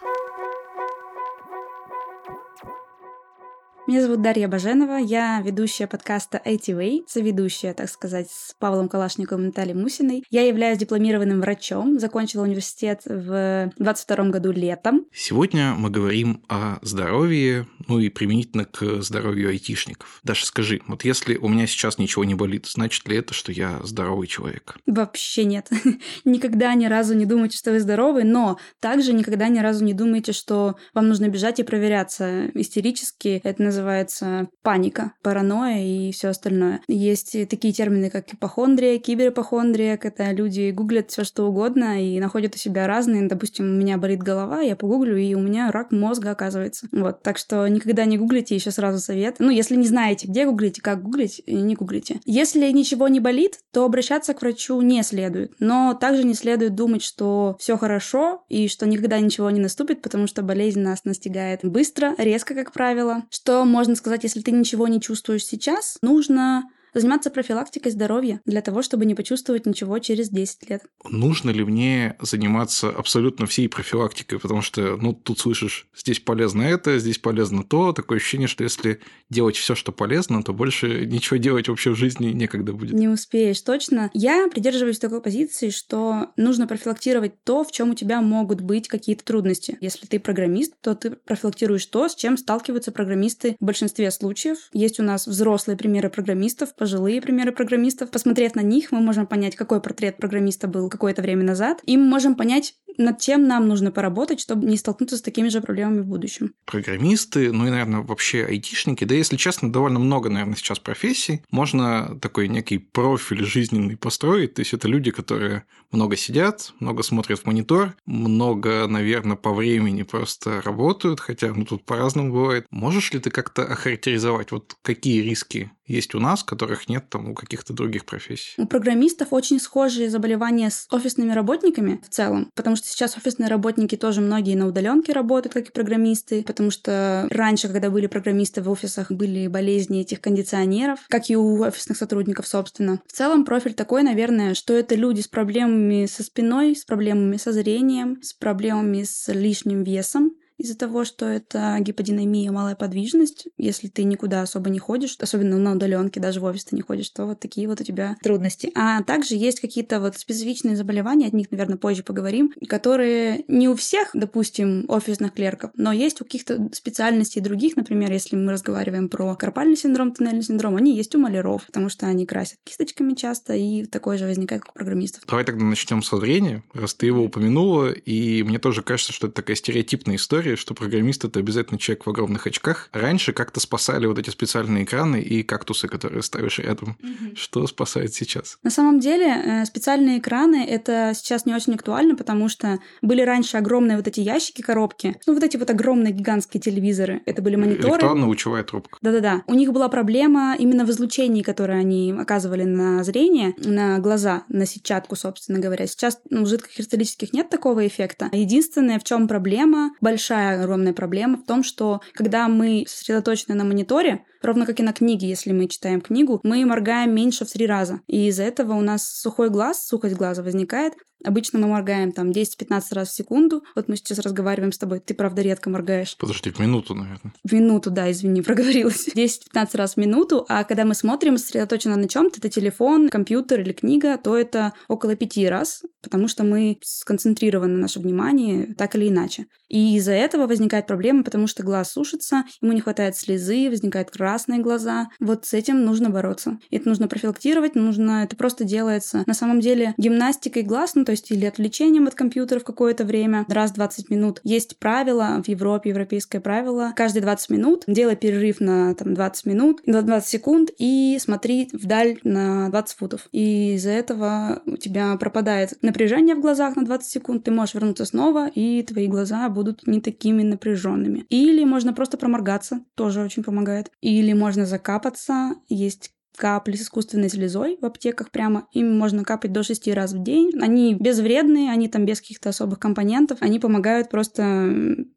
[SPEAKER 6] Меня зовут Дарья Баженова, я ведущая подкаста ITWay, соведущая, так сказать, с Павлом Калашниковым и Натальей Мусиной. Я являюсь дипломированным врачом, закончила университет в 22 году летом.
[SPEAKER 1] Сегодня мы говорим о здоровье, ну и применительно к здоровью айтишников. Даша, скажи, вот если у меня сейчас ничего не болит, значит ли это, что я здоровый человек?
[SPEAKER 6] Вообще нет. никогда ни разу не думайте, что вы здоровый, но также никогда ни разу не думайте, что вам нужно бежать и проверяться истерически. Это называется паника, паранойя и все остальное. Есть такие термины, как ипохондрия, киберипохондрия, когда люди гуглят все что угодно и находят у себя разные. Допустим, у меня болит голова, я погуглю, и у меня рак мозга оказывается. Вот, так что никогда не гуглите, еще сразу совет. Ну, если не знаете, где гуглить и как гуглить, не гуглите. Если ничего не болит, то обращаться к врачу не следует. Но также не следует думать, что все хорошо и что никогда ничего не наступит, потому что болезнь нас настигает быстро, резко, как правило. Что можно сказать, если ты ничего не чувствуешь сейчас, нужно заниматься профилактикой здоровья для того, чтобы не почувствовать ничего через 10 лет.
[SPEAKER 1] Нужно ли мне заниматься абсолютно всей профилактикой? Потому что, ну, тут слышишь, здесь полезно это, здесь полезно то. Такое ощущение, что если делать все, что полезно, то больше ничего делать вообще в жизни некогда будет.
[SPEAKER 6] Не успеешь, точно. Я придерживаюсь такой позиции, что нужно профилактировать то, в чем у тебя могут быть какие-то трудности. Если ты программист, то ты профилактируешь то, с чем сталкиваются программисты в большинстве случаев. Есть у нас взрослые примеры программистов, пожилые примеры программистов. Посмотрев на них, мы можем понять, какой портрет программиста был какое-то время назад, и мы можем понять, над чем нам нужно поработать, чтобы не столкнуться с такими же проблемами в будущем.
[SPEAKER 1] Программисты, ну и, наверное, вообще айтишники, да, если честно, довольно много, наверное, сейчас профессий. Можно такой некий профиль жизненный построить, то есть это люди, которые много сидят, много смотрят в монитор, много, наверное, по времени просто работают, хотя ну, тут по-разному бывает. Можешь ли ты как-то охарактеризовать, вот какие риски есть у нас, которых нет там у каких-то других профессий.
[SPEAKER 6] У программистов очень схожие заболевания с офисными работниками в целом, потому что сейчас офисные работники тоже многие на удаленке работают, как и программисты, потому что раньше, когда были программисты в офисах, были болезни этих кондиционеров, как и у офисных сотрудников, собственно. В целом профиль такой, наверное, что это люди с проблемами со спиной, с проблемами со зрением, с проблемами с лишним весом, из-за того, что это гиподинамия, малая подвижность. Если ты никуда особо не ходишь, особенно на удаленке, даже в офис ты не ходишь, то вот такие вот у тебя трудности. А также есть какие-то вот специфичные заболевания, от них, наверное, позже поговорим, которые не у всех, допустим, офисных клерков, но есть у каких-то специальностей других, например, если мы разговариваем про карпальный синдром, туннельный синдром, они есть у маляров, потому что они красят кисточками часто, и такое же возникает, у программистов.
[SPEAKER 1] Давай тогда начнем со зрения, раз ты его упомянула, и мне тоже кажется, что это такая стереотипная история, история, что программист это обязательно человек в огромных очках. Раньше как-то спасали вот эти специальные экраны и кактусы, которые ставишь рядом. Угу. Что спасает сейчас?
[SPEAKER 6] На самом деле э, специальные экраны это сейчас не очень актуально, потому что были раньше огромные вот эти ящики, коробки, ну вот эти вот огромные гигантские телевизоры. Это были мониторы.
[SPEAKER 1] Электронно-лучевая трубка.
[SPEAKER 6] Да-да-да. У них была проблема именно в излучении, которое они оказывали на зрение, на глаза, на сетчатку, собственно говоря. Сейчас ну, в жидких кристаллических нет такого эффекта. Единственное, в чем проблема большая большая огромная проблема в том, что когда мы сосредоточены на мониторе, ровно как и на книге, если мы читаем книгу, мы моргаем меньше в три раза. И из-за этого у нас сухой глаз, сухость глаза возникает, Обычно мы моргаем там 10-15 раз в секунду. Вот мы сейчас разговариваем с тобой. Ты, правда, редко моргаешь.
[SPEAKER 1] Подожди, в минуту, наверное.
[SPEAKER 6] В минуту, да, извини, проговорилась. 10-15 раз в минуту. А когда мы смотрим сосредоточенно на чем-то, это телефон, компьютер или книга, то это около пяти раз, потому что мы сконцентрированы на наше внимание так или иначе. И из-за этого возникает проблема, потому что глаз сушится, ему не хватает слезы, возникают красные глаза. Вот с этим нужно бороться. Это нужно профилактировать, нужно... Это просто делается. На самом деле гимнастикой глаз, ну, то есть или отвлечением от компьютера в какое-то время, раз в 20 минут. Есть правило в Европе, европейское правило, каждые 20 минут делай перерыв на там, 20 минут, на 20 секунд и смотри вдаль на 20 футов. И из-за этого у тебя пропадает напряжение в глазах на 20 секунд, ты можешь вернуться снова, и твои глаза будут не такими напряженными. Или можно просто проморгаться, тоже очень помогает. Или можно закапаться, есть капли с искусственной слезой в аптеках прямо. Им можно капать до 6 раз в день. Они безвредные, они там без каких-то особых компонентов. Они помогают просто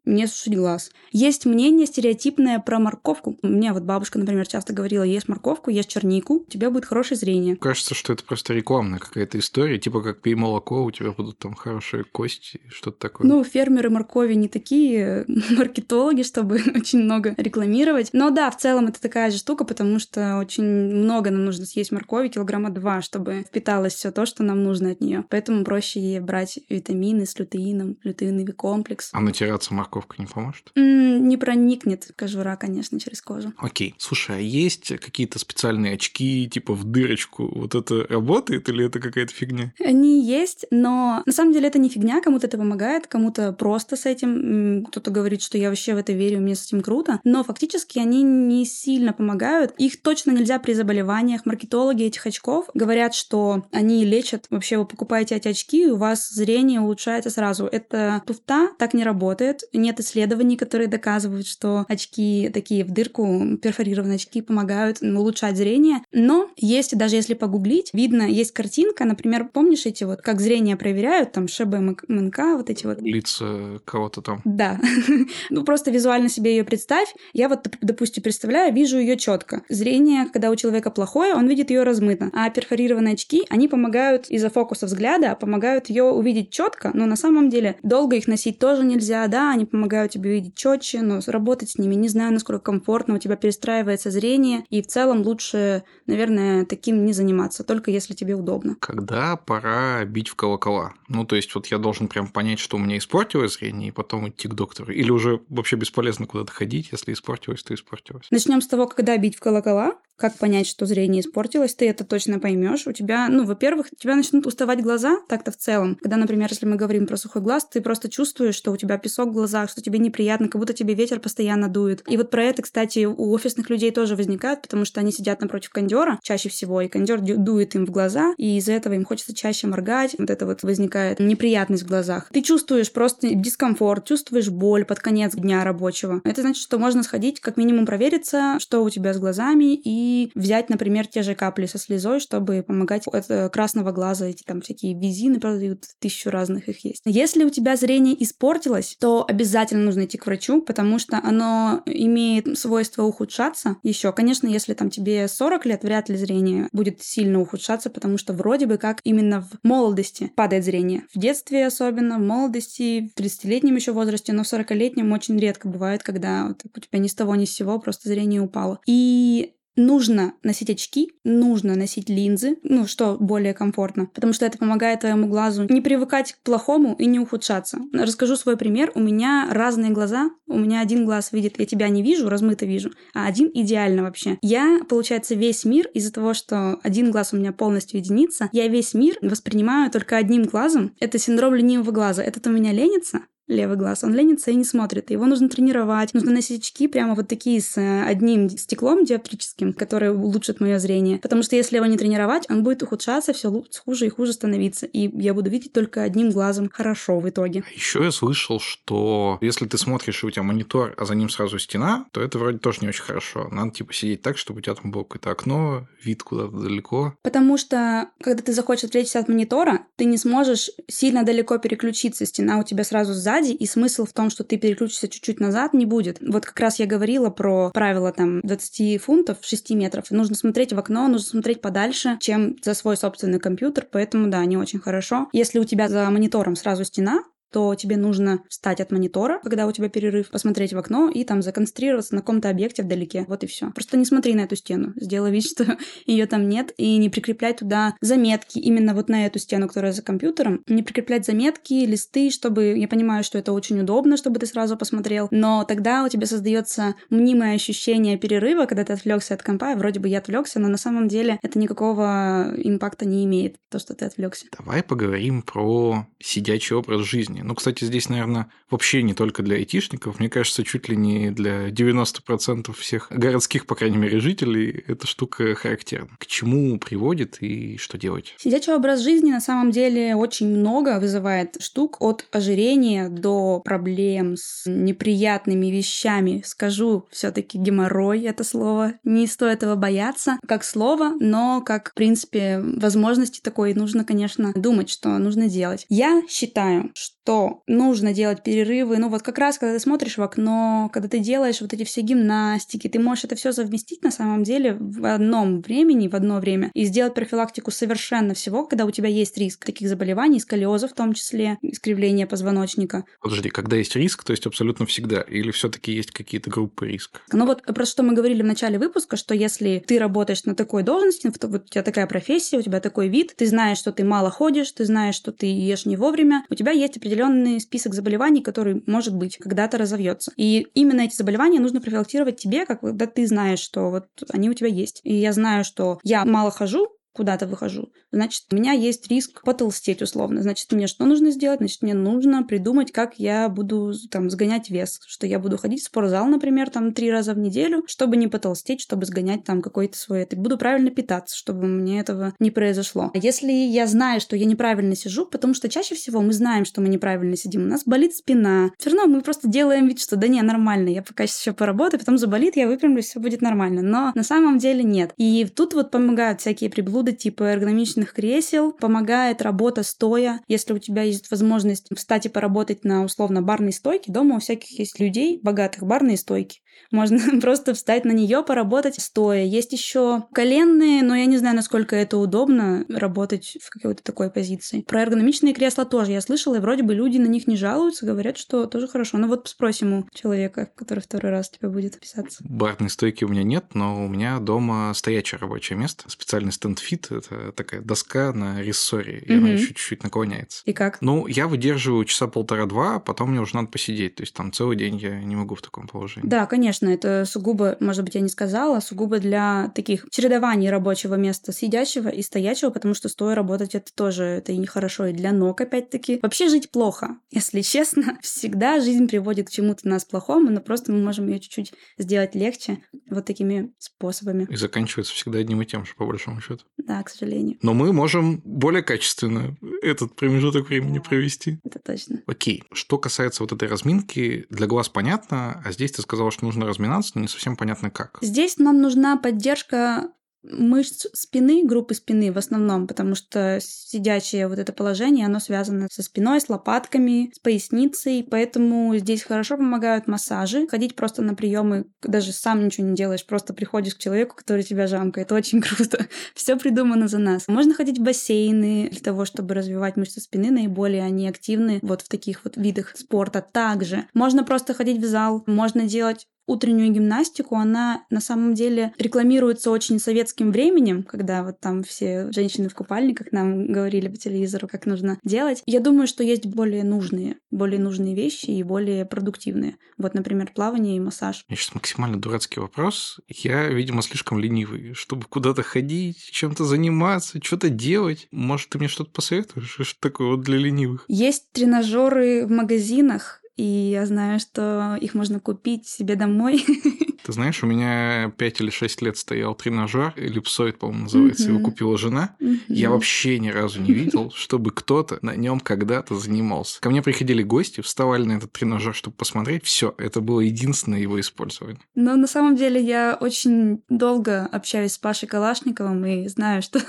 [SPEAKER 6] не сушить глаз. Есть мнение стереотипное про морковку. Меня вот бабушка, например, часто говорила, ешь морковку, ешь чернику, у тебя будет хорошее зрение.
[SPEAKER 4] Кажется, что это просто рекламная какая-то история, типа как пей молоко, у тебя будут там хорошие кости, что-то такое.
[SPEAKER 6] Ну, фермеры моркови не такие маркетологи, чтобы очень много рекламировать. Но да, в целом это такая же штука, потому что очень много нам нужно съесть моркови, килограмма два, чтобы впиталось все то, что нам нужно от нее. Поэтому проще брать витамины с лютеином, лютеиновый комплекс.
[SPEAKER 4] А натираться морковкой не поможет?
[SPEAKER 6] М, не проникнет кожура, конечно, через кожу.
[SPEAKER 4] Окей. Слушай, а есть какие-то специальные очки, типа в дырочку? Вот это работает или это какая-то фигня?
[SPEAKER 6] Они есть, но на самом деле это не фигня, кому-то это помогает, кому-то просто с этим. Кто-то говорит, что я вообще в это верю, мне с этим круто. Но фактически они не сильно помогают. Их точно нельзя при заболевании заболеваниях. Маркетологи этих очков говорят, что они лечат. Вообще вы покупаете эти очки, и у вас зрение улучшается сразу. Это туфта, так не работает. Нет исследований, которые доказывают, что очки такие в дырку, перфорированные очки помогают улучшать зрение. Но есть, даже если погуглить, видно, есть картинка, например, помнишь эти вот, как зрение проверяют, там ШБМНК, вот эти вот.
[SPEAKER 4] Лица кого-то там.
[SPEAKER 6] Да. ну просто визуально себе ее представь. Я вот, допустим, представляю, вижу ее четко. Зрение, когда у человека человека плохое, он видит ее размыто. А перфорированные очки, они помогают из-за фокуса взгляда, помогают ее увидеть четко, но на самом деле долго их носить тоже нельзя, да, они помогают тебе видеть четче, но работать с ними не знаю, насколько комфортно, у тебя перестраивается зрение, и в целом лучше, наверное, таким не заниматься, только если тебе удобно.
[SPEAKER 4] Когда пора бить в колокола? Ну, то есть вот я должен прям понять, что у меня испортилось зрение, и потом идти к доктору. Или уже вообще бесполезно куда-то ходить, если испортилось, то испортилось.
[SPEAKER 6] Начнем с того, когда бить в колокола. Как понять, что зрение испортилось, ты это точно поймешь. У тебя, ну, во-первых, у тебя начнут уставать глаза, так-то в целом. Когда, например, если мы говорим про сухой глаз, ты просто чувствуешь, что у тебя песок в глазах, что тебе неприятно, как будто тебе ветер постоянно дует. И вот про это, кстати, у офисных людей тоже возникает, потому что они сидят напротив кондера чаще всего, и кондер дует им в глаза, и из-за этого им хочется чаще моргать. Вот это вот возникает неприятность в глазах. Ты чувствуешь просто дискомфорт, чувствуешь боль под конец дня рабочего. Это значит, что можно сходить, как минимум провериться, что у тебя с глазами, и взять, например, те же капли со слезой, чтобы помогать от э, красного глаза, эти там всякие визины продают, тысячу разных их есть. Если у тебя зрение испортилось, то обязательно нужно идти к врачу, потому что оно имеет свойство ухудшаться еще. Конечно, если там тебе 40 лет, вряд ли зрение будет сильно ухудшаться, потому что вроде бы как именно в молодости падает зрение. В детстве особенно, в молодости, в 30-летнем еще возрасте, но в 40-летнем очень редко бывает, когда вот, у тебя ни с того ни с сего просто зрение упало. И Нужно носить очки, нужно носить линзы, ну, что более комфортно, потому что это помогает твоему глазу не привыкать к плохому и не ухудшаться. Расскажу свой пример. У меня разные глаза. У меня один глаз видит, я тебя не вижу, размыто вижу, а один идеально вообще. Я, получается, весь мир из-за того, что один глаз у меня полностью единица, я весь мир воспринимаю только одним глазом. Это синдром ленивого глаза. Этот у меня ленится, левый глаз, он ленится и не смотрит. Его нужно тренировать. Нужно носить очки прямо вот такие с э, одним стеклом диоптрическим, которые улучшат мое зрение. Потому что если его не тренировать, он будет ухудшаться, все хуже и хуже становиться. И я буду видеть только одним глазом хорошо в итоге.
[SPEAKER 4] А Еще я слышал, что если ты смотришь, и у тебя монитор, а за ним сразу стена, то это вроде тоже не очень хорошо. Надо типа сидеть так, чтобы у тебя там было какое-то окно, вид куда-то далеко.
[SPEAKER 6] Потому что, когда ты захочешь отвлечься от монитора, ты не сможешь сильно далеко переключиться. Стена у тебя сзади сзади, и смысл в том, что ты переключишься чуть-чуть назад, не будет. Вот как раз я говорила про правило там 20 фунтов, 6 метров. Нужно смотреть в окно, нужно смотреть подальше, чем за свой собственный компьютер, поэтому да, не очень хорошо. Если у тебя за монитором сразу стена, то тебе нужно встать от монитора, когда у тебя перерыв, посмотреть в окно и там законцентрироваться на каком-то объекте вдалеке. Вот и все. Просто не смотри на эту стену. Сделай вид, что ее там нет, и не прикрепляй туда заметки именно вот на эту стену, которая за компьютером. Не прикреплять заметки, листы, чтобы... Я понимаю, что это очень удобно, чтобы ты сразу посмотрел, но тогда у тебя создается мнимое ощущение перерыва, когда ты отвлекся от компа, вроде бы я отвлекся, но на самом деле это никакого импакта не имеет, то, что ты отвлекся.
[SPEAKER 1] Давай поговорим про сидячий образ жизни. Ну, кстати, здесь, наверное, вообще не только для айтишников. Мне кажется, чуть ли не для 90% всех городских, по крайней мере, жителей эта штука характерна. К чему приводит и что делать?
[SPEAKER 6] Сидячий образ жизни на самом деле очень много вызывает штук от ожирения до проблем с неприятными вещами. Скажу все-таки геморрой это слово. Не стоит этого бояться как слово, но как, в принципе, возможности такой нужно, конечно, думать, что нужно делать. Я считаю, что нужно делать перерывы. Ну вот как раз, когда ты смотришь в окно, когда ты делаешь вот эти все гимнастики, ты можешь это все совместить на самом деле в одном времени, в одно время, и сделать профилактику совершенно всего, когда у тебя есть риск таких заболеваний, сколиоза в том числе, искривления позвоночника.
[SPEAKER 1] Подожди, когда есть риск, то есть абсолютно всегда? Или все-таки есть какие-то группы риска?
[SPEAKER 6] Ну вот про что мы говорили в начале выпуска, что если ты работаешь на такой должности, вот у тебя такая профессия, у тебя такой вид, ты знаешь, что ты мало ходишь, ты знаешь, что ты ешь не вовремя, у тебя есть определенный список заболеваний, который, может быть, когда-то разовьется. И именно эти заболевания нужно профилактировать тебе, когда ты знаешь, что вот они у тебя есть. И я знаю, что я мало хожу, куда-то выхожу, значит, у меня есть риск потолстеть условно. Значит, мне что нужно сделать? Значит, мне нужно придумать, как я буду там сгонять вес, что я буду ходить в спортзал, например, там три раза в неделю, чтобы не потолстеть, чтобы сгонять там какой-то свой... Это буду правильно питаться, чтобы мне этого не произошло. Если я знаю, что я неправильно сижу, потому что чаще всего мы знаем, что мы неправильно сидим, у нас болит спина, все равно мы просто делаем вид, что да не, нормально, я пока еще поработаю, потом заболит, я выпрямлюсь, все будет нормально. Но на самом деле нет. И тут вот помогают всякие приблуды, приблуды типа эргономичных кресел, помогает работа стоя. Если у тебя есть возможность встать и поработать на условно барной стойке, дома у всяких есть людей, богатых барные стойки. Можно просто встать на нее, поработать стоя. Есть еще коленные, но я не знаю, насколько это удобно работать в какой-то такой позиции. Про эргономичные кресла тоже я слышала, и вроде бы люди на них не жалуются, говорят, что тоже хорошо. Ну вот спросим у человека, который второй раз тебе будет писаться.
[SPEAKER 1] Барной стойки у меня нет, но у меня дома стоячее рабочее место, специальный стенд фит, это такая доска на рессоре, и угу. она еще чуть-чуть наклоняется.
[SPEAKER 6] И как?
[SPEAKER 1] Ну, я выдерживаю часа полтора-два, а потом мне уже надо посидеть, то есть там целый день я не могу в таком положении.
[SPEAKER 6] Да, конечно, это сугубо, может быть, я не сказала, сугубо для таких чередований рабочего места сидящего и стоячего, потому что стоя работать это тоже, это и нехорошо, и для ног опять-таки. Вообще жить плохо, если честно. Всегда жизнь приводит к чему-то нас плохому, но просто мы можем ее чуть-чуть сделать легче вот такими способами.
[SPEAKER 1] И заканчивается всегда одним и тем же, по большому счету.
[SPEAKER 6] Да, к сожалению.
[SPEAKER 1] Но мы можем более качественно этот промежуток времени провести.
[SPEAKER 6] Это точно.
[SPEAKER 1] Окей. Что касается вот этой разминки, для глаз понятно, а здесь ты сказала, что нужно разминаться, но не совсем понятно как.
[SPEAKER 6] Здесь нам нужна поддержка мышц спины, группы спины в основном, потому что сидячее вот это положение, оно связано со спиной, с лопатками, с поясницей, поэтому здесь хорошо помогают массажи. Ходить просто на приемы, даже сам ничего не делаешь, просто приходишь к человеку, который тебя жамкает. Это очень круто. Все придумано за нас. Можно ходить в бассейны для того, чтобы развивать мышцы спины, наиболее они активны вот в таких вот видах спорта. Также можно просто ходить в зал, можно делать утреннюю гимнастику, она на самом деле рекламируется очень советским временем, когда вот там все женщины в купальниках нам говорили по телевизору, как нужно делать. Я думаю, что есть более нужные, более нужные вещи и более продуктивные. Вот, например, плавание и массаж.
[SPEAKER 1] Меня сейчас максимально дурацкий вопрос. Я, видимо, слишком ленивый, чтобы куда-то ходить, чем-то заниматься, что-то делать. Может, ты мне что-то посоветуешь? Что такое вот для ленивых?
[SPEAKER 6] Есть тренажеры в магазинах, и я знаю, что их можно купить себе домой.
[SPEAKER 1] Ты знаешь, у меня 5 или 6 лет стоял тренажер, эллипсоид, по-моему, называется, его купила жена. Я вообще ни разу не видел, чтобы кто-то на нем когда-то занимался. Ко мне приходили гости, вставали на этот тренажер, чтобы посмотреть. Все, это было единственное его использование.
[SPEAKER 6] Но на самом деле я очень долго общаюсь с Пашей Калашниковым и знаю, что,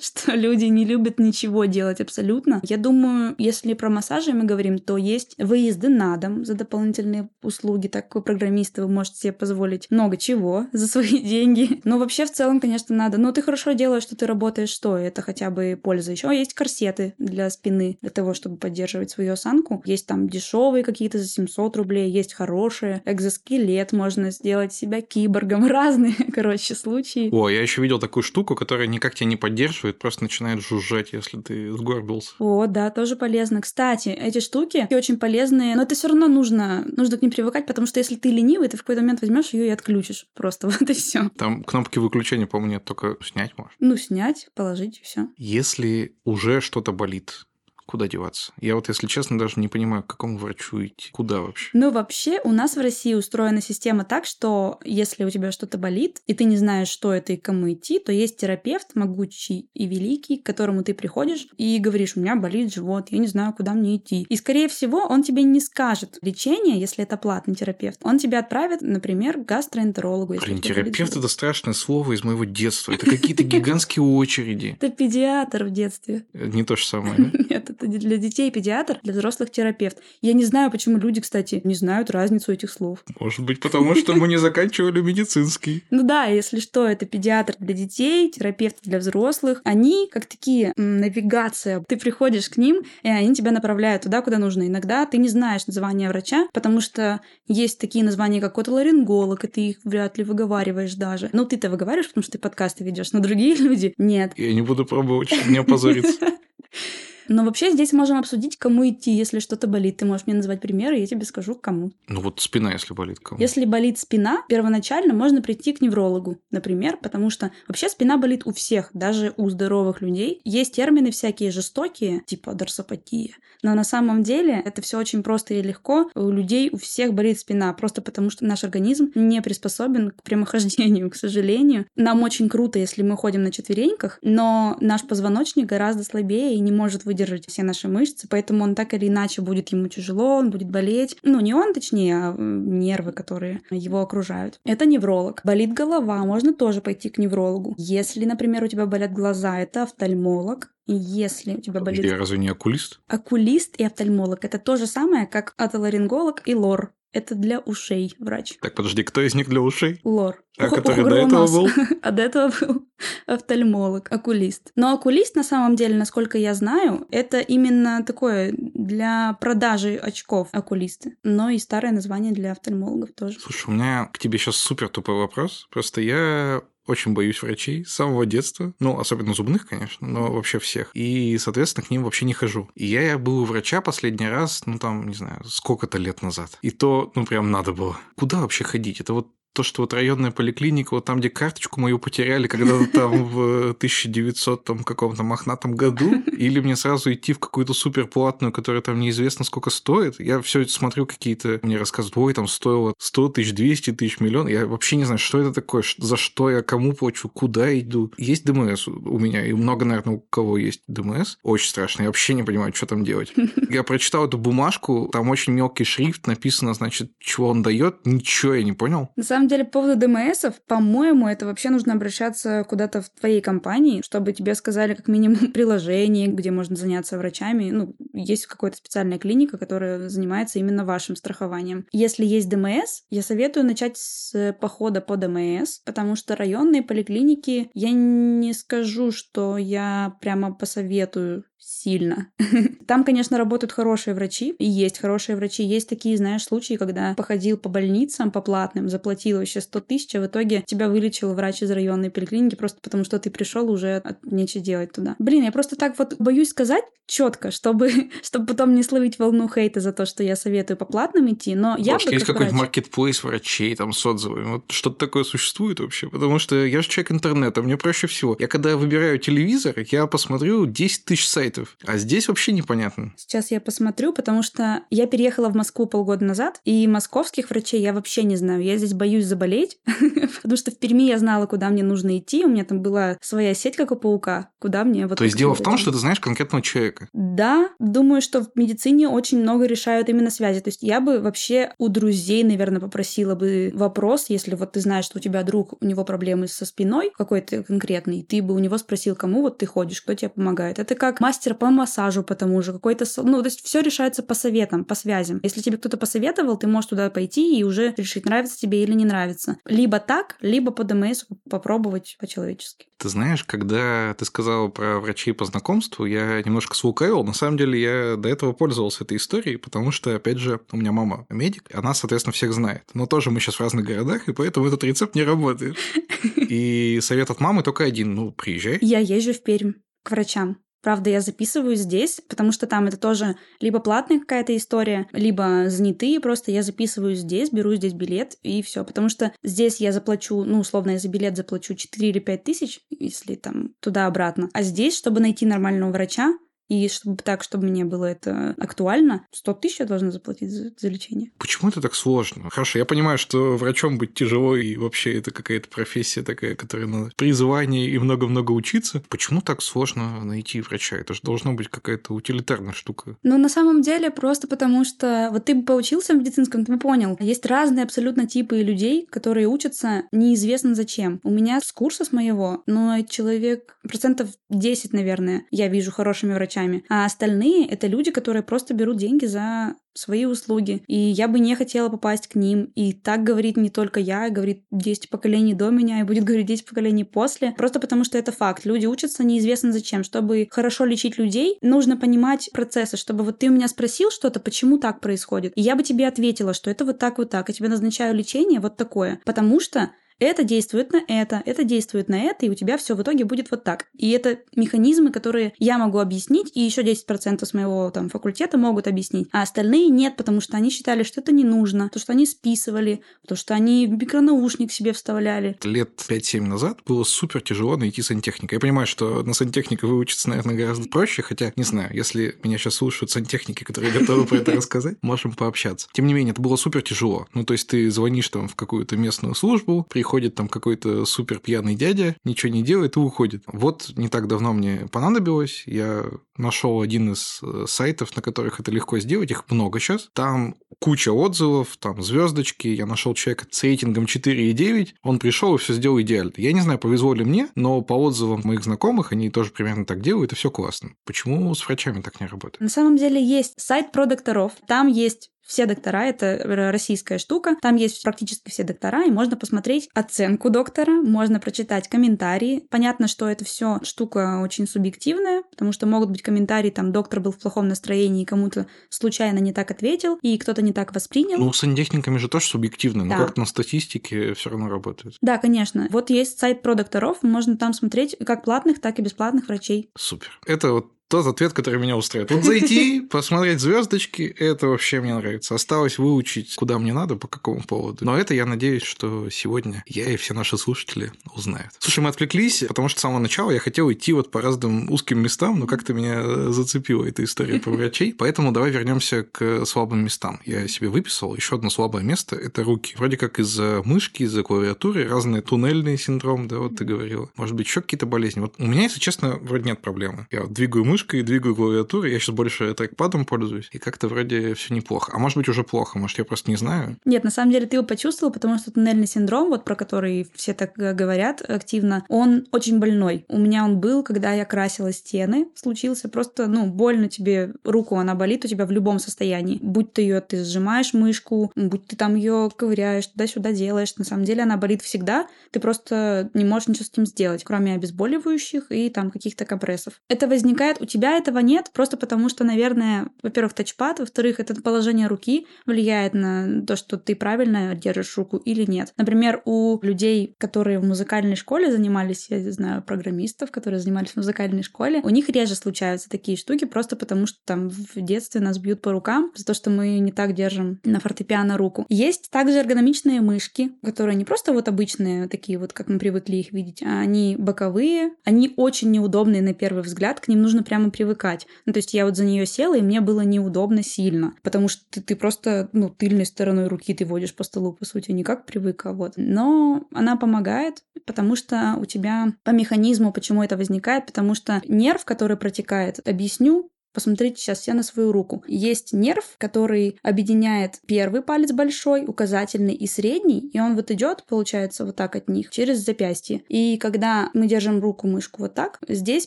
[SPEAKER 6] что люди не любят ничего делать абсолютно. Я думаю, если про массажи мы говорим, то есть выезды на на дом за дополнительные услуги. Так как программисты, вы можете себе позволить много чего за свои деньги. Но вообще в целом, конечно, надо. Но ты хорошо делаешь, что ты работаешь, что это хотя бы польза. Еще есть корсеты для спины, для того, чтобы поддерживать свою осанку. Есть там дешевые какие-то за 700 рублей, есть хорошие. Экзоскелет можно сделать себя киборгом. Разные, короче, случаи.
[SPEAKER 1] О, я еще видел такую штуку, которая никак тебя не поддерживает, просто начинает жужжать, если ты сгорбился.
[SPEAKER 6] О, да, тоже полезно. Кстати, эти штуки очень полезные, но это все равно нужно, нужно к ним привыкать, потому что если ты ленивый, ты в какой-то момент возьмешь ее и отключишь. Просто вот и все.
[SPEAKER 1] Там кнопки выключения, по-моему, нет, только снять можно.
[SPEAKER 6] Ну, снять, положить и все.
[SPEAKER 1] Если уже что-то болит, куда деваться? Я вот, если честно, даже не понимаю, к какому врачу идти. Куда вообще?
[SPEAKER 6] Ну, вообще, у нас в России устроена система так, что если у тебя что-то болит, и ты не знаешь, что это и кому идти, то есть терапевт могучий и великий, к которому ты приходишь и говоришь, у меня болит живот, я не знаю, куда мне идти. И, скорее всего, он тебе не скажет лечение, если это платный терапевт. Он тебя отправит, например, к гастроэнтерологу.
[SPEAKER 1] Блин, терапевт это страшное слово из моего детства. Это какие-то гигантские очереди.
[SPEAKER 6] Это педиатр в детстве.
[SPEAKER 1] Не то же самое?
[SPEAKER 6] Нет, для детей педиатр, для взрослых терапевт. Я не знаю, почему люди, кстати, не знают разницу этих слов.
[SPEAKER 1] Может быть, потому что мы не заканчивали медицинский.
[SPEAKER 6] Ну да, если что, это педиатр для детей, терапевт для взрослых. Они как такие навигация. Ты приходишь к ним, и они тебя направляют туда, куда нужно. Иногда ты не знаешь названия врача, потому что есть такие названия, как отоларинголог, и ты их вряд ли выговариваешь даже. Ну, ты-то выговариваешь, потому что ты подкасты ведешь, но другие люди нет.
[SPEAKER 1] Я не буду пробовать, не опозориться.
[SPEAKER 6] Но вообще здесь можем обсудить, кому идти, если что-то болит. Ты можешь мне назвать примеры, и я тебе скажу, кому.
[SPEAKER 1] Ну вот спина, если болит кому.
[SPEAKER 6] Если болит спина, первоначально можно прийти к неврологу, например, потому что вообще спина болит у всех, даже у здоровых людей. Есть термины всякие жестокие, типа дорсопатия, но на самом деле это все очень просто и легко. У людей у всех болит спина, просто потому что наш организм не приспособен к прямохождению, к сожалению. Нам очень круто, если мы ходим на четвереньках, но наш позвоночник гораздо слабее и не может выдержать все наши мышцы, поэтому он так или иначе будет ему тяжело, он будет болеть. Ну, не он, точнее, а нервы, которые его окружают. Это невролог. Болит голова, можно тоже пойти к неврологу. Если, например, у тебя болят глаза, это офтальмолог. И если у тебя болит
[SPEAKER 1] Я разве не окулист?
[SPEAKER 6] окулист и офтальмолог, это то же самое, как отоларинголог и лор. Это для ушей врач.
[SPEAKER 1] Так, подожди, кто из них для ушей?
[SPEAKER 6] Лор.
[SPEAKER 1] А который до этого был?
[SPEAKER 6] А до этого был офтальмолог, окулист. Но окулист, на самом деле, насколько я знаю, это именно такое для продажи очков окулисты. Но и старое название для офтальмологов тоже.
[SPEAKER 1] Слушай, у меня к тебе сейчас супер тупой вопрос. Просто я очень боюсь врачей с самого детства. Ну, особенно зубных, конечно, но вообще всех. И, соответственно, к ним вообще не хожу. И я был у врача последний раз, ну, там, не знаю, сколько-то лет назад. И то, ну, прям надо было. Куда вообще ходить? Это вот то, что вот районная поликлиника, вот там, где карточку мою потеряли когда-то там в 1900 там каком-то мохнатом году, или мне сразу идти в какую-то суперплатную, которая там неизвестно сколько стоит. Я все это смотрю какие-то, мне рассказывают, ой, там стоило 100 тысяч, 200 тысяч, миллион. Я вообще не знаю, что это такое, за что я, кому плачу, куда иду. Есть ДМС у меня, и много, наверное, у кого есть ДМС. Очень страшно, я вообще не понимаю, что там делать. Я прочитал эту бумажку, там очень мелкий шрифт, написано, значит, чего он дает. Ничего я не понял.
[SPEAKER 6] На самом деле, по поводу ДМСов, по-моему, это вообще нужно обращаться куда-то в твоей компании, чтобы тебе сказали как минимум приложение, где можно заняться врачами. Ну, есть какая-то специальная клиника, которая занимается именно вашим страхованием. Если есть ДМС, я советую начать с похода по ДМС, потому что районные поликлиники, я не скажу, что я прямо посоветую сильно. Там, конечно, работают хорошие врачи, и есть хорошие врачи. Есть такие, знаешь, случаи, когда походил по больницам, по платным, заплатил вообще 100 тысяч, а в итоге тебя вылечил врач из районной поликлиники просто потому, что ты пришел уже от нечего делать туда. Блин, я просто так вот боюсь сказать четко, чтобы, чтобы потом не словить волну хейта за то, что я советую по платным идти, но я
[SPEAKER 1] Может,
[SPEAKER 6] бы
[SPEAKER 1] есть
[SPEAKER 6] как
[SPEAKER 1] какой-нибудь
[SPEAKER 6] врач-
[SPEAKER 1] маркетплейс врачей там с отзывами? Вот что-то такое существует вообще? Потому что я же человек интернета, мне проще всего. Я когда выбираю телевизор, я посмотрю 10 тысяч сайтов, а здесь вообще непонятно.
[SPEAKER 6] Сейчас я посмотрю, потому что я переехала в Москву полгода назад, и московских врачей я вообще не знаю. Я здесь боюсь заболеть, потому что в Перми я знала, куда мне нужно идти. У меня там была своя сеть, как у паука, куда мне вот...
[SPEAKER 1] То есть дело в том, что ты знаешь конкретного человека.
[SPEAKER 6] Да, думаю, что в медицине очень много решают именно связи. То есть я бы вообще у друзей, наверное, попросила бы вопрос, если вот ты знаешь, что у тебя друг, у него проблемы со спиной какой-то конкретный, ты бы у него спросил, кому вот ты ходишь, кто тебе помогает. Это как мастер по массажу по тому же, какой-то... Ну, то есть все решается по советам, по связям. Если тебе кто-то посоветовал, ты можешь туда пойти и уже решить, нравится тебе или не нравится. Либо так, либо по ДМС попробовать по-человечески.
[SPEAKER 1] Ты знаешь, когда ты сказал про врачей по знакомству, я немножко слукавил. На самом деле я до этого пользовался этой историей, потому что, опять же, у меня мама медик, она, соответственно, всех знает. Но тоже мы сейчас в разных городах, и поэтому этот рецепт не работает. И совет от мамы только один. Ну, приезжай.
[SPEAKER 6] Я езжу в Пермь к врачам. Правда, я записываюсь здесь, потому что там это тоже либо платная какая-то история, либо занятые. Просто я записываюсь здесь, беру здесь билет и все. Потому что здесь я заплачу, ну, условно, я за билет заплачу 4 или 5 тысяч, если там туда-обратно. А здесь, чтобы найти нормального врача, и чтобы так, чтобы мне было это актуально, 100 тысяч я должна заплатить за, за лечение.
[SPEAKER 1] Почему это так сложно? Хорошо, я понимаю, что врачом быть тяжело, и вообще это какая-то профессия такая, которая надо призвание и много-много учиться. Почему так сложно найти врача? Это же должно быть какая-то утилитарная штука.
[SPEAKER 6] Ну, на самом деле, просто потому что вот ты бы поучился в медицинском, ты бы понял, есть разные абсолютно типы людей, которые учатся неизвестно зачем. У меня с курса с моего, но человек процентов 10, наверное, я вижу хорошими врачами, врачами. А остальные — это люди, которые просто берут деньги за свои услуги. И я бы не хотела попасть к ним. И так говорит не только я, говорит 10 поколений до меня, и будет говорить 10 поколений после. Просто потому что это факт. Люди учатся неизвестно зачем. Чтобы хорошо лечить людей, нужно понимать процессы, чтобы вот ты у меня спросил что-то, почему так происходит. И я бы тебе ответила, что это вот так, вот так. Я тебе назначаю лечение вот такое. Потому что это действует на это, это действует на это, и у тебя все в итоге будет вот так. И это механизмы, которые я могу объяснить, и еще 10% с моего там факультета могут объяснить, а остальные нет, потому что они считали, что это не нужно, то, что они списывали, то, что они микронаушник себе вставляли.
[SPEAKER 1] Лет 5-7 назад было супер тяжело найти сантехника. Я понимаю, что на сантехника выучиться, наверное, гораздо проще, хотя, не знаю, если меня сейчас слушают сантехники, которые готовы про это рассказать, можем пообщаться. Тем не менее, это было супер тяжело. Ну, то есть ты звонишь там в какую-то местную службу, приходишь приходит там какой-то супер пьяный дядя, ничего не делает и уходит. Вот не так давно мне понадобилось, я нашел один из э, сайтов, на которых это легко сделать, их много сейчас. Там куча отзывов, там звездочки, я нашел человека с рейтингом 4,9, он пришел и все сделал идеально. Я не знаю, повезло ли мне, но по отзывам моих знакомых, они тоже примерно так делают, и все классно. Почему с врачами так не работает?
[SPEAKER 6] На самом деле есть сайт про докторов, там есть все доктора, это российская штука. Там есть практически все доктора, и можно посмотреть оценку доктора, можно прочитать комментарии. Понятно, что это все штука очень субъективная, потому что могут быть комментарии, там, доктор был в плохом настроении, кому-то случайно не так ответил, и кто-то не так воспринял.
[SPEAKER 1] Ну, с сантехниками же тоже субъективно, но да. как-то на статистике все равно работает.
[SPEAKER 6] Да, конечно. Вот есть сайт про докторов, можно там смотреть как платных, так и бесплатных врачей.
[SPEAKER 1] Супер. Это вот тот ответ, который меня устраивает. Вот зайти, посмотреть звездочки, это вообще мне нравится. Осталось выучить, куда мне надо, по какому поводу. Но это я надеюсь, что сегодня я и все наши слушатели узнают. Слушай, мы отвлеклись, потому что с самого начала я хотел идти вот по разным узким местам, но как-то меня зацепила эта история про врачей. Поэтому давай вернемся к слабым местам. Я себе выписал еще одно слабое место – это руки. Вроде как из-за мышки, из-за клавиатуры, разные туннельные синдром, да, вот ты говорила. Может быть, еще какие-то болезни. Вот у меня, если честно, вроде нет проблемы. Я двигаю мышку, мышкой, двигаю клавиатуру. Я сейчас больше трекпадом пользуюсь, и как-то вроде все неплохо. А может быть, уже плохо, может, я просто не знаю.
[SPEAKER 6] Нет, на самом деле ты его почувствовал, потому что туннельный синдром, вот про который все так говорят активно, он очень больной. У меня он был, когда я красила стены, случился просто, ну, больно тебе руку, она болит у тебя в любом состоянии. Будь ты ее, ты сжимаешь мышку, будь ты там ее ковыряешь, туда-сюда делаешь, на самом деле она болит всегда, ты просто не можешь ничего с этим сделать, кроме обезболивающих и там каких-то компрессов. Это возникает у тебя этого нет, просто потому что, наверное, во-первых, тачпад, во-вторых, это положение руки влияет на то, что ты правильно держишь руку или нет. Например, у людей, которые в музыкальной школе занимались, я знаю, программистов, которые занимались в музыкальной школе, у них реже случаются такие штуки, просто потому что там в детстве нас бьют по рукам за то, что мы не так держим на фортепиано руку. Есть также эргономичные мышки, которые не просто вот обычные, такие вот, как мы привыкли их видеть, а они боковые, они очень неудобные на первый взгляд, к ним нужно прямо привыкать. Ну, то есть я вот за нее села, и мне было неудобно сильно, потому что ты, ты просто, ну, тыльной стороной руки ты водишь по столу, по сути, не как привык, а вот. Но она помогает, потому что у тебя по механизму, почему это возникает, потому что нерв, который протекает, объясню, Посмотрите сейчас все на свою руку. Есть нерв, который объединяет первый палец большой, указательный и средний, и он вот идет, получается, вот так от них, через запястье. И когда мы держим руку, мышку вот так, здесь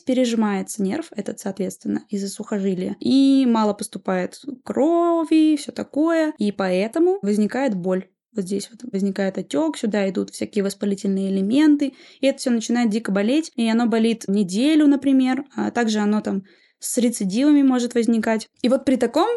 [SPEAKER 6] пережимается нерв, этот, соответственно, из-за сухожилия. И мало поступает крови, все такое, и поэтому возникает боль вот здесь вот возникает отек, сюда идут всякие воспалительные элементы, и это все начинает дико болеть, и оно болит неделю, например, а также оно там с рецидивами может возникать. И вот при таком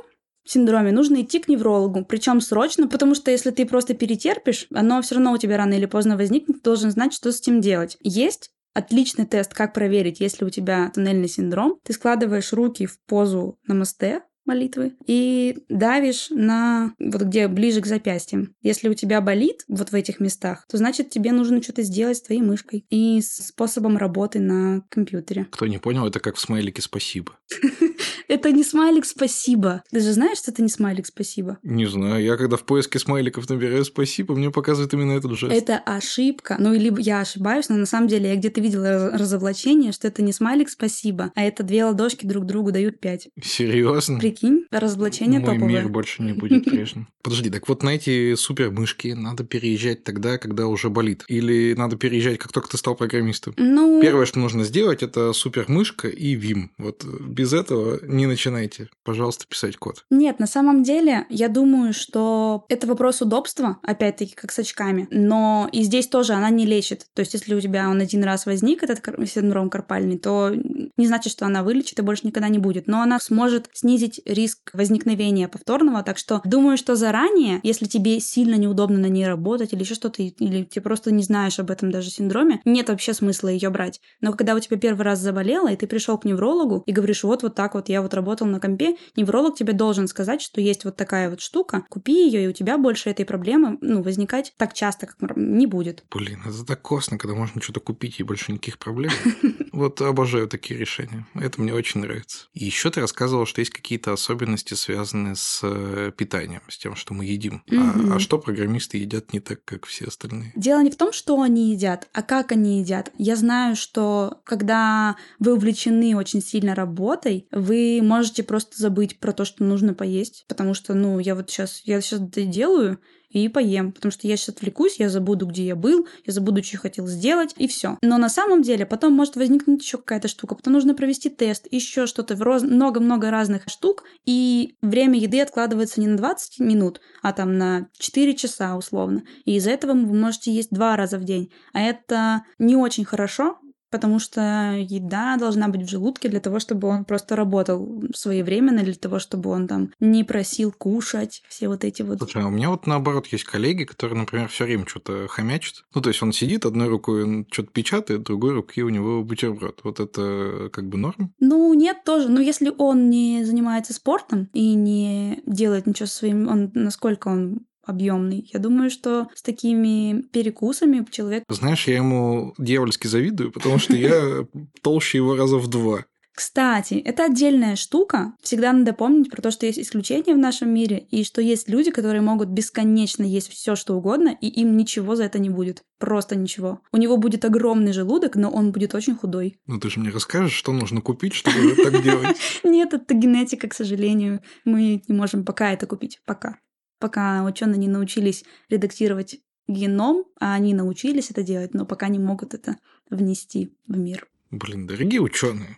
[SPEAKER 6] синдроме нужно идти к неврологу, причем срочно, потому что если ты просто перетерпишь, оно все равно у тебя рано или поздно возникнет, ты должен знать, что с этим делать. Есть отличный тест, как проверить, если у тебя туннельный синдром. Ты складываешь руки в позу намасте, молитвы и давишь на вот где ближе к запястьям. Если у тебя болит вот в этих местах, то значит тебе нужно что-то сделать с твоей мышкой и способом работы на компьютере.
[SPEAKER 1] Кто не понял, это как в смайлике «спасибо».
[SPEAKER 6] Это не смайлик «спасибо». Ты же знаешь, что это не смайлик «спасибо»?
[SPEAKER 1] Не знаю. Я когда в поиске смайликов набираю «спасибо», мне показывает именно этот жест.
[SPEAKER 6] Это ошибка. Ну, либо я ошибаюсь, но на самом деле я где-то видела разоблачение, что это не смайлик «спасибо», а это две ладошки друг другу дают пять.
[SPEAKER 1] Серьезно?
[SPEAKER 6] Прикинь, разоблачение
[SPEAKER 1] Мой
[SPEAKER 6] топовое.
[SPEAKER 1] мир больше не будет прежним. Подожди, так вот на эти супер мышки надо переезжать тогда, когда уже болит? Или надо переезжать, как только ты стал программистом?
[SPEAKER 6] Ну,
[SPEAKER 1] Первое, что нужно сделать, это супер мышка и Vim. Вот без этого не начинайте. Пожалуйста, писать код.
[SPEAKER 6] Нет, на самом деле, я думаю, что это вопрос удобства, опять-таки, как с очками, но и здесь тоже она не лечит. То есть, если у тебя он один раз возник, этот синдром карпальный, то не значит, что она вылечит и больше никогда не будет. Но она сможет снизить риск возникновения повторного, так что думаю, что заранее, если тебе сильно неудобно на ней работать или еще что-то, или ты просто не знаешь об этом даже синдроме, нет вообще смысла ее брать. Но когда у тебя первый раз заболело, и ты пришел к неврологу и говоришь, вот, вот так вот, я вот работал на компе, невролог тебе должен сказать, что есть вот такая вот штука, купи ее, и у тебя больше этой проблемы, ну, возникать так часто, как не будет.
[SPEAKER 1] Блин, это так косно, когда можно что-то купить и больше никаких проблем. Вот обожаю такие решения. Это мне очень нравится. И еще ты рассказывал, что есть какие-то особенности, связанные с э, питанием, с тем, что мы едим. А-. А, что программисты едят не так, как все остальные?
[SPEAKER 6] Дело не в том, что они едят, а как они едят. Я знаю, что когда вы увлечены очень сильно работой, вы можете просто забыть про то, что нужно поесть, потому что, ну, я вот сейчас, я сейчас это делаю, и поем, потому что я сейчас отвлекусь, я забуду, где я был, я забуду, что я хотел сделать, и все. Но на самом деле потом может возникнуть еще какая-то штука, потом нужно провести тест, еще что-то, много-много разных штук, и время еды откладывается не на 20 минут, а там на 4 часа условно. И из-за этого вы можете есть два раза в день. А это не очень хорошо, потому что еда должна быть в желудке для того, чтобы он просто работал своевременно, для того, чтобы он там не просил кушать, все вот эти вот...
[SPEAKER 1] Слушай, а у меня вот наоборот есть коллеги, которые, например, все время что-то хомячат. Ну, то есть он сидит, одной рукой он что-то печатает, другой рукой у него бутерброд. Вот это как бы норм?
[SPEAKER 6] Ну, нет, тоже. Ну, если он не занимается спортом и не делает ничего со своим... Он, насколько он объемный. Я думаю, что с такими перекусами человек...
[SPEAKER 1] Знаешь, я ему дьявольски завидую, потому что я толще его раза в два.
[SPEAKER 6] Кстати, это отдельная штука. Всегда надо помнить про то, что есть исключения в нашем мире, и что есть люди, которые могут бесконечно есть все, что угодно, и им ничего за это не будет. Просто ничего. У него будет огромный желудок, но он будет очень худой.
[SPEAKER 1] Ну, ты же мне расскажешь, что нужно купить, чтобы так делать.
[SPEAKER 6] Нет, это генетика, к сожалению. Мы не можем пока это купить. Пока. Пока ученые не научились редактировать геном, а они научились это делать, но пока не могут это внести в мир.
[SPEAKER 1] Блин, дорогие ученые,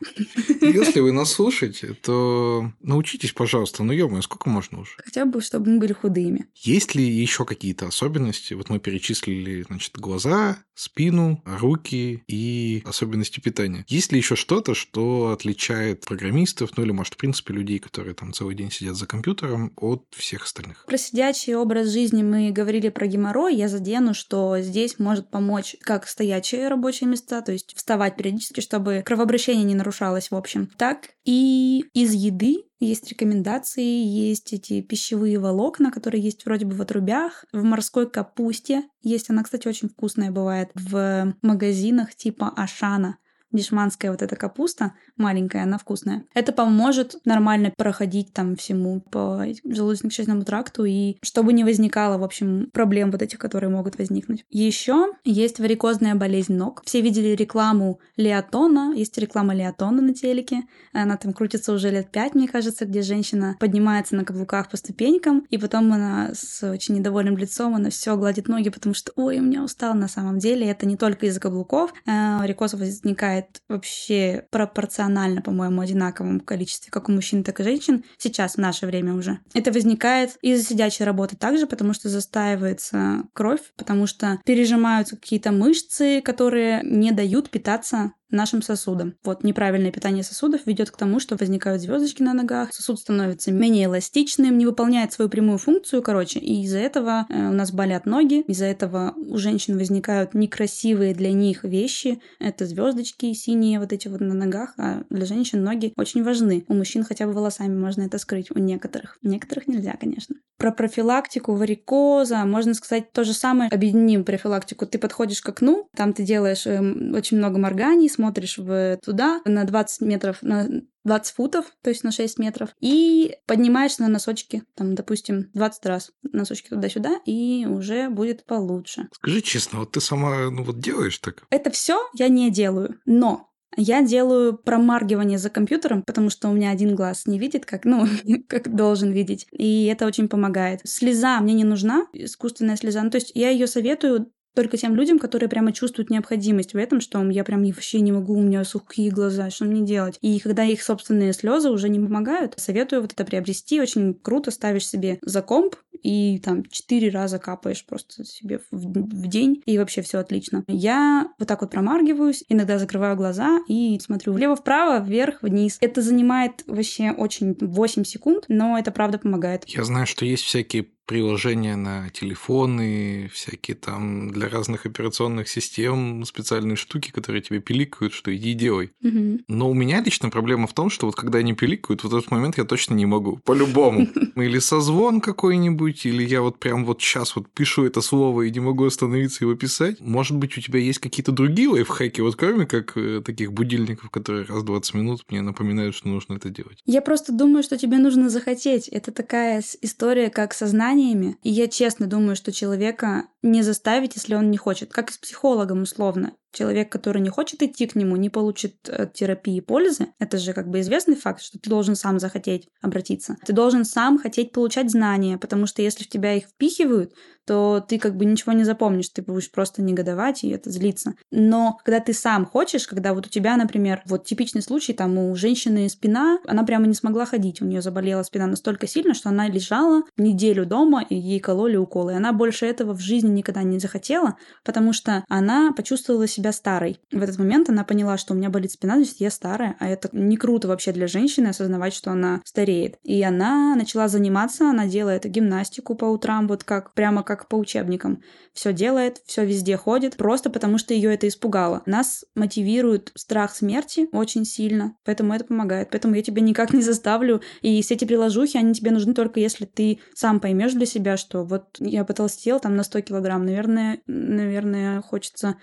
[SPEAKER 1] если вы нас слушаете, то научитесь, пожалуйста. Ну, ё сколько можно уже?
[SPEAKER 6] Хотя бы, чтобы мы были худыми.
[SPEAKER 1] Есть ли еще какие-то особенности? Вот мы перечислили, значит, глаза, спину, руки и особенности питания. Есть ли еще что-то, что отличает программистов, ну или, может, в принципе, людей, которые там целый день сидят за компьютером, от всех остальных?
[SPEAKER 6] Про сидячий образ жизни мы говорили про геморрой. Я задену, что здесь может помочь как стоячие рабочие места, то есть вставать периодически, чтобы кровообращение не нарушалось, в общем, так и из еды есть рекомендации, есть эти пищевые волокна, которые есть вроде бы в отрубях, в морской капусте есть. Она, кстати, очень вкусная бывает в магазинах типа Ашана. Дешманская вот эта капуста, маленькая, она вкусная. Это поможет нормально проходить там всему по желудочно-кишечному тракту и чтобы не возникало, в общем, проблем вот этих, которые могут возникнуть. Еще есть варикозная болезнь ног. Все видели рекламу Леотона, есть реклама Леотона на телеке, она там крутится уже лет пять, мне кажется, где женщина поднимается на каблуках по ступенькам, и потом она с очень недовольным лицом, она все гладит ноги, потому что, ой, у меня устал на самом деле. Это не только из-за каблуков. Э, варикоз возникает вообще пропорционально, по-моему, одинаковом количестве, как у мужчин, так и женщин. Сейчас, в наше время уже. Это возникает из-за сидячей работы также, потому что застаивается кровь, потому что пережимаются какие-то мышцы, которые не дают питаться нашим сосудам. Вот неправильное питание сосудов ведет к тому, что возникают звездочки на ногах, сосуд становится менее эластичным, не выполняет свою прямую функцию, короче, и из-за этого э, у нас болят ноги, из-за этого у женщин возникают некрасивые для них вещи, это звездочки синие вот эти вот на ногах, а для женщин ноги очень важны. У мужчин хотя бы волосами можно это скрыть, у некоторых. Некоторых нельзя, конечно. Про профилактику варикоза можно сказать то же самое. Объединим профилактику. Ты подходишь к окну, там ты делаешь э, очень много морганий, смотришь в туда на 20 метров, на 20 футов, то есть на 6 метров, и поднимаешься на носочки, там, допустим, 20 раз носочки туда-сюда, и уже будет получше.
[SPEAKER 1] Скажи честно, вот ты сама, ну вот делаешь так?
[SPEAKER 6] Это все я не делаю, но я делаю промаргивание за компьютером, потому что у меня один глаз не видит, как, ну, как должен видеть. И это очень помогает. Слеза мне не нужна, искусственная слеза. Ну, то есть я ее советую только тем людям, которые прямо чувствуют необходимость в этом, что я прям вообще не могу, у меня сухие глаза, что мне делать? И когда их собственные слезы уже не помогают, советую вот это приобрести. Очень круто ставишь себе за комп и там четыре раза капаешь просто себе в, в день, и вообще все отлично. Я вот так вот промаргиваюсь, иногда закрываю глаза и смотрю влево-вправо, вверх-вниз. Это занимает вообще очень 8 секунд, но это правда помогает.
[SPEAKER 1] Я знаю, что есть всякие приложения на телефоны, всякие там для разных операционных систем специальные штуки, которые тебе пиликают, что иди делай.
[SPEAKER 6] Угу.
[SPEAKER 1] Но у меня лично проблема в том, что вот когда они пиликают, в этот момент я точно не могу. По-любому. Или созвон какой-нибудь, или я вот прям вот сейчас вот пишу это слово и не могу остановиться его писать. Может быть, у тебя есть какие-то другие лайфхаки, вот кроме как э, таких будильников, которые раз в 20 минут мне напоминают, что нужно это делать.
[SPEAKER 6] Я просто думаю, что тебе нужно захотеть. Это такая история, как сознание знаниями. И я честно думаю, что человека не заставить, если он не хочет. Как и с психологом условно. Человек, который не хочет идти к нему, не получит от терапии пользы. Это же как бы известный факт, что ты должен сам захотеть обратиться. Ты должен сам хотеть получать знания, потому что если в тебя их впихивают, то ты как бы ничего не запомнишь, ты будешь просто негодовать и это злиться. Но когда ты сам хочешь, когда вот у тебя, например, вот типичный случай, там у женщины спина, она прямо не смогла ходить, у нее заболела спина настолько сильно, что она лежала неделю дома, и ей кололи уколы. И она больше этого в жизни никогда не захотела, потому что она почувствовала себя старой. В этот момент она поняла, что у меня болит спина, значит, я старая, а это не круто вообще для женщины осознавать, что она стареет. И она начала заниматься, она делает гимнастику по утрам, вот как прямо как по учебникам. Все делает, все везде ходит, просто потому что ее это испугало. Нас мотивирует страх смерти очень сильно, поэтому это помогает. Поэтому я тебя никак не заставлю. И все эти приложухи, они тебе нужны только если ты сам поймешь для себя, что вот я потолстел там на 100 килограмм, наверное, наверное, хочется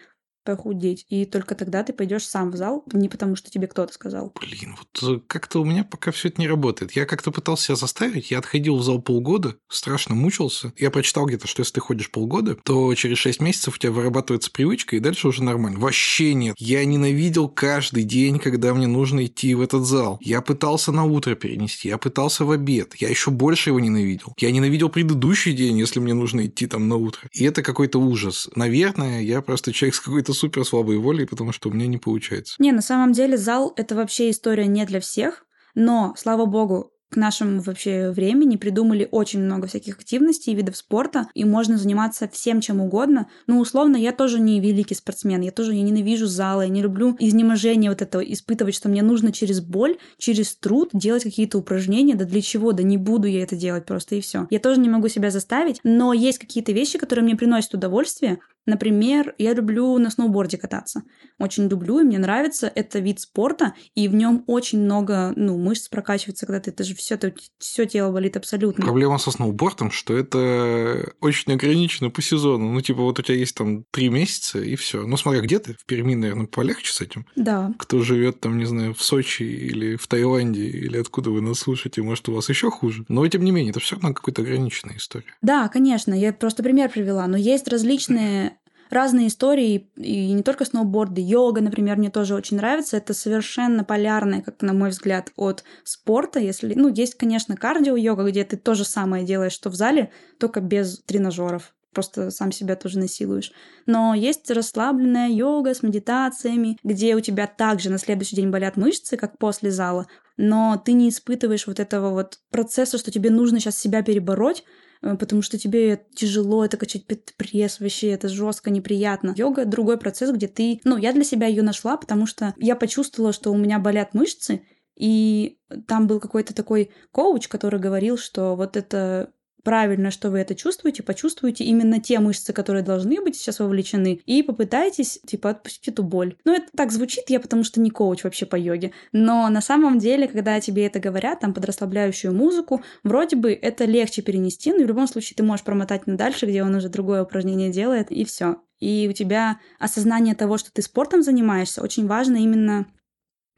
[SPEAKER 6] похудеть. И только тогда ты пойдешь сам в зал, не потому что тебе кто-то сказал.
[SPEAKER 1] Блин, вот э, как-то у меня пока все это не работает. Я как-то пытался себя заставить, я отходил в зал полгода, страшно мучился. Я прочитал где-то, что если ты ходишь полгода, то через 6 месяцев у тебя вырабатывается привычка, и дальше уже нормально. Вообще нет. Я ненавидел каждый день, когда мне нужно идти в этот зал. Я пытался на утро перенести, я пытался в обед. Я еще больше его ненавидел. Я ненавидел предыдущий день, если мне нужно идти там на утро. И это какой-то ужас. Наверное, я просто человек с какой-то супер слабой волей, потому что у меня не получается.
[SPEAKER 6] Не, на самом деле зал — это вообще история не для всех, но, слава богу, к нашему вообще времени придумали очень много всяких активностей и видов спорта, и можно заниматься всем чем угодно. Ну, условно, я тоже не великий спортсмен, я тоже я ненавижу залы, я не люблю изнеможение вот этого, испытывать, что мне нужно через боль, через труд делать какие-то упражнения, да для чего, да не буду я это делать просто и все. Я тоже не могу себя заставить, но есть какие-то вещи, которые мне приносят удовольствие, Например, я люблю на сноуборде кататься. Очень люблю, и мне нравится. Это вид спорта, и в нем очень много ну, мышц прокачивается, когда ты это же все, все тело болит абсолютно.
[SPEAKER 1] Проблема со сноубордом, что это очень ограничено по сезону. Ну, типа, вот у тебя есть там три месяца, и все. Ну, смотря где ты, в Перми, наверное, полегче с этим.
[SPEAKER 6] Да.
[SPEAKER 1] Кто живет там, не знаю, в Сочи или в Таиланде, или откуда вы нас слушаете, может, у вас еще хуже. Но, тем не менее, это все равно какая-то ограниченная история.
[SPEAKER 6] Да, конечно, я просто пример привела, но есть различные разные истории, и не только сноуборды, йога, например, мне тоже очень нравится. Это совершенно полярное, как на мой взгляд, от спорта. Если, ну, есть, конечно, кардио-йога, где ты то же самое делаешь, что в зале, только без тренажеров просто сам себя тоже насилуешь. Но есть расслабленная йога с медитациями, где у тебя также на следующий день болят мышцы, как после зала, но ты не испытываешь вот этого вот процесса, что тебе нужно сейчас себя перебороть, потому что тебе тяжело это качать пресс, вообще это жестко, неприятно. Йога — другой процесс, где ты... Ну, я для себя ее нашла, потому что я почувствовала, что у меня болят мышцы, и там был какой-то такой коуч, который говорил, что вот это правильно, что вы это чувствуете, почувствуйте именно те мышцы, которые должны быть сейчас вовлечены, и попытайтесь, типа, отпустить эту боль. Ну, это так звучит, я потому что не коуч вообще по йоге, но на самом деле, когда тебе это говорят, там, под расслабляющую музыку, вроде бы это легче перенести, но в любом случае ты можешь промотать на дальше, где он уже другое упражнение делает, и все. И у тебя осознание того, что ты спортом занимаешься, очень важно именно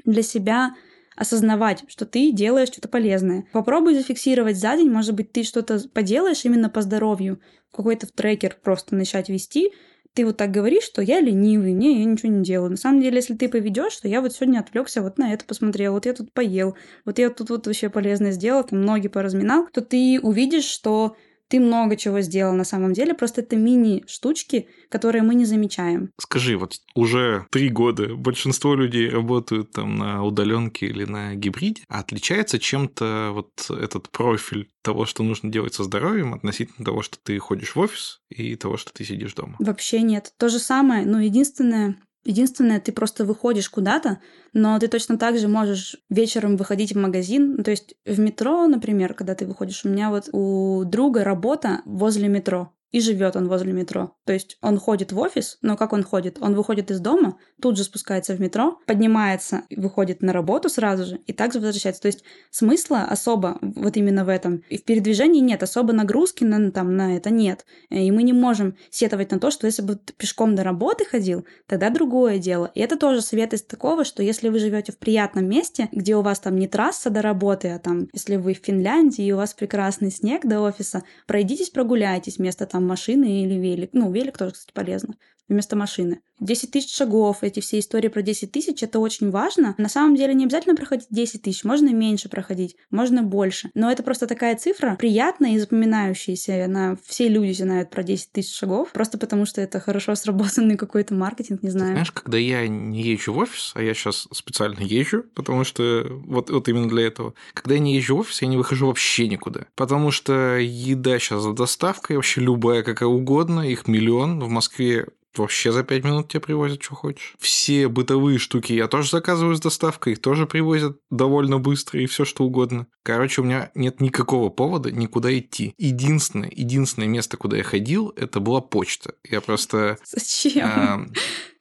[SPEAKER 6] для себя осознавать, что ты делаешь что-то полезное. Попробуй зафиксировать за день, может быть, ты что-то поделаешь именно по здоровью, какой-то трекер просто начать вести, ты вот так говоришь, что я ленивый, не, я ничего не делаю. На самом деле, если ты поведешь, что я вот сегодня отвлекся, вот на это посмотрел, вот я тут поел, вот я тут вот вообще полезное сделал, там ноги поразминал, то ты увидишь, что ты много чего сделал на самом деле, просто это мини-штучки, которые мы не замечаем.
[SPEAKER 1] Скажи, вот уже три года большинство людей работают там на удаленке или на гибриде, а отличается чем-то вот этот профиль того, что нужно делать со здоровьем относительно того, что ты ходишь в офис и того, что ты сидишь дома?
[SPEAKER 6] Вообще нет. То же самое, но единственное, Единственное, ты просто выходишь куда-то, но ты точно так же можешь вечером выходить в магазин. Ну, то есть в метро, например, когда ты выходишь, у меня вот у друга работа возле метро и живет он возле метро. То есть он ходит в офис, но как он ходит? Он выходит из дома, тут же спускается в метро, поднимается, выходит на работу сразу же и также возвращается. То есть смысла особо вот именно в этом. И в передвижении нет, особо нагрузки на, там, на это нет. И мы не можем сетовать на то, что если бы ты пешком до работы ходил, тогда другое дело. И это тоже совет из такого, что если вы живете в приятном месте, где у вас там не трасса до работы, а там, если вы в Финляндии и у вас прекрасный снег до офиса, пройдитесь, прогуляйтесь вместо там машины или велик. Ну, велик тоже, кстати, полезно вместо машины. 10 тысяч шагов, эти все истории про 10 тысяч, это очень важно. На самом деле не обязательно проходить 10 тысяч, можно меньше проходить, можно больше. Но это просто такая цифра приятная и запоминающаяся. Она, все люди знают про 10 тысяч шагов, просто потому что это хорошо сработанный какой-то маркетинг, не знаю.
[SPEAKER 1] знаешь, когда я не езжу в офис, а я сейчас специально езжу, потому что вот, вот именно для этого, когда я не езжу в офис, я не выхожу вообще никуда. Потому что еда сейчас за доставкой, вообще любая, какая угодно, их миллион. В Москве Вообще за 5 минут тебе привозят, что хочешь. Все бытовые штуки я тоже заказываю с доставкой, их тоже привозят довольно быстро и все что угодно. Короче, у меня нет никакого повода никуда идти. Единственное, единственное место, куда я ходил, это была почта. Я просто...
[SPEAKER 6] Зачем? А,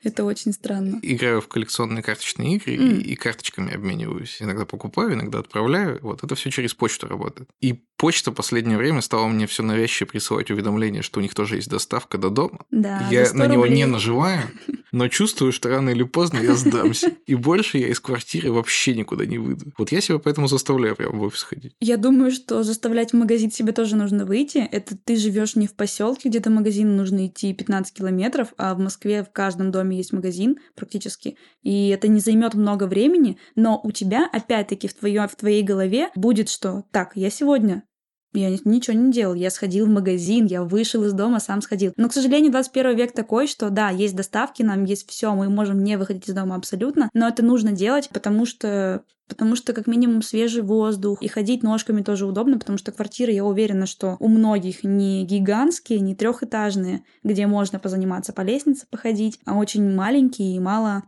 [SPEAKER 6] это очень странно.
[SPEAKER 1] Играю в коллекционные карточные игры mm. и, и карточками обмениваюсь. Иногда покупаю, иногда отправляю. Вот это все через почту работает. И почта в последнее время стала мне все навязчиво присылать уведомления, что у них тоже есть доставка до дома.
[SPEAKER 6] Да,
[SPEAKER 1] я на него не наживаю, но чувствую, что рано или поздно я сдамся. И больше я из квартиры вообще никуда не выйду. Вот я себя поэтому заставляю прямо в офис ходить.
[SPEAKER 6] Я думаю, что заставлять в магазин себе тоже нужно выйти. Это ты живешь не в поселке, где до магазина нужно идти 15 километров, а в Москве в каждом доме есть магазин практически, и это не займет много времени, но у тебя опять-таки в, твоё, в твоей голове будет что, так, я сегодня я ничего не делал. Я сходил в магазин, я вышел из дома, сам сходил. Но, к сожалению, 21 век такой, что да, есть доставки, нам есть все, мы можем не выходить из дома абсолютно, но это нужно делать, потому что Потому что как минимум свежий воздух и ходить ножками тоже удобно, потому что квартиры, я уверена, что у многих не гигантские, не трехэтажные, где можно позаниматься по лестнице походить, а очень маленькие и мало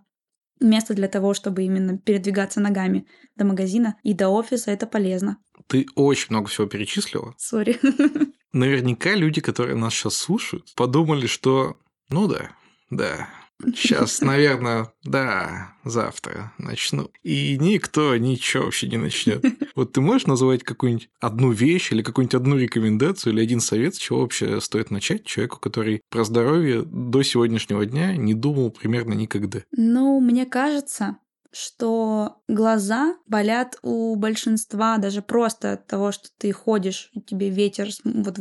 [SPEAKER 6] места для того, чтобы именно передвигаться ногами до магазина и до офиса. Это полезно.
[SPEAKER 1] Ты очень много всего перечислила.
[SPEAKER 6] Сори.
[SPEAKER 1] Наверняка люди, которые нас сейчас слушают, подумали, что Ну да, да. Сейчас, наверное, да, завтра начну. И никто ничего вообще не начнет. Вот ты можешь называть какую-нибудь одну вещь или какую-нибудь одну рекомендацию или один совет, с чего вообще стоит начать человеку, который про здоровье до сегодняшнего дня не думал примерно никогда?
[SPEAKER 6] Ну, мне кажется, что глаза болят у большинства даже просто от того, что ты ходишь, и тебе ветер, вот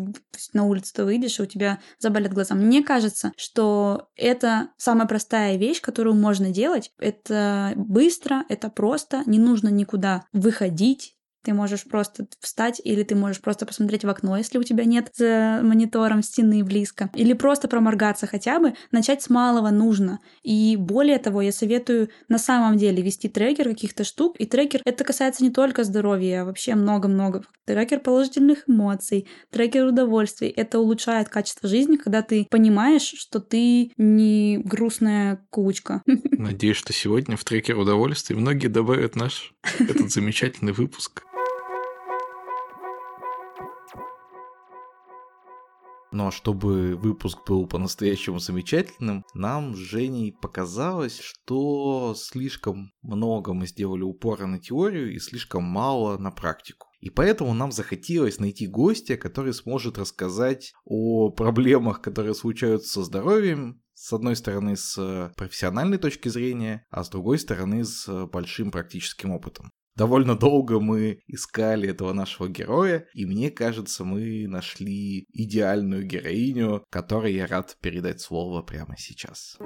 [SPEAKER 6] на улицу ты выйдешь, и у тебя заболят глаза. Мне кажется, что это самая простая вещь, которую можно делать. Это быстро, это просто, не нужно никуда выходить, ты можешь просто встать, или ты можешь просто посмотреть в окно, если у тебя нет за монитором стены близко. Или просто проморгаться хотя бы. Начать с малого нужно. И более того, я советую на самом деле вести трекер каких-то штук. И трекер это касается не только здоровья, а вообще много-много. Трекер положительных эмоций, трекер удовольствий. Это улучшает качество жизни, когда ты понимаешь, что ты не грустная кучка.
[SPEAKER 1] Надеюсь, что сегодня в трекер удовольствий многие добавят наш этот замечательный выпуск.
[SPEAKER 7] Но чтобы выпуск был по-настоящему замечательным, нам с Женей показалось, что слишком много мы сделали упора на теорию и слишком мало на практику. И поэтому нам захотелось найти гостя, который сможет рассказать о проблемах, которые случаются со здоровьем, с одной стороны с профессиональной точки зрения, а с другой стороны с большим практическим опытом. Довольно долго мы искали этого нашего героя, и мне кажется, мы нашли идеальную героиню, которой я рад передать слово прямо сейчас.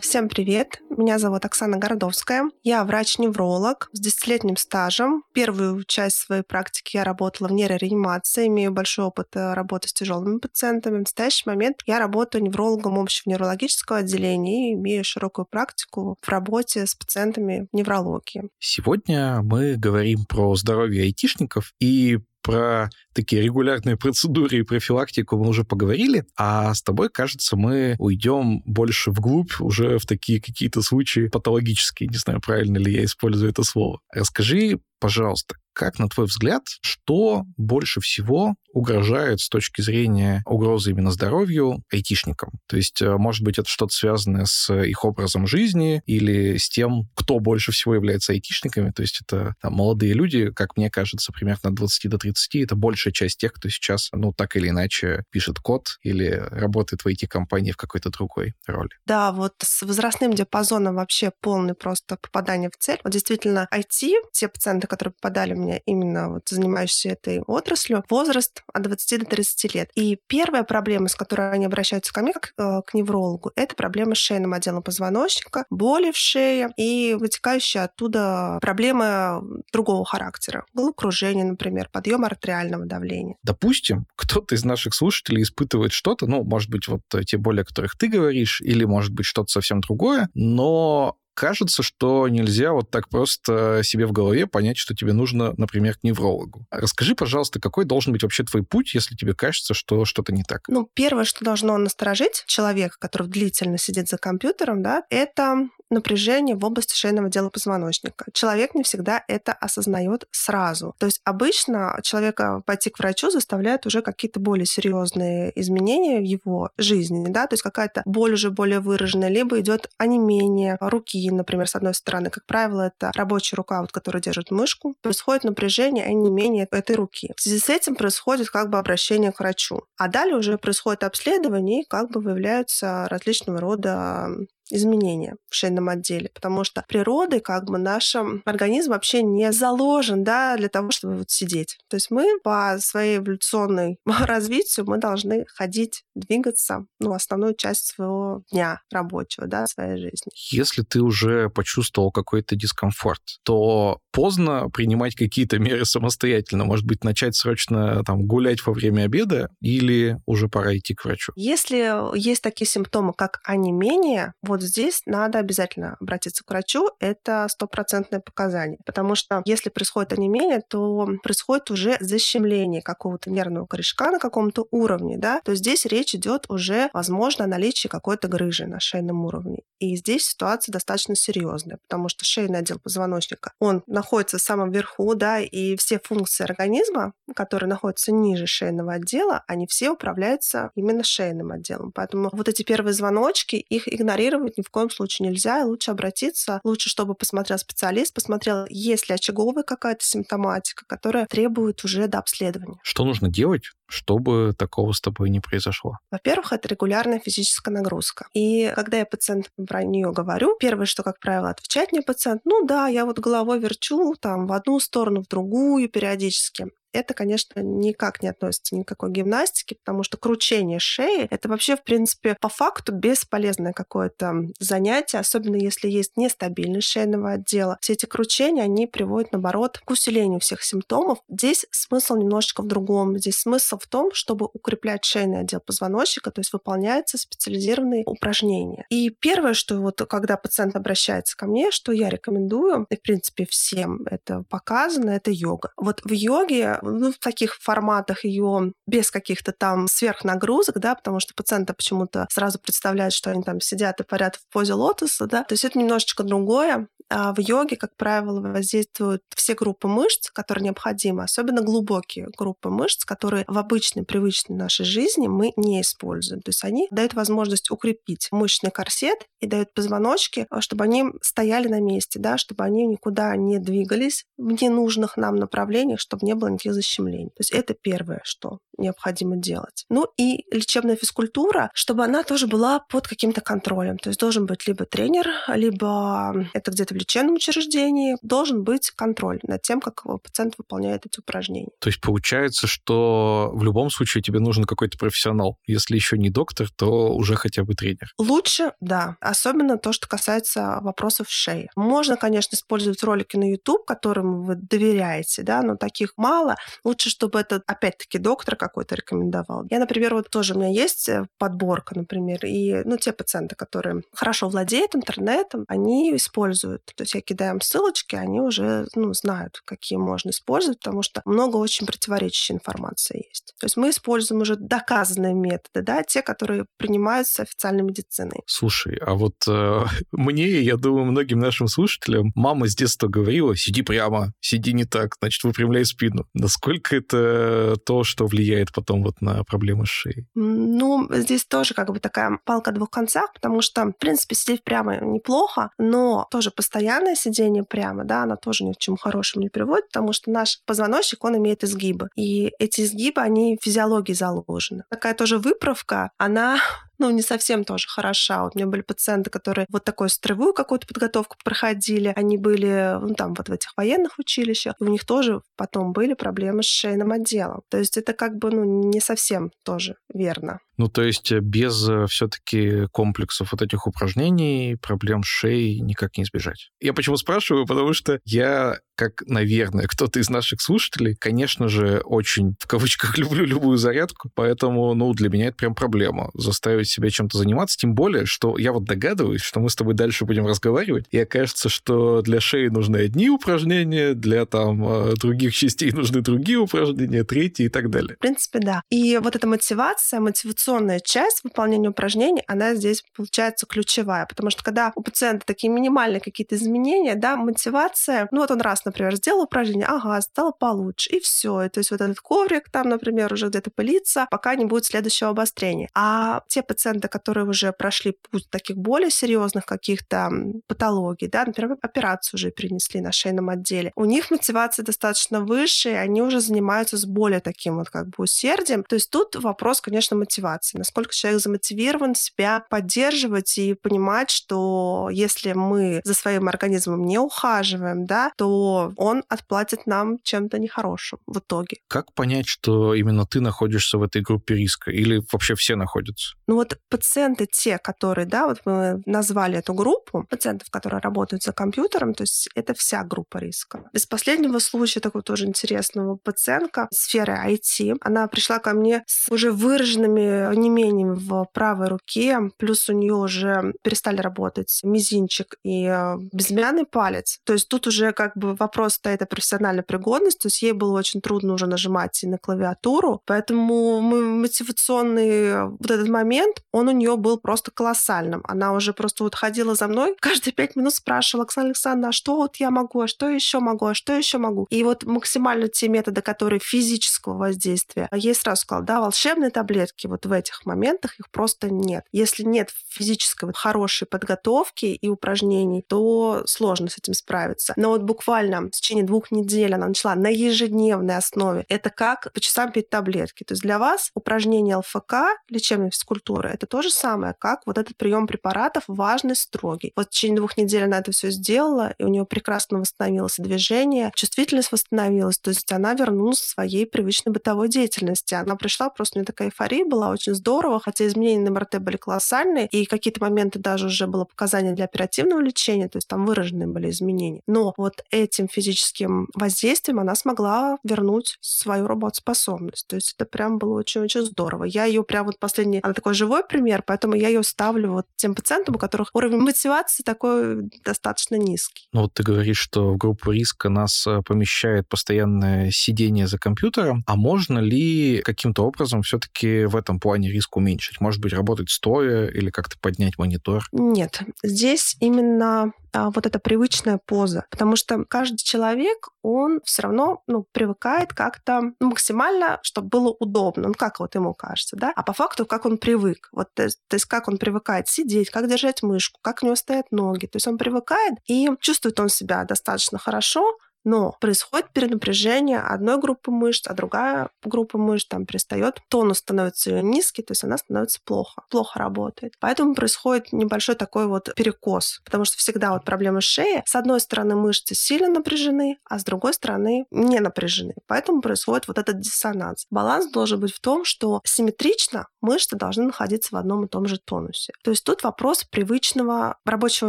[SPEAKER 8] Всем привет! Меня зовут Оксана Городовская. Я врач-невролог с десятилетним стажем. Первую часть своей практики я работала в нейрореанимации, имею большой опыт э, работы с тяжелыми пациентами. В настоящий момент я работаю неврологом общего неврологического отделения и имею широкую практику в работе с пациентами неврологии.
[SPEAKER 1] Сегодня мы говорим про здоровье айтишников и про такие регулярные процедуры и профилактику мы уже поговорили, а с тобой, кажется, мы уйдем больше вглубь уже в такие какие-то случаи патологические. Не знаю, правильно ли я использую это слово. Расскажи, пожалуйста, как, на твой взгляд, что больше всего угрожает с точки зрения угрозы именно здоровью айтишникам? То есть, э, может быть, это что-то связанное с их образом жизни или с тем, кто больше всего является айтишниками? То есть это там, молодые люди, как мне кажется, примерно от 20 до 30, это большая часть тех, кто сейчас, ну, так или иначе, пишет код или работает в IT-компании в какой-то другой роли.
[SPEAKER 8] Да, вот с возрастным диапазоном вообще полный просто попадание в цель. Вот действительно, IT, те пациенты, которые попадали мне именно вот занимающиеся этой отраслью, возраст от 20 до 30 лет. И первая проблема, с которой они обращаются ко мне, как э, к неврологу, это проблема с шейным отделом позвоночника, боли в шее и вытекающие оттуда проблемы другого характера. Головокружение, например, подъем артериального давления.
[SPEAKER 1] Допустим, кто-то из наших слушателей испытывает что-то, ну, может быть, вот те боли, о которых ты говоришь, или, может быть, что-то совсем другое, но кажется, что нельзя вот так просто себе в голове понять, что тебе нужно, например, к неврологу. Расскажи, пожалуйста, какой должен быть вообще твой путь, если тебе кажется, что что-то не так?
[SPEAKER 8] Ну, первое, что должно насторожить человека, который длительно сидит за компьютером, да, это напряжение в области шейного отдела позвоночника. Человек не всегда это осознает сразу. То есть обычно человека пойти к врачу заставляют уже какие-то более серьезные изменения в его жизни, да, то есть какая-то боль уже более выраженная, либо идет онемение руки, например, с одной стороны, как правило, это рабочая рука, вот, которая держит мышку, происходит напряжение, онемение этой руки. В связи с этим происходит как бы обращение к врачу. А далее уже происходит обследование, и как бы выявляются различного рода изменения в шейном отделе, потому что природой как бы наш организм вообще не заложен да, для того, чтобы вот сидеть. То есть мы по своей эволюционной развитию мы должны ходить, двигаться, ну, основную часть своего дня рабочего, да, своей жизни.
[SPEAKER 1] Если ты уже почувствовал какой-то дискомфорт, то поздно принимать какие-то меры самостоятельно. Может быть, начать срочно там гулять во время обеда или уже пора идти к врачу?
[SPEAKER 8] Если есть такие симптомы, как онемение, вот вот здесь надо обязательно обратиться к врачу. Это стопроцентное показание. Потому что если происходит онемение, то происходит уже защемление какого-то нервного корешка на каком-то уровне. Да? То здесь речь идет уже, возможно, о наличии какой-то грыжи на шейном уровне. И здесь ситуация достаточно серьезная, потому что шейный отдел позвоночника, он находится в самом верху, да, и все функции организма, которые находятся ниже шейного отдела, они все управляются именно шейным отделом. Поэтому вот эти первые звоночки, их игнорировать ни в коем случае нельзя, и лучше обратиться, лучше, чтобы посмотрел специалист, посмотрел, есть ли очаговая какая-то симптоматика, которая требует уже до обследования.
[SPEAKER 1] Что нужно делать, чтобы такого с тобой не произошло?
[SPEAKER 8] Во-первых, это регулярная физическая нагрузка. И когда я пациентам про нее говорю, первое, что, как правило, отвечает мне пациент, ну да, я вот головой верчу там в одну сторону, в другую периодически это, конечно, никак не относится ни к какой гимнастике, потому что кручение шеи — это вообще, в принципе, по факту бесполезное какое-то занятие, особенно если есть нестабильность шейного отдела. Все эти кручения, они приводят, наоборот, к усилению всех симптомов. Здесь смысл немножечко в другом. Здесь смысл в том, чтобы укреплять шейный отдел позвоночника, то есть выполняются специализированные упражнения. И первое, что вот когда пациент обращается ко мне, что я рекомендую, и, в принципе, всем это показано, это йога. Вот в йоге ну, в таких форматах ее без каких-то там сверхнагрузок, да, потому что пациенты почему-то сразу представляют, что они там сидят и парят в позе лотоса, да, то есть это немножечко другое. А в йоге, как правило, воздействуют все группы мышц, которые необходимы, особенно глубокие группы мышц, которые в обычной, привычной нашей жизни мы не используем. То есть они дают возможность укрепить мышечный корсет и дают позвоночки, а, чтобы они стояли на месте, да, чтобы они никуда не двигались в ненужных нам направлениях, чтобы не было никаких защемлений. То есть это первое, что необходимо делать. Ну и лечебная физкультура, чтобы она тоже была под каким-то контролем. То есть должен быть либо тренер, либо это где-то лечебном учреждении, должен быть контроль над тем, как пациент выполняет эти упражнения.
[SPEAKER 1] То есть получается, что в любом случае тебе нужен какой-то профессионал. Если еще не доктор, то уже хотя бы тренер.
[SPEAKER 8] Лучше, да. Особенно то, что касается вопросов шеи. Можно, конечно, использовать ролики на YouTube, которым вы доверяете, да, но таких мало. Лучше, чтобы это, опять-таки, доктор какой-то рекомендовал. Я, например, вот тоже у меня есть э, подборка, например, и, ну, те пациенты, которые хорошо владеют интернетом, они используют. То есть я кидаю им ссылочки, они уже, ну, знают, какие можно использовать, потому что много очень противоречащей информации есть. То есть мы используем уже доказанные методы, да, те, которые принимаются официальной медициной.
[SPEAKER 1] Слушай, а вот э, мне, я думаю, многим нашим слушателям мама с детства говорила, сиди прямо, сиди не так, значит, выпрямляй спину. Насколько это то, что влияет потом вот на проблемы с шеей?
[SPEAKER 8] Ну, здесь тоже как бы такая палка двух концах, потому что, в принципе, сидеть прямо неплохо, но тоже постоянное сидение прямо, да, оно тоже ни к чему хорошему не приводит, потому что наш позвоночник, он имеет изгибы. И эти изгибы, они в физиологии заложены. Такая тоже выправка, она ну, не совсем тоже хороша. Вот у меня были пациенты, которые вот такую строевую какую-то подготовку проходили. Они были, ну, там, вот в этих военных училищах. И у них тоже потом были проблемы с шейным отделом. То есть это как бы, ну, не совсем тоже верно.
[SPEAKER 1] Ну, то есть э, без э, все-таки комплексов вот этих упражнений проблем с шеей никак не избежать. Я почему спрашиваю? Потому что я, как, наверное, кто-то из наших слушателей, конечно же, очень, в кавычках, люблю любую зарядку, поэтому, ну, для меня это прям проблема заставить себя чем-то заниматься, тем более, что я вот догадываюсь, что мы с тобой дальше будем разговаривать, и окажется, что для шеи нужны одни упражнения, для там э, других частей нужны другие упражнения, третьи и так далее.
[SPEAKER 8] В принципе, да. И вот эта мотивация, мотивационная мотивационная часть выполнения упражнений, она здесь получается ключевая, потому что когда у пациента такие минимальные какие-то изменения, да, мотивация, ну вот он раз, например, сделал упражнение, ага, стало получше, и все. то есть вот этот коврик там, например, уже где-то пылится, пока не будет следующего обострения. А те пациенты, которые уже прошли путь таких более серьезных каких-то патологий, да, например, операцию уже перенесли на шейном отделе, у них мотивация достаточно выше, и они уже занимаются с более таким вот как бы усердием. То есть тут вопрос, конечно, мотивации мотивации, насколько человек замотивирован себя поддерживать и понимать, что если мы за своим организмом не ухаживаем, да, то он отплатит нам чем-то нехорошим в итоге.
[SPEAKER 1] Как понять, что именно ты находишься в этой группе риска или вообще все находятся?
[SPEAKER 8] Ну вот пациенты те, которые, да, вот мы назвали эту группу, пациентов, которые работают за компьютером, то есть это вся группа риска. Из последнего случая такого тоже интересного пациентка сферы IT, она пришла ко мне с уже выраженными онемением в правой руке, плюс у нее уже перестали работать мизинчик и э, безымянный палец. То есть тут уже как бы вопрос стоит о профессиональной пригодности, то есть ей было очень трудно уже нажимать и на клавиатуру, поэтому мотивационный вот этот момент, он у нее был просто колоссальным. Она уже просто вот ходила за мной, каждые пять минут спрашивала, Оксана Александровна, а что вот я могу, а что еще могу, а что еще могу? И вот максимально те методы, которые физического воздействия, я ей сразу сказала, да, волшебные таблетки вот в этих моментах их просто нет. Если нет физической хорошей подготовки и упражнений, то сложно с этим справиться. Но вот буквально в течение двух недель она начала на ежедневной основе. Это как по часам пить таблетки. То есть для вас упражнение ЛФК, лечебной физкультуры, это то же самое, как вот этот прием препаратов важный, строгий. Вот в течение двух недель она это все сделала, и у нее прекрасно восстановилось движение, чувствительность восстановилась, то есть она вернулась к своей привычной бытовой деятельности. Она пришла, просто у нее такая эйфория была, очень здорово, хотя изменения на МРТ были колоссальные, и какие-то моменты даже уже было показания для оперативного лечения, то есть там выраженные были изменения. Но вот этим физическим воздействием она смогла вернуть свою работоспособность. То есть это прям было очень-очень здорово. Я ее прям вот последний, она такой живой пример, поэтому я ее ставлю вот тем пациентам, у которых уровень мотивации такой достаточно низкий.
[SPEAKER 4] Ну вот ты говоришь, что в группу риска нас э, помещает постоянное сидение за компьютером, а можно ли каким-то образом все-таки в этом плане риск уменьшить? Может быть, работать стоя или как-то поднять монитор?
[SPEAKER 8] Нет, здесь именно а, вот эта привычная поза, потому что каждый человек, он все равно ну, привыкает как-то ну, максимально, чтобы было удобно, ну как вот ему кажется, да, а по факту как он привык, вот то есть, то есть как он привыкает сидеть, как держать мышку, как у него стоят ноги, то есть он привыкает и чувствует он себя достаточно хорошо, но происходит перенапряжение одной группы мышц, а другая группа мышц там перестает, тонус становится низкий, то есть она становится плохо, плохо работает. Поэтому происходит небольшой такой вот перекос, потому что всегда вот проблема шеи. С одной стороны мышцы сильно напряжены, а с другой стороны не напряжены. Поэтому происходит вот этот диссонанс. Баланс должен быть в том, что симметрично мышцы должны находиться в одном и том же тонусе. То есть тут вопрос привычного рабочего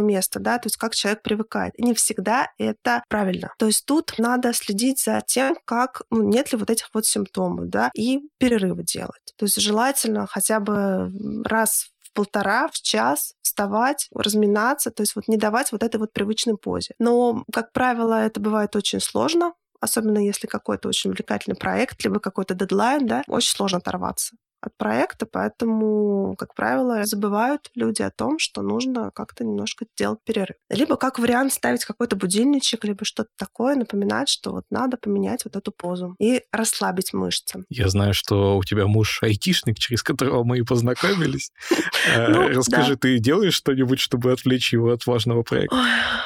[SPEAKER 8] места, да, то есть как человек привыкает. И не всегда это правильно. То есть тут надо следить за тем, как, ну, нет ли вот этих вот симптомов, да, и перерывы делать. То есть желательно хотя бы раз в полтора, в час вставать, разминаться, то есть вот не давать вот этой вот привычной позе. Но, как правило, это бывает очень сложно, особенно если какой-то очень увлекательный проект, либо какой-то дедлайн, да, очень сложно оторваться от проекта, поэтому, как правило, забывают люди о том, что нужно как-то немножко делать перерыв. Либо как вариант ставить какой-то будильничек, либо что-то такое, напоминать, что вот надо поменять вот эту позу и расслабить мышцы.
[SPEAKER 4] Я знаю, что у тебя муж айтишник, через которого мы и познакомились. Э, ну, Расскажи, ты делаешь что-нибудь, чтобы отвлечь его от важного проекта?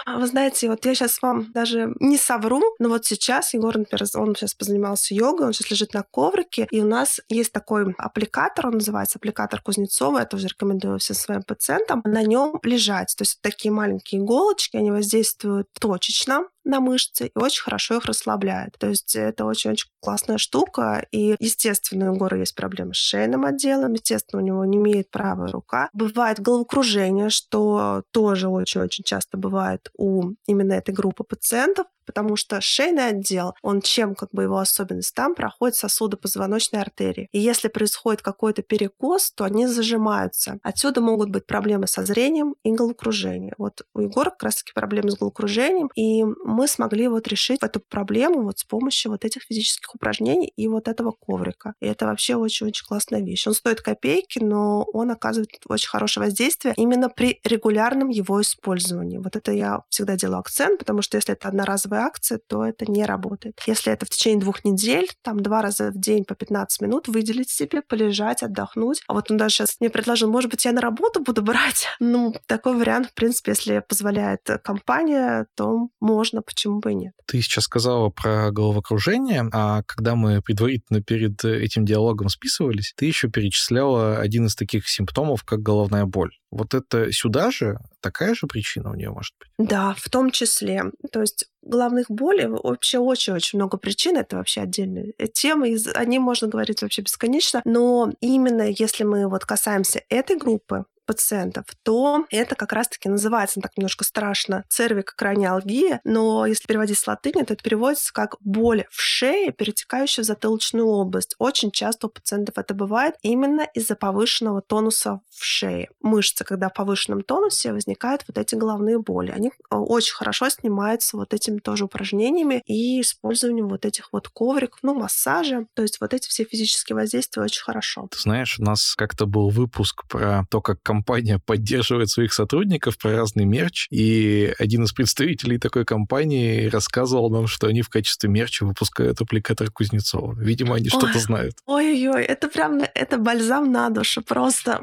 [SPEAKER 8] Вы знаете, вот я сейчас вам даже не совру, но вот сейчас Егор, например, он сейчас позанимался йогой, он сейчас лежит на коврике, и у нас есть такой аппликация аппликатор, он называется аппликатор Кузнецова, я тоже рекомендую всем своим пациентам, на нем лежать. То есть такие маленькие иголочки, они воздействуют точечно, на мышцы и очень хорошо их расслабляет. То есть это очень-очень классная штука. И, естественно, у Егора есть проблемы с шейным отделом. Естественно, у него не имеет правая рука. Бывает головокружение, что тоже очень-очень часто бывает у именно этой группы пациентов потому что шейный отдел, он чем как бы его особенность? Там проходит сосуды позвоночной артерии. И если происходит какой-то перекос, то они зажимаются. Отсюда могут быть проблемы со зрением и головокружение. Вот у Егора как раз-таки проблемы с головокружением, и мы смогли вот решить эту проблему вот с помощью вот этих физических упражнений и вот этого коврика. И это вообще очень-очень классная вещь. Он стоит копейки, но он оказывает очень хорошее воздействие именно при регулярном его использовании. Вот это я всегда делаю акцент, потому что если это одноразовая акция, то это не работает. Если это в течение двух недель, там два раза в день по 15 минут выделить себе, полежать, отдохнуть. А вот он даже сейчас мне предложил, может быть, я на работу буду брать. Ну, такой вариант, в принципе, если позволяет компания, то можно почему бы и нет.
[SPEAKER 4] Ты сейчас сказала про головокружение, а когда мы предварительно перед этим диалогом списывались, ты еще перечисляла один из таких симптомов, как головная боль. Вот это сюда же такая же причина у нее может быть?
[SPEAKER 8] Да, в том числе. То есть головных болей вообще очень-очень много причин. Это вообще отдельная тема. О ней можно говорить вообще бесконечно. Но именно если мы вот касаемся этой группы, пациентов, то это как раз-таки называется, так немножко страшно, цервикокраниалгия, но если переводить с латыни, то это переводится как боль в шее, перетекающая в затылочную область. Очень часто у пациентов это бывает именно из-за повышенного тонуса в шее. Мышцы, когда в повышенном тонусе, возникают вот эти головные боли. Они э, очень хорошо снимаются вот этими тоже упражнениями и использованием вот этих вот ковриков, ну, массажа. То есть вот эти все физические воздействия очень хорошо.
[SPEAKER 1] Ты знаешь, у нас как-то был выпуск про то, как компания поддерживает своих сотрудников, про разный мерч, и один из представителей такой компании рассказывал нам, что они в качестве мерча выпускают аппликатор Кузнецова. Видимо, они что-то знают.
[SPEAKER 8] Ой-ой-ой, это прям, это бальзам на душу, просто.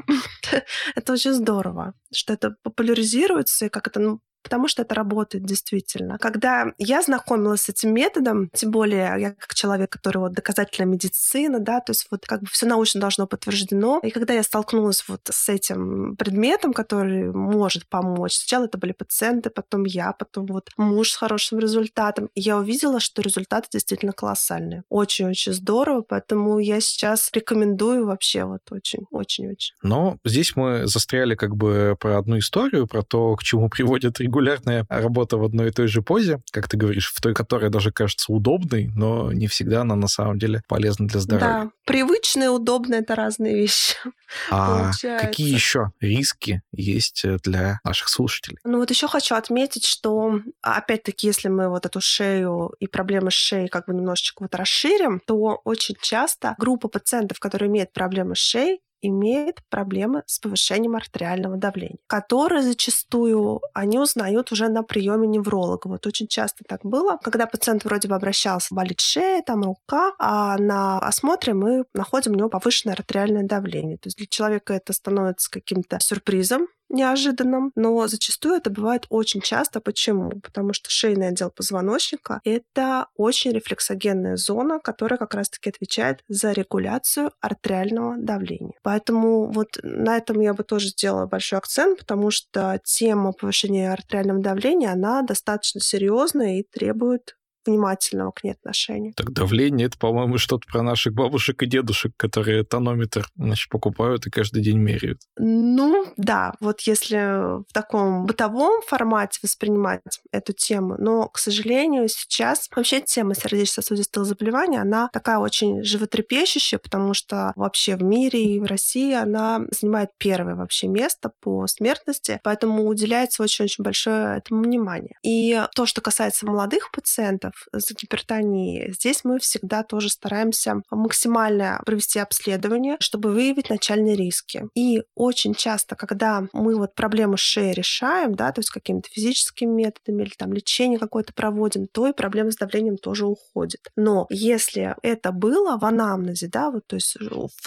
[SPEAKER 8] это очень здорово, что это популяризируется, и как это ну, потому что это работает действительно. Когда я знакомилась с этим методом, тем более я как человек, который вот доказательная медицина, да, то есть вот как бы все научно должно подтверждено. И когда я столкнулась вот с этим предметом, который может помочь, сначала это были пациенты, потом я, потом вот муж с хорошим результатом, я увидела, что результаты действительно колоссальные. Очень-очень здорово, поэтому я сейчас рекомендую вообще вот очень-очень-очень.
[SPEAKER 1] Но здесь мы застряли как бы про одну историю, про то, к чему приводит регулярная работа в одной и той же позе, как ты говоришь, в той, которая даже кажется удобной, но не всегда она на самом деле полезна для здоровья.
[SPEAKER 8] Да, привычные и удобные — это разные вещи.
[SPEAKER 1] А какие еще риски есть э, для наших слушателей?
[SPEAKER 8] Ну вот еще хочу отметить, что опять-таки, если мы вот эту шею и проблемы с шеей как бы немножечко вот расширим, то очень часто группа пациентов, которые имеют проблемы с шеей, имеет проблемы с повышением артериального давления, которые зачастую они узнают уже на приеме невролога. Вот очень часто так было, когда пациент вроде бы обращался, болит шея, там рука, а на осмотре мы находим у него повышенное артериальное давление. То есть для человека это становится каким-то сюрпризом, неожиданным, но зачастую это бывает очень часто. Почему? Потому что шейный отдел позвоночника — это очень рефлексогенная зона, которая как раз-таки отвечает за регуляцию артериального давления. Поэтому вот на этом я бы тоже сделала большой акцент, потому что тема повышения артериального давления, она достаточно серьезная и требует внимательного к ней отношения.
[SPEAKER 1] Так давление — это, по-моему, что-то про наших бабушек и дедушек, которые тонометр, значит, покупают и каждый день меряют.
[SPEAKER 8] Ну, да, вот если в таком бытовом формате воспринимать эту тему, но, к сожалению, сейчас вообще тема сердечно-сосудистых заболеваний, она такая очень животрепещущая, потому что вообще в мире и в России она занимает первое вообще место по смертности, поэтому уделяется очень-очень большое этому внимание. И то, что касается молодых пациентов, с гипертонией. Здесь мы всегда тоже стараемся максимально провести обследование, чтобы выявить начальные риски. И очень часто, когда мы вот проблему шеи решаем, да, то есть какими-то физическими методами или там лечение какое-то проводим, то и проблема с давлением тоже уходит. Но если это было в анамнезе, да, вот, то есть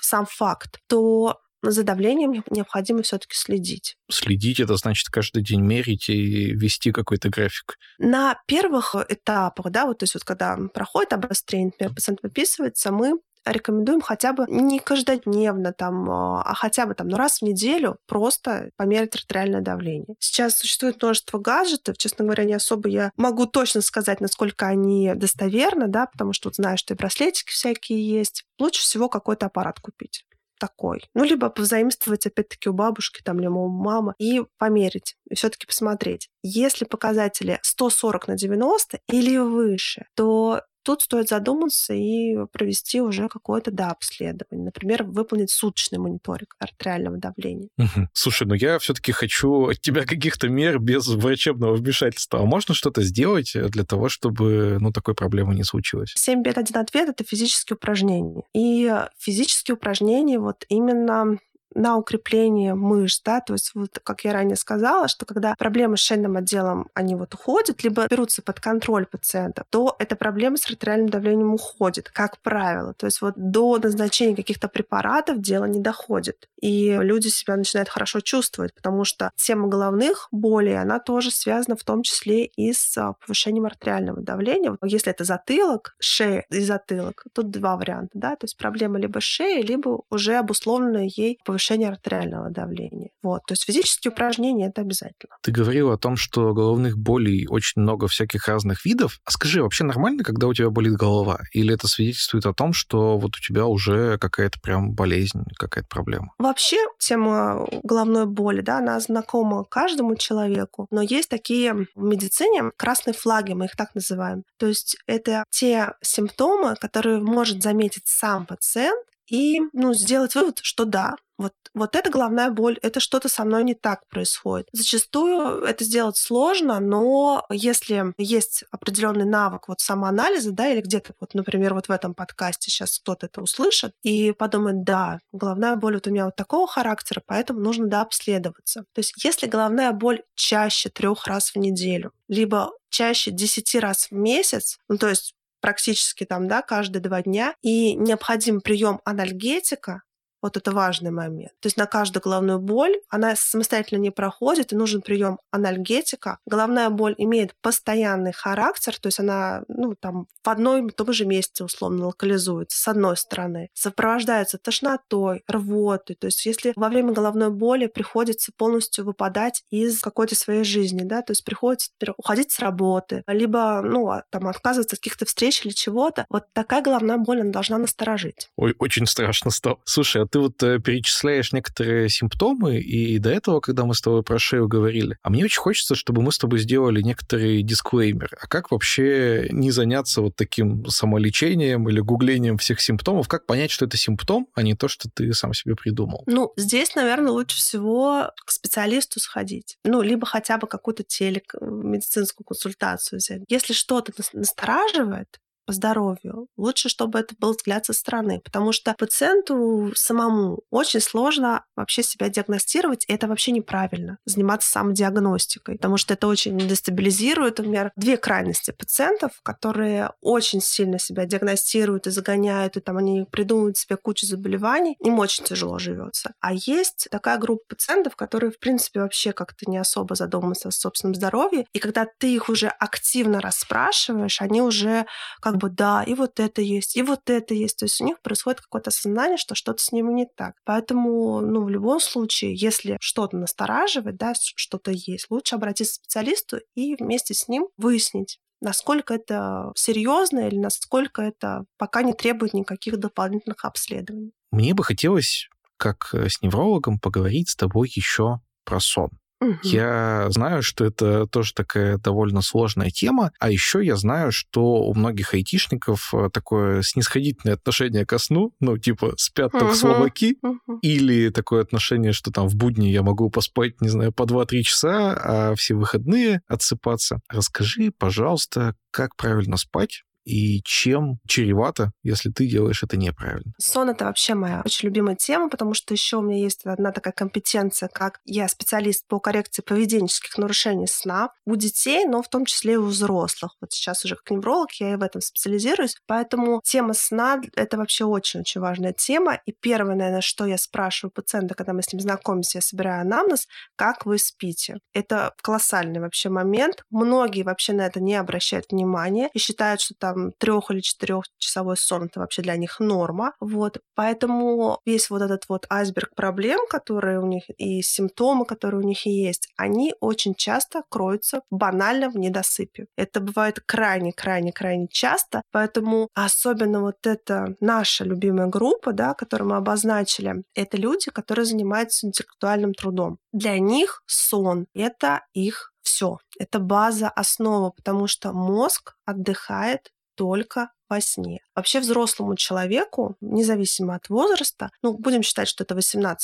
[SPEAKER 8] сам факт, то за давлением необходимо все-таки следить.
[SPEAKER 1] Следить это значит каждый день мерить и вести какой-то график.
[SPEAKER 8] На первых этапах, да, вот то есть вот когда проходит обострение, например, пациент выписывается, мы рекомендуем хотя бы не каждодневно, там, а хотя бы там, ну, раз в неделю просто померить артериальное давление. Сейчас существует множество гаджетов, честно говоря, не особо я могу точно сказать, насколько они достоверны, да, потому что вот знаю, что и браслетики всякие есть. Лучше всего какой-то аппарат купить такой. Ну, либо позаимствовать, опять-таки, у бабушки там, либо у мамы и померить, и все-таки посмотреть. Если показатели 140 на 90 или выше, то Тут стоит задуматься и провести уже какое-то, да, обследование. Например, выполнить суточный мониторинг артериального давления.
[SPEAKER 1] Угу. Слушай, ну я все-таки хочу от тебя каких-то мер без врачебного вмешательства. А можно что-то сделать для того, чтобы, ну, такой проблемы не случилось?
[SPEAKER 8] 7 бед, один ответ — это физические упражнения. И физические упражнения вот именно на укрепление мышц, да, то есть вот, как я ранее сказала, что когда проблемы с шейным отделом, они вот уходят, либо берутся под контроль пациента, то эта проблема с артериальным давлением уходит, как правило. То есть вот до назначения каких-то препаратов дело не доходит. И люди себя начинают хорошо чувствовать, потому что тема головных болей, она тоже связана в том числе и с а, повышением артериального давления. Если это затылок, шея и затылок, тут два варианта, да, то есть проблема либо шеи, либо уже обусловленная ей повышение повышение артериального давления. Вот. То есть физические упражнения это обязательно.
[SPEAKER 1] Ты говорил о том, что головных болей очень много всяких разных видов. А скажи, вообще нормально, когда у тебя болит голова? Или это свидетельствует о том, что вот у тебя уже какая-то прям болезнь, какая-то проблема?
[SPEAKER 8] Вообще тема головной боли, да, она знакома каждому человеку, но есть такие в медицине красные флаги, мы их так называем. То есть это те симптомы, которые может заметить сам пациент, и ну, сделать вывод, что да, вот, вот эта головная боль, это что-то со мной не так происходит. Зачастую это сделать сложно, но если есть определенный навык вот самоанализа, да, или где-то вот, например, вот в этом подкасте сейчас кто-то это услышит и подумает, да, головная боль вот у меня вот такого характера, поэтому нужно, да, обследоваться. То есть если головная боль чаще трех раз в неделю, либо чаще десяти раз в месяц, ну, то есть практически там, да, каждые два дня, и необходим прием анальгетика, вот это важный момент. То есть на каждую головную боль она самостоятельно не проходит, и нужен прием анальгетика. Головная боль имеет постоянный характер, то есть она ну, там, в одном и том же месте условно локализуется, с одной стороны. Сопровождается тошнотой, рвотой. То есть если во время головной боли приходится полностью выпадать из какой-то своей жизни, да, то есть приходится уходить с работы, либо ну, а, там, отказываться от каких-то встреч или чего-то, вот такая головная боль она должна насторожить.
[SPEAKER 1] Ой, очень страшно стало. Слушай, а ты вот э, перечисляешь некоторые симптомы, и до этого, когда мы с тобой про шею говорили, а мне очень хочется, чтобы мы с тобой сделали некоторый дисклеймер. А как вообще не заняться вот таким самолечением или гуглением всех симптомов? Как понять, что это симптом, а не то, что ты сам себе придумал?
[SPEAKER 8] Ну, здесь, наверное, лучше всего к специалисту сходить. Ну, либо хотя бы какую-то телек, э, медицинскую консультацию взять. Если что-то настораживает, по здоровью. Лучше, чтобы это был взгляд со стороны, потому что пациенту самому очень сложно вообще себя диагностировать, и это вообще неправильно, заниматься самодиагностикой, потому что это очень дестабилизирует. Например, две крайности пациентов, которые очень сильно себя диагностируют и загоняют, и там они придумывают себе кучу заболеваний, им очень тяжело живется. А есть такая группа пациентов, которые, в принципе, вообще как-то не особо задумываются о собственном здоровье, и когда ты их уже активно расспрашиваешь, они уже как бы да, и вот это есть, и вот это есть. То есть у них происходит какое-то осознание, что что-то с ними не так. Поэтому, ну, в любом случае, если что-то настораживает, да, что-то есть, лучше обратиться к специалисту и вместе с ним выяснить, насколько это серьезно или насколько это пока не требует никаких дополнительных обследований.
[SPEAKER 1] Мне бы хотелось, как э, с неврологом, поговорить с тобой еще про сон. Угу. Я знаю, что это тоже такая довольно сложная тема, а еще я знаю, что у многих айтишников э, такое снисходительное отношение ко сну, ну, типа, спят только угу. слабаки, угу. или такое отношение, что там в будни я могу поспать, не знаю, по 2-3 часа, а все выходные отсыпаться. Расскажи, пожалуйста, как правильно спать, и чем чревато, если ты делаешь это неправильно.
[SPEAKER 8] Сон — это вообще моя очень любимая тема, потому что еще у меня есть одна такая компетенция, как я специалист по коррекции поведенческих нарушений сна у детей, но в том числе и у взрослых. Вот сейчас уже как невролог я и в этом специализируюсь, поэтому тема сна — это вообще очень-очень важная тема. И первое, наверное, что я спрашиваю пациента, когда мы с ним знакомимся, я собираю анамнез, как вы спите. Это колоссальный вообще момент. Многие вообще на это не обращают внимания и считают, что там там трех или четырехчасовой сон это вообще для них норма. Вот. Поэтому весь вот этот вот айсберг проблем, которые у них и симптомы, которые у них есть, они очень часто кроются банально в недосыпе. Это бывает крайне-крайне-крайне часто, поэтому особенно вот эта наша любимая группа, да, которую мы обозначили, это люди, которые занимаются интеллектуальным трудом. Для них сон — это их все. Это база, основа, потому что мозг отдыхает только во сне. Вообще взрослому человеку, независимо от возраста, ну, будем считать, что это 18+,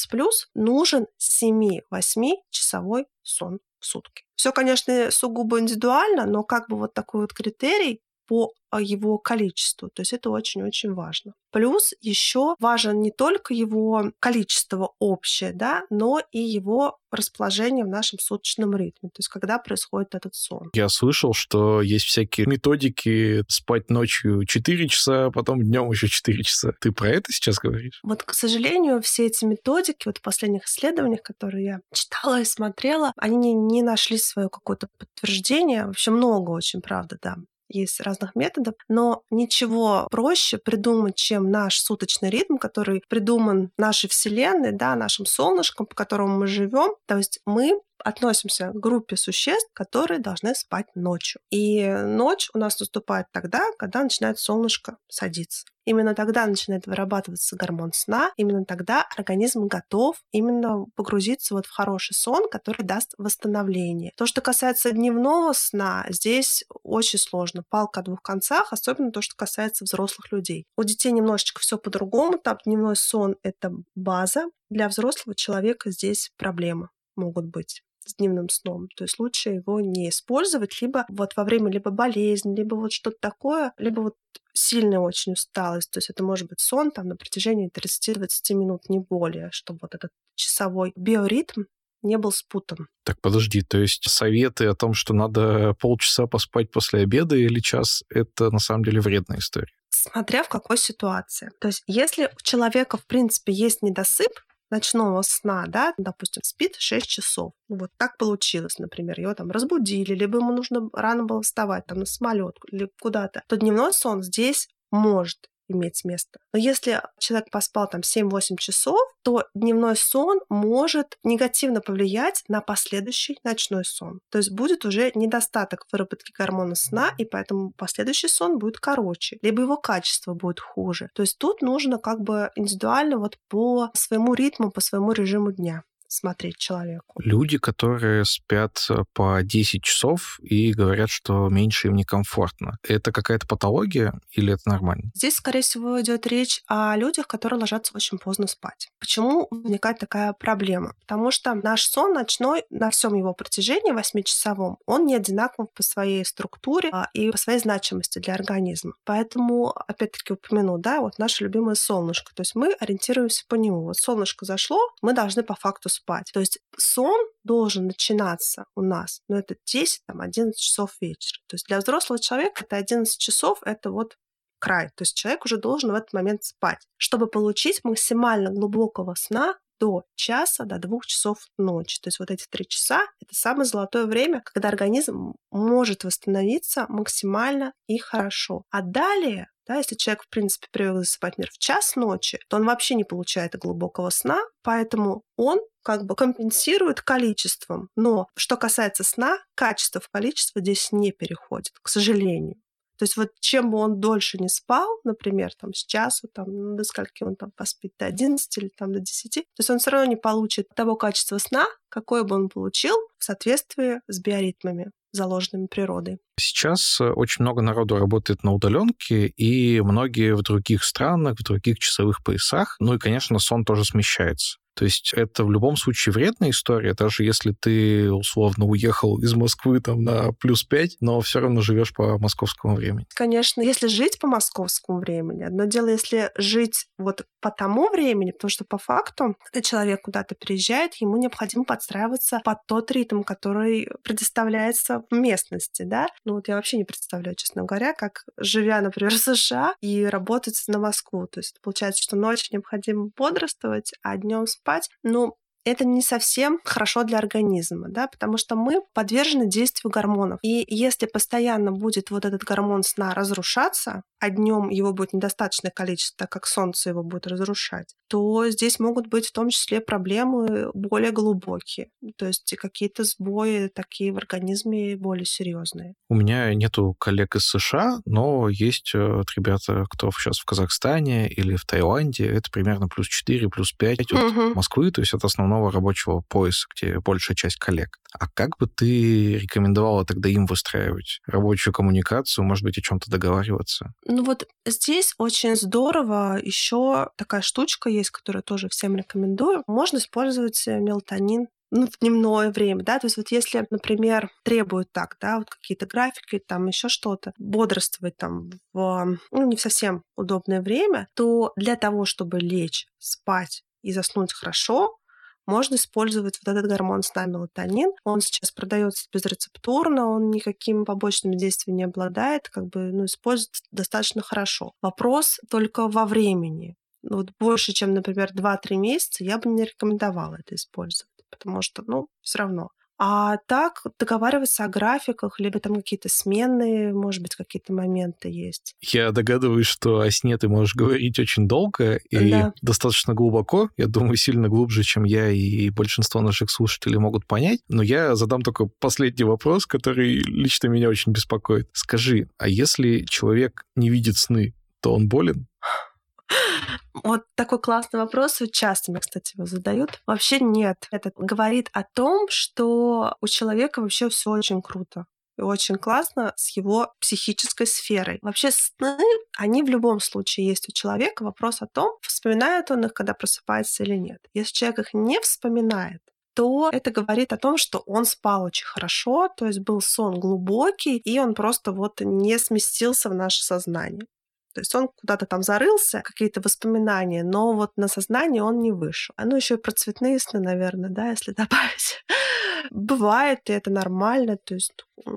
[SPEAKER 8] нужен 7-8 часовой сон в сутки. Все, конечно, сугубо индивидуально, но как бы вот такой вот критерий по а, его количеству. То есть это очень-очень важно. Плюс еще важен не только его количество общее, да, но и его расположение в нашем суточном ритме, то есть когда происходит этот сон.
[SPEAKER 1] Я слышал, что есть всякие методики спать ночью 4 часа, а потом днем еще 4 часа. Ты про это сейчас говоришь?
[SPEAKER 8] Вот, к сожалению, все эти методики, вот в последних исследованиях, которые я читала и смотрела, они не, не нашли свое какое-то подтверждение. Вообще много очень, правда, да. Есть разных методов, но ничего проще придумать, чем наш суточный ритм, который придуман нашей Вселенной, да, нашим солнышком, по которому мы живем. То есть мы относимся к группе существ, которые должны спать ночью. И ночь у нас наступает тогда, когда начинает солнышко садиться. Именно тогда начинает вырабатываться гормон сна, именно тогда организм готов именно погрузиться вот в хороший сон, который даст восстановление. То, что касается дневного сна, здесь очень сложно. Палка о двух концах, особенно то, что касается взрослых людей. У детей немножечко все по-другому. Там дневной сон — это база. Для взрослого человека здесь проблемы могут быть с дневным сном. То есть лучше его не использовать либо вот во время либо болезни, либо вот что-то такое, либо вот сильная очень усталость. То есть это может быть сон там на протяжении 30-20 минут, не более, чтобы вот этот часовой биоритм не был спутан.
[SPEAKER 1] Так, подожди, то есть советы о том, что надо полчаса поспать после обеда или час, это на самом деле вредная история?
[SPEAKER 8] Смотря в какой ситуации. То есть если у человека, в принципе, есть недосып, ночного сна, да, допустим, спит 6 часов. Вот так получилось, например, его там разбудили, либо ему нужно рано было вставать, там, на самолет или куда-то, то дневной сон здесь может иметь место. Но если человек поспал там 7-8 часов, то дневной сон может негативно повлиять на последующий ночной сон. То есть будет уже недостаток выработки гормона сна, и поэтому последующий сон будет короче, либо его качество будет хуже. То есть тут нужно как бы индивидуально вот по своему ритму, по своему режиму дня смотреть человеку.
[SPEAKER 1] Люди, которые спят э, по 10 часов и говорят, что меньше им некомфортно. Это какая-то патология или это нормально?
[SPEAKER 8] Здесь, скорее всего, идет речь о людях, которые ложатся очень поздно спать. Почему возникает такая проблема? Потому что наш сон ночной на всем его протяжении, 8-часовом, он не одинаков по своей структуре а, и по своей значимости для организма. Поэтому, опять-таки, упомяну, да, вот наше любимое солнышко. То есть мы ориентируемся по нему. Вот солнышко зашло, мы должны по факту спать. То есть сон должен начинаться у нас, ну, это 10-11 часов вечера. То есть для взрослого человека это 11 часов, это вот край. То есть человек уже должен в этот момент спать, чтобы получить максимально глубокого сна до часа, до двух часов ночи. То есть вот эти три часа — это самое золотое время, когда организм может восстановиться максимально и хорошо. А далее да, если человек, в принципе, привык засыпать, например, в час ночи, то он вообще не получает глубокого сна, поэтому он как бы компенсирует количеством. Но что касается сна, качество в количество здесь не переходит, к сожалению. То есть вот чем бы он дольше не спал, например, там с часу, там, ну, до скольки он там поспит, до 11 или там до 10, то есть он все равно не получит того качества сна, какое бы он получил в соответствии с биоритмами заложенными природой.
[SPEAKER 1] Сейчас э, очень много народу работает на удаленке, и многие в других странах, в других часовых поясах. Ну и, конечно, сон тоже смещается. То есть это в любом случае вредная история, даже если ты условно уехал из Москвы там на плюс 5, но все равно живешь по московскому времени.
[SPEAKER 8] Конечно, если жить по московскому времени, одно дело, если жить вот по тому времени, потому что по факту, когда человек куда-то приезжает, ему необходимо подстраиваться под тот ритм, который предоставляется в местности, да. Ну вот я вообще не представляю, честно говоря, как живя, например, в США и работать на Москву. То есть получается, что ночью необходимо бодрствовать, а днем спать, ну, это не совсем хорошо для организма, да, потому что мы подвержены действию гормонов. И если постоянно будет вот этот гормон сна разрушаться, а днем его будет недостаточное количество, так как солнце его будет разрушать, то здесь могут быть в том числе проблемы более глубокие, то есть какие-то сбои такие в организме более серьезные.
[SPEAKER 1] У меня нету коллег из США, но есть э, вот ребята, кто сейчас в Казахстане или в Таиланде, это примерно плюс 4, плюс 5 от угу. Москвы, то есть это основного рабочего пояса, где большая часть коллег. А как бы ты рекомендовала тогда им выстраивать рабочую коммуникацию, может быть, о чем-то договариваться?
[SPEAKER 8] Ну вот здесь очень здорово. Еще такая штучка есть, которую тоже всем рекомендую. Можно использовать э, мелатонин ну, в дневное время, да, то есть вот если, например, требуют так, да, вот какие-то графики, там еще что-то, бодрствовать там в, ну, не совсем удобное время, то для того, чтобы лечь, спать и заснуть хорошо, можно использовать вот этот гормон сна мелатонин. Он сейчас продается безрецептурно, он никакими побочными действиями не обладает, как бы ну, используется достаточно хорошо. Вопрос только во времени. Ну, вот больше, чем, например, 2-3 месяца, я бы не рекомендовала это использовать, потому что, ну, все равно А так договариваться о графиках, либо там какие-то сменные, может быть, какие-то моменты есть.
[SPEAKER 4] Я догадываюсь, что о сне ты можешь говорить очень долго и
[SPEAKER 8] Да.
[SPEAKER 4] достаточно глубоко. Я думаю, сильно глубже, чем я и большинство наших слушателей могут понять. Но я задам только последний вопрос, который лично меня очень беспокоит. Скажи, а если человек не видит сны, то он болен?
[SPEAKER 8] Вот такой классный вопрос, часто мне, кстати, его задают. Вообще нет. Это говорит о том, что у человека вообще все очень круто. И очень классно с его психической сферой. Вообще сны, они в любом случае есть у человека. Вопрос о том, вспоминает он их, когда просыпается или нет. Если человек их не вспоминает, то это говорит о том, что он спал очень хорошо, то есть был сон глубокий, и он просто вот не сместился в наше сознание. То есть он куда-то там зарылся, какие-то воспоминания, но вот на сознание он не вышел. А ну еще и про цветные сны, наверное, да, если добавить. Бывает, и это нормально, то есть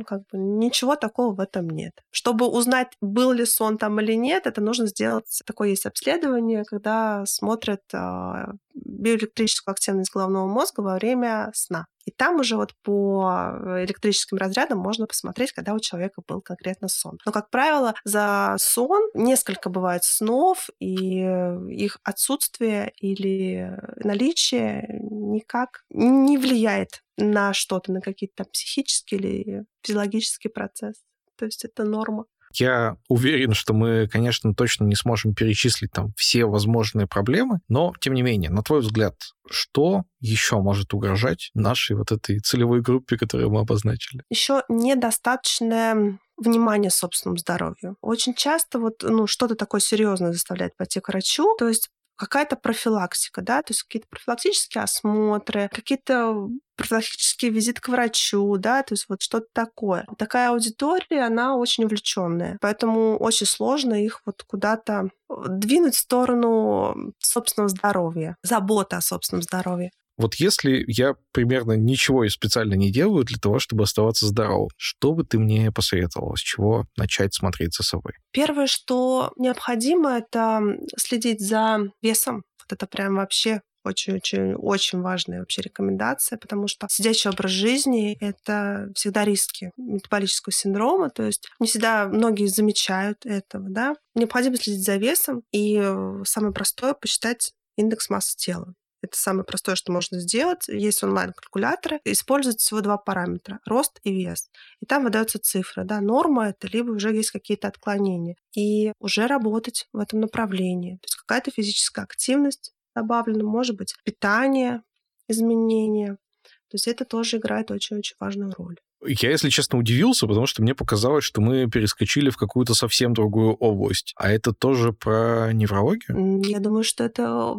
[SPEAKER 8] как бы ничего такого в этом нет. Чтобы узнать, был ли сон там или нет, это нужно сделать. Такое есть обследование, когда смотрят а, биоэлектрическую активность головного мозга во время сна. И там уже вот по электрическим разрядам можно посмотреть, когда у человека был конкретно сон. Но, как правило, за сон несколько бывает снов, и их отсутствие или наличие никак не влияет на что-то, на какие-то психические или физиологические процессы. То есть это норма.
[SPEAKER 4] Я уверен, что мы, конечно, точно не сможем перечислить там все возможные проблемы, но, тем не менее, на твой взгляд, что еще может угрожать нашей вот этой целевой группе, которую мы обозначили?
[SPEAKER 8] Еще недостаточное внимание собственному здоровью. Очень часто вот ну, что-то такое серьезное заставляет пойти к врачу. То есть какая-то профилактика, да, то есть какие-то профилактические осмотры, какие-то профилактический визит к врачу, да, то есть вот что-то такое. Такая аудитория, она очень увлеченная, поэтому очень сложно их вот куда-то двинуть в сторону собственного здоровья, забота о собственном здоровье.
[SPEAKER 4] Вот если я примерно ничего и специально не делаю для того, чтобы оставаться здоровым, что бы ты мне посоветовала, с чего начать смотреть за собой?
[SPEAKER 8] Первое, что необходимо, это следить за весом. Вот это прям вообще очень-очень-очень важная вообще рекомендация, потому что сидячий образ жизни — это всегда риски метаболического синдрома, то есть не всегда многие замечают этого, да. Необходимо следить за весом, и самое простое — посчитать индекс массы тела. Это самое простое, что можно сделать. Есть онлайн-калькуляторы. Используют всего два параметра — рост и вес. И там выдаются цифры. Да, норма это, либо уже есть какие-то отклонения. И уже работать в этом направлении. То есть какая-то физическая активность добавлена, может быть, питание, изменения. То есть это тоже играет очень-очень важную роль.
[SPEAKER 4] Я, если честно, удивился, потому что мне показалось, что мы перескочили в какую-то совсем другую область. А это тоже про неврологию?
[SPEAKER 8] Я думаю, что это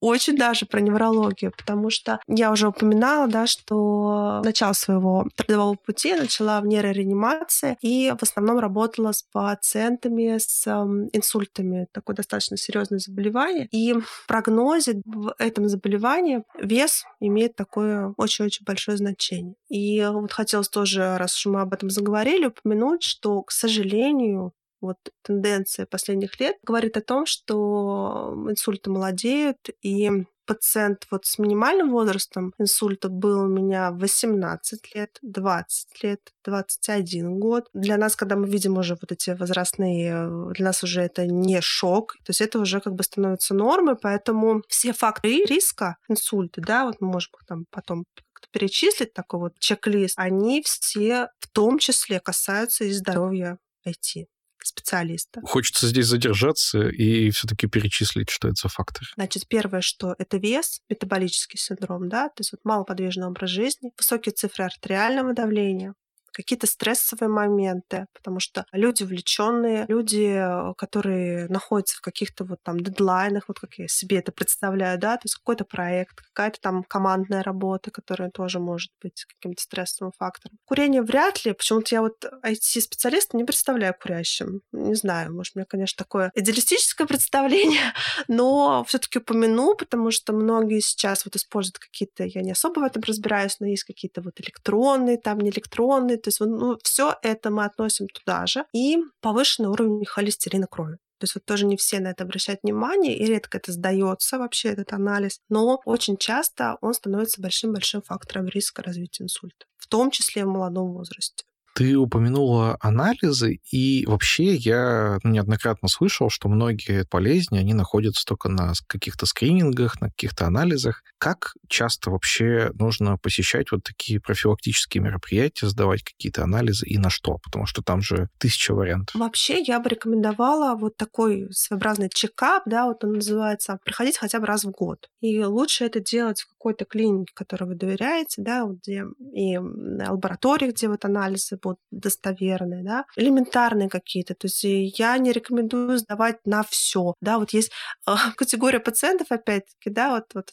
[SPEAKER 8] очень даже про неврологию, потому что я уже упоминала, да, что начало своего трудового пути начала в нейрореанимации и в основном работала с пациентами с инсультами. Такое достаточно серьезное заболевание. И в прогнозе в этом заболевании вес имеет такое очень-очень большое значение. И вот хотелось тоже, раз уж мы об этом заговорили, упомянуть, что, к сожалению, вот тенденция последних лет говорит о том, что инсульты молодеют, и пациент вот с минимальным возрастом инсульта был у меня 18 лет, 20 лет, 21 год. Для нас, когда мы видим уже вот эти возрастные, для нас уже это не шок, то есть это уже как бы становится нормой, поэтому все факторы риска инсульта, да, вот мы можем там потом перечислить такой вот чек-лист, они все в том числе касаются и здоровья IT специалиста.
[SPEAKER 4] Хочется здесь задержаться и все-таки перечислить, что это за факторы.
[SPEAKER 8] Значит, первое, что это вес, метаболический синдром, да, то есть вот малоподвижный образ жизни, высокие цифры артериального давления, какие-то стрессовые моменты, потому что люди увлеченные, люди, которые находятся в каких-то вот там дедлайнах, вот как я себе это представляю, да, то есть какой-то проект, какая-то там командная работа, которая тоже может быть каким-то стрессовым фактором. Курение вряд ли, почему-то я вот IT-специалиста не представляю курящим. Не знаю, может, у меня, конечно, такое идеалистическое представление, но все таки упомяну, потому что многие сейчас вот используют какие-то, я не особо в этом разбираюсь, но есть какие-то вот электронные, там не электронные, то есть ну, все это мы относим туда же. И повышенный уровень холестерина крови. То есть вот тоже не все на это обращают внимание, и редко это сдается вообще, этот анализ. Но очень часто он становится большим-большим фактором риска развития инсульта, в том числе в молодом возрасте.
[SPEAKER 4] Ты упомянула анализы, и вообще я неоднократно слышал, что многие болезни, они находятся только на каких-то скринингах, на каких-то анализах. Как часто вообще нужно посещать вот такие профилактические мероприятия, сдавать какие-то анализы и на что? Потому что там же тысяча вариантов.
[SPEAKER 8] Вообще я бы рекомендовала вот такой своеобразный чекап, да, вот он называется, приходить хотя бы раз в год. И лучше это делать в какой-то клинике, которой вы доверяете, да, где и лаборатории, где вот анализы будут достоверные, да, элементарные какие-то. То есть я не рекомендую сдавать на все, да, вот есть э, категория пациентов, опять-таки, да, вот, вот,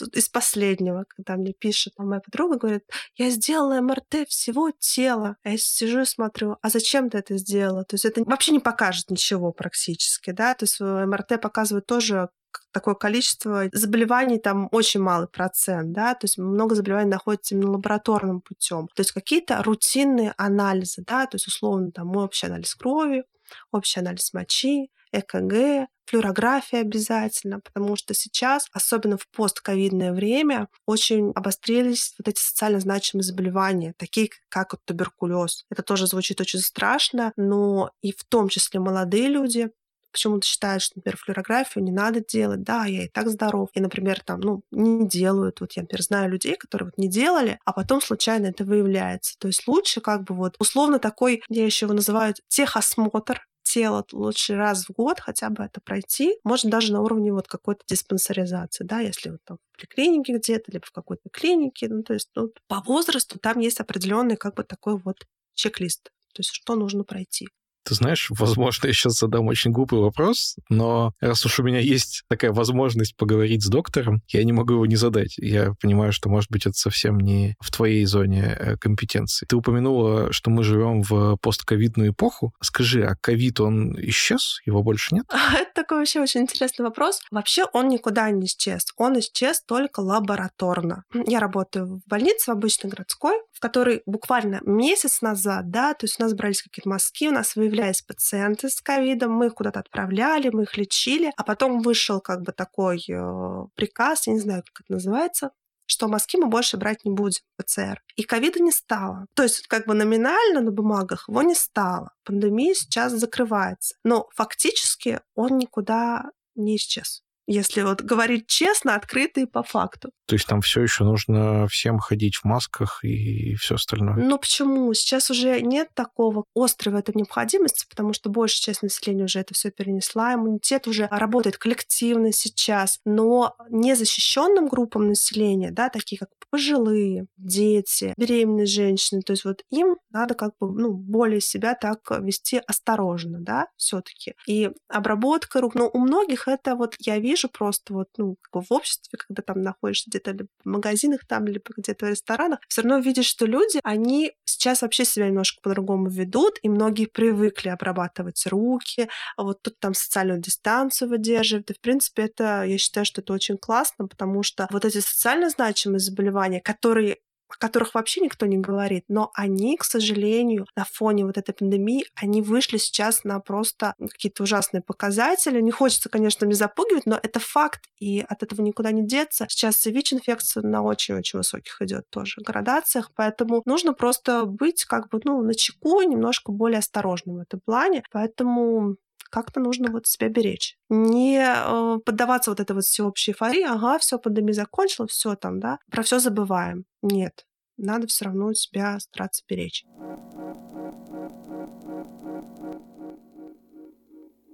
[SPEAKER 8] вот из последнего, когда мне пишет моя подруга, говорит, я сделала МРТ всего тела, а я сижу и смотрю, а зачем ты это сделала? То есть это вообще не покажет ничего практически, да, то есть МРТ показывает тоже такое количество заболеваний, там очень малый процент, да, то есть много заболеваний находится именно лабораторным путем. То есть какие-то рутинные анализы, да, то есть условно там общий анализ крови, общий анализ мочи, ЭКГ, флюорография обязательно, потому что сейчас, особенно в постковидное время, очень обострились вот эти социально значимые заболевания, такие как вот туберкулез. Это тоже звучит очень страшно, но и в том числе молодые люди почему-то считают, что, например, флюорографию не надо делать. Да, я и так здоров. И, например, там, ну, не делают. Вот я, например, знаю людей, которые вот не делали, а потом случайно это выявляется. То есть лучше как бы вот условно такой, я еще его называю техосмотр, тела лучше раз в год хотя бы это пройти, может даже на уровне вот какой-то диспансеризации, да, если вот там в поликлинике где-то, либо в какой-то клинике, ну, то есть ну, по возрасту там есть определенный как бы такой вот чек-лист, то есть что нужно пройти.
[SPEAKER 4] Ты знаешь, возможно, я сейчас задам очень глупый вопрос, но раз уж у меня есть такая возможность поговорить с доктором, я не могу его не задать. Я понимаю, что, может быть, это совсем не в твоей зоне э, компетенции. Ты упомянула, что мы живем в постковидную эпоху. Скажи, а ковид, он исчез? Его больше нет?
[SPEAKER 8] Это такой вообще очень интересный вопрос. Вообще он никуда не исчез. Он исчез только лабораторно. Я работаю в больнице, в обычной городской, в которой буквально месяц назад, да, то есть у нас брались какие-то мазки, у нас выявлялись пациенты с ковидом, мы их куда-то отправляли, мы их лечили, а потом вышел как бы такой э, приказ, я не знаю, как это называется, что мазки мы больше брать не будем, ПЦР. И ковида не стало. То есть как бы номинально на бумагах его не стало. Пандемия сейчас закрывается. Но фактически он никуда не исчез если вот говорить честно, открыто и по факту.
[SPEAKER 4] То есть там все еще нужно всем ходить в масках и все остальное?
[SPEAKER 8] Ну почему? Сейчас уже нет такого острой в этом необходимости, потому что большая часть населения уже это все перенесла, иммунитет уже работает коллективно сейчас, но незащищенным группам населения, да, такие как пожилые, дети, беременные женщины, то есть вот им надо как бы ну, более себя так вести осторожно, да, все-таки. И обработка рук, ну, у многих это вот я вижу, вижу просто вот, ну, в обществе, когда там находишься где-то либо в магазинах там, либо где-то в ресторанах, все равно видишь, что люди, они сейчас вообще себя немножко по-другому ведут, и многие привыкли обрабатывать руки, а вот тут там социальную дистанцию выдерживают, и, в принципе, это, я считаю, что это очень классно, потому что вот эти социально значимые заболевания, которые о которых вообще никто не говорит, но они, к сожалению, на фоне вот этой пандемии, они вышли сейчас на просто какие-то ужасные показатели. Не хочется, конечно, мне запугивать, но это факт, и от этого никуда не деться. Сейчас ВИЧ-инфекция на очень-очень высоких идет тоже градациях, поэтому нужно просто быть как бы, ну, на чеку, немножко более осторожным в этом плане. Поэтому как-то нужно вот себя беречь. Не э, поддаваться вот этой вот всеобщей эйфории, ага, все, пандемия закончилась, все там, да, про все забываем. Нет, надо все равно себя стараться беречь.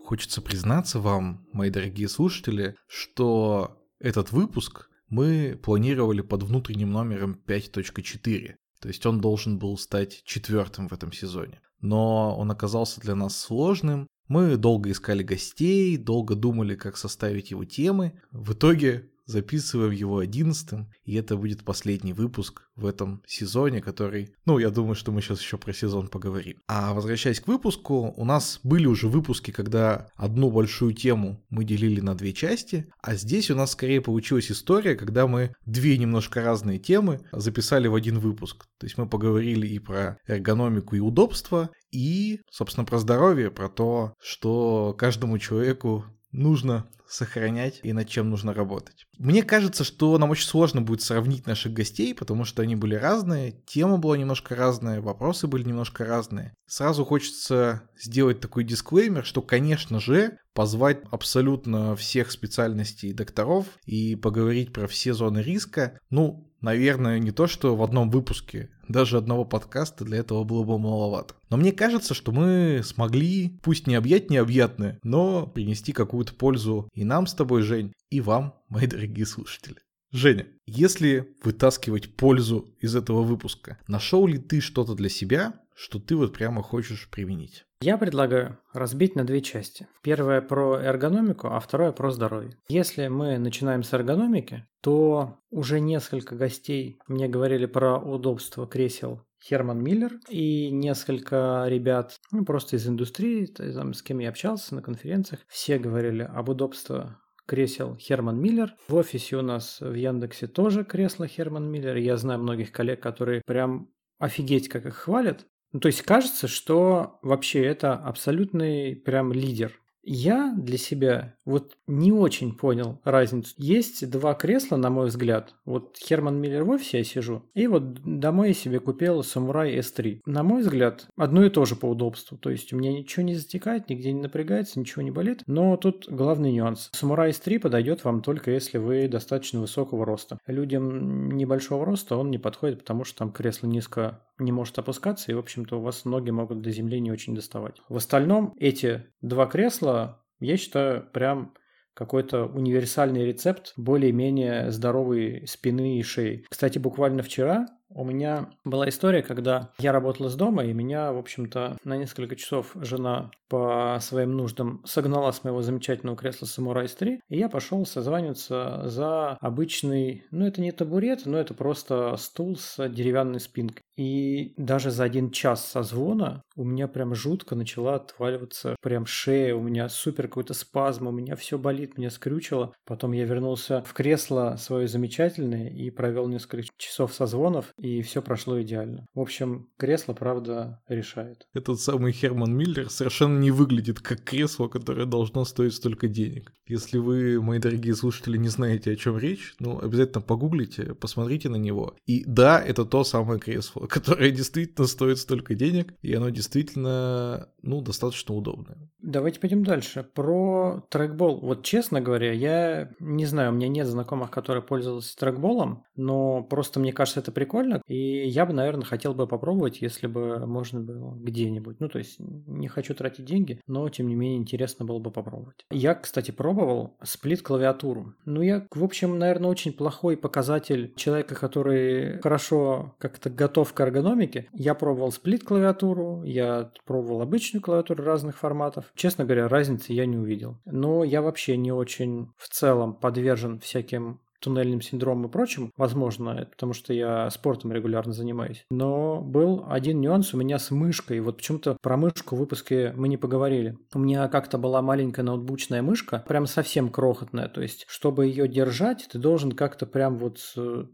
[SPEAKER 1] Хочется признаться вам, мои дорогие слушатели, что этот выпуск мы планировали под внутренним номером 5.4. То есть он должен был стать четвертым в этом сезоне. Но он оказался для нас сложным, мы долго искали гостей, долго думали, как составить его темы. В итоге записываем его одиннадцатым, и это будет последний выпуск в этом сезоне, который... Ну, я думаю, что мы сейчас еще про сезон поговорим. А возвращаясь к выпуску, у нас были уже выпуски, когда одну большую тему мы делили на две части, а здесь у нас скорее получилась история, когда мы две немножко разные темы записали в один выпуск. То есть мы поговорили и про эргономику и удобство, и, собственно, про здоровье, про то, что каждому человеку нужно сохранять и над чем нужно работать. Мне кажется, что нам очень сложно будет сравнить наших гостей, потому что они были разные, тема была немножко разная, вопросы были немножко разные. Сразу хочется сделать такой дисклеймер, что, конечно же, позвать абсолютно всех специальностей докторов и поговорить про все зоны риска, ну, наверное, не то, что в одном выпуске, даже одного подкаста для этого было бы маловато. Но мне кажется, что мы смогли, пусть не объять необъятное, но принести какую-то пользу и нам с тобой, Жень, и вам, мои дорогие слушатели. Женя, если вытаскивать пользу из этого выпуска, нашел ли ты что-то для себя, что ты вот прямо хочешь применить?
[SPEAKER 2] Я предлагаю разбить на две части. Первая про эргономику, а вторая про здоровье. Если мы начинаем с эргономики, то уже несколько гостей мне говорили про удобство кресел Херман Миллер и несколько ребят, ну, просто из индустрии, там, с кем я общался на конференциях, все говорили об удобстве кресел Херман Миллер. В офисе у нас в Яндексе тоже кресло Херман Миллер. Я знаю многих коллег, которые прям офигеть, как их хвалят. Ну, то есть кажется, что вообще это абсолютный прям лидер я для себя вот не очень понял разницу. Есть два кресла, на мой взгляд. Вот Херман Миллер в офисе я сижу, и вот домой я себе купил Самурай S3. На мой взгляд, одно и то же по удобству. То есть у меня ничего не затекает, нигде не напрягается, ничего не болит. Но тут главный нюанс. Самурай S3 подойдет вам только если вы достаточно высокого роста. Людям небольшого роста он не подходит, потому что там кресло низко не может опускаться, и, в общем-то, у вас ноги могут до земли не очень доставать. В остальном эти два кресла, я считаю, прям какой-то универсальный рецепт более-менее здоровой спины и шеи. Кстати, буквально вчера у меня была история, когда я работал из дома, и меня, в общем-то, на несколько часов жена по своим нуждам согнала с моего замечательного кресла Samurai 3, и я пошел созваниваться за обычный, ну это не табурет, но это просто стул с деревянной спинкой. И даже за один час созвона у меня прям жутко начала отваливаться прям шея, у меня супер какой-то спазм, у меня все болит, меня скрючило. Потом я вернулся в кресло свое замечательное и провел несколько часов созвонов, и все прошло идеально. В общем, кресло, правда, решает.
[SPEAKER 1] Этот самый Херман Миллер совершенно не выглядит как кресло, которое должно стоить столько денег. Если вы, мои дорогие слушатели, не знаете, о чем речь, ну, обязательно погуглите, посмотрите на него. И да, это то самое кресло, которое действительно стоит столько денег, и оно действительно, ну, достаточно удобное.
[SPEAKER 2] Давайте пойдем дальше. Про трекбол. Вот честно говоря, я не знаю, у меня нет знакомых, которые пользовались трекболом, но просто мне кажется это прикольно, и я бы, наверное, хотел бы попробовать, если бы можно было где-нибудь. Ну, то есть не хочу тратить деньги, но тем не менее интересно было бы попробовать. Я, кстати, пробовал сплит-клавиатуру. Ну, я, в общем, наверное, очень плохой показатель человека, который хорошо как-то готов к эргономике. Я пробовал сплит-клавиатуру, я пробовал обычную клавиатуру разных форматов. Честно говоря, разницы я не увидел. Но я вообще не очень в целом подвержен всяким туннельным синдромом и прочим, возможно, это потому что я спортом регулярно занимаюсь. Но был один нюанс у меня с мышкой. Вот почему-то про мышку в выпуске мы не поговорили. У меня как-то была маленькая ноутбучная мышка, прям совсем крохотная. То есть, чтобы ее держать, ты должен как-то прям вот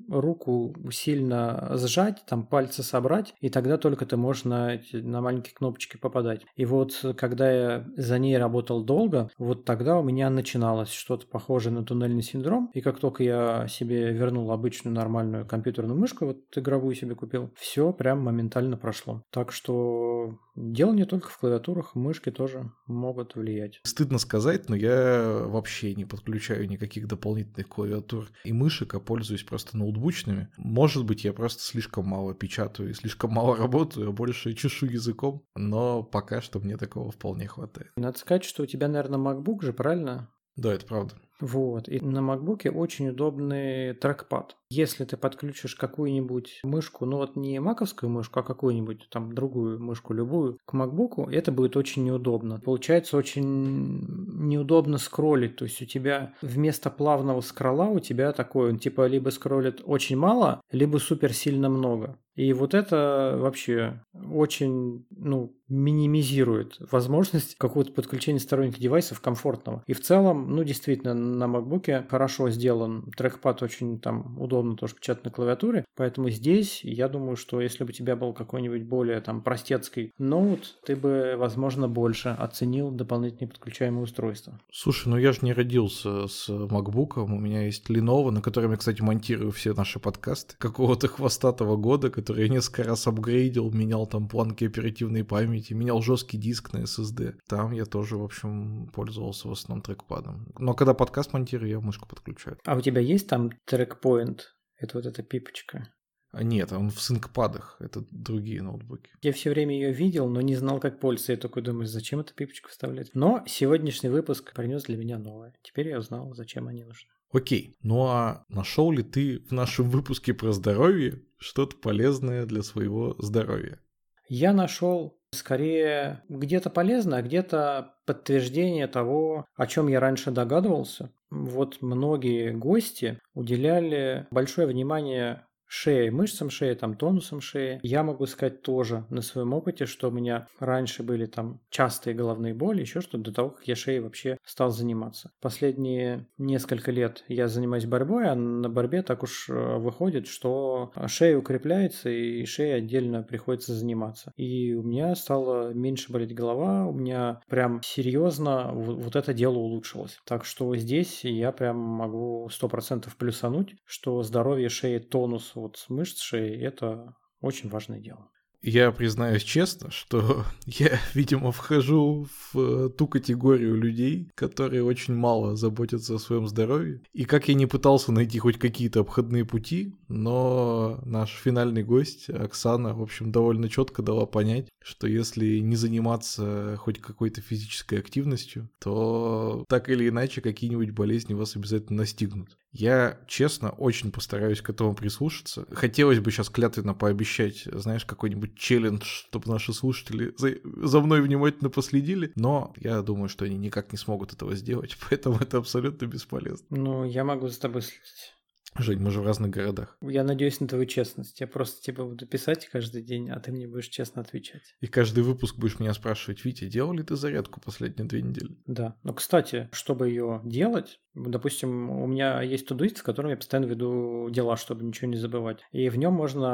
[SPEAKER 2] руку сильно сжать, там пальцы собрать, и тогда только ты можешь на, на маленькие кнопочки попадать. И вот когда я за ней работал долго, вот тогда у меня начиналось что-то похожее на туннельный синдром, и как только я я себе вернул обычную нормальную компьютерную мышку, вот игровую себе купил, все прям моментально прошло. Так что дело не только в клавиатурах, мышки тоже могут влиять.
[SPEAKER 1] Стыдно сказать, но я вообще не подключаю никаких дополнительных клавиатур и мышек, а пользуюсь просто ноутбучными. Может быть, я просто слишком мало печатаю и слишком мало работаю, а больше чешу языком, но пока что мне такого вполне хватает.
[SPEAKER 2] Надо сказать, что у тебя, наверное, MacBook же, правильно?
[SPEAKER 1] Да, это правда.
[SPEAKER 2] Вот. И на MacBook очень удобный трекпад. Если ты подключишь какую-нибудь мышку, ну вот не маковскую мышку, а какую-нибудь там другую мышку, любую, к MacBook, это будет очень неудобно. Получается очень неудобно скроллить. То есть у тебя вместо плавного скролла у тебя такой, он типа либо скроллит очень мало, либо супер сильно много. И вот это вообще очень, ну, минимизирует возможность какого-то подключения сторонних девайсов комфортного. И в целом, ну, действительно, на MacBook хорошо сделан. Трекпад очень там удобно тоже печатать на клавиатуре. Поэтому здесь, я думаю, что если бы у тебя был какой-нибудь более там простецкий ноут, ты бы, возможно, больше оценил дополнительные подключаемые устройства.
[SPEAKER 1] Слушай, ну я же не родился с MacBook. У меня есть Lenovo, на котором я, кстати, монтирую все наши подкасты какого-то хвостатого года, который я несколько раз апгрейдил, менял там планки оперативной памяти, менял жесткий диск на SSD. Там я тоже, в общем, пользовался в основном трекпадом. Но когда подкаст монтирую, я мышку подключаю.
[SPEAKER 2] А у тебя есть там трекпоинт? Это вот эта пипочка.
[SPEAKER 1] А нет, он в синкпадах, это другие ноутбуки.
[SPEAKER 2] Я все время ее видел, но не знал, как пользоваться. Я такой думаю, зачем эту пипочку вставлять? Но сегодняшний выпуск принес для меня новое. Теперь я узнал, зачем они нужны.
[SPEAKER 1] Окей, ну а нашел ли ты в нашем выпуске про здоровье что-то полезное для своего здоровья?
[SPEAKER 2] Я нашел скорее где-то полезно, а где-то подтверждение того, о чем я раньше догадывался. Вот многие гости уделяли большое внимание шеи, мышцам шеи, там тонусом шеи. Я могу сказать тоже на своем опыте, что у меня раньше были там частые головные боли, еще что-то до того, как я шеей вообще стал заниматься. Последние несколько лет я занимаюсь борьбой, а на борьбе так уж э, выходит, что шея укрепляется и шеей отдельно приходится заниматься. И у меня стало меньше болеть голова, у меня прям серьезно вот это дело улучшилось. Так что здесь я прям могу 100% плюсануть, что здоровье шеи, тонус вот мышц шеи – это очень важное дело.
[SPEAKER 1] Я признаюсь честно, что я, видимо, вхожу в ту категорию людей, которые очень мало заботятся о своем здоровье. И как я не пытался найти хоть какие-то обходные пути, но наш финальный гость, Оксана, в общем, довольно четко дала понять, что если не заниматься хоть какой-то физической активностью, то так или иначе какие-нибудь болезни вас обязательно настигнут. Я, честно, очень постараюсь к этому прислушаться. Хотелось бы сейчас клятвенно пообещать, знаешь, какой-нибудь челлендж, чтобы наши слушатели за, за мной внимательно последили, но я думаю, что они никак не смогут этого сделать, поэтому это абсолютно бесполезно.
[SPEAKER 2] Ну, я могу за тобой следить.
[SPEAKER 1] Жень, мы же в разных городах.
[SPEAKER 2] Я надеюсь на твою честность. Я просто типа буду писать каждый день, а ты мне будешь честно отвечать.
[SPEAKER 1] И каждый выпуск будешь меня спрашивать, Витя, делал ли ты зарядку последние две недели?
[SPEAKER 2] Да. Но, кстати, чтобы ее делать, допустим, у меня есть тудуист, в котором я постоянно веду дела, чтобы ничего не забывать. И в нем можно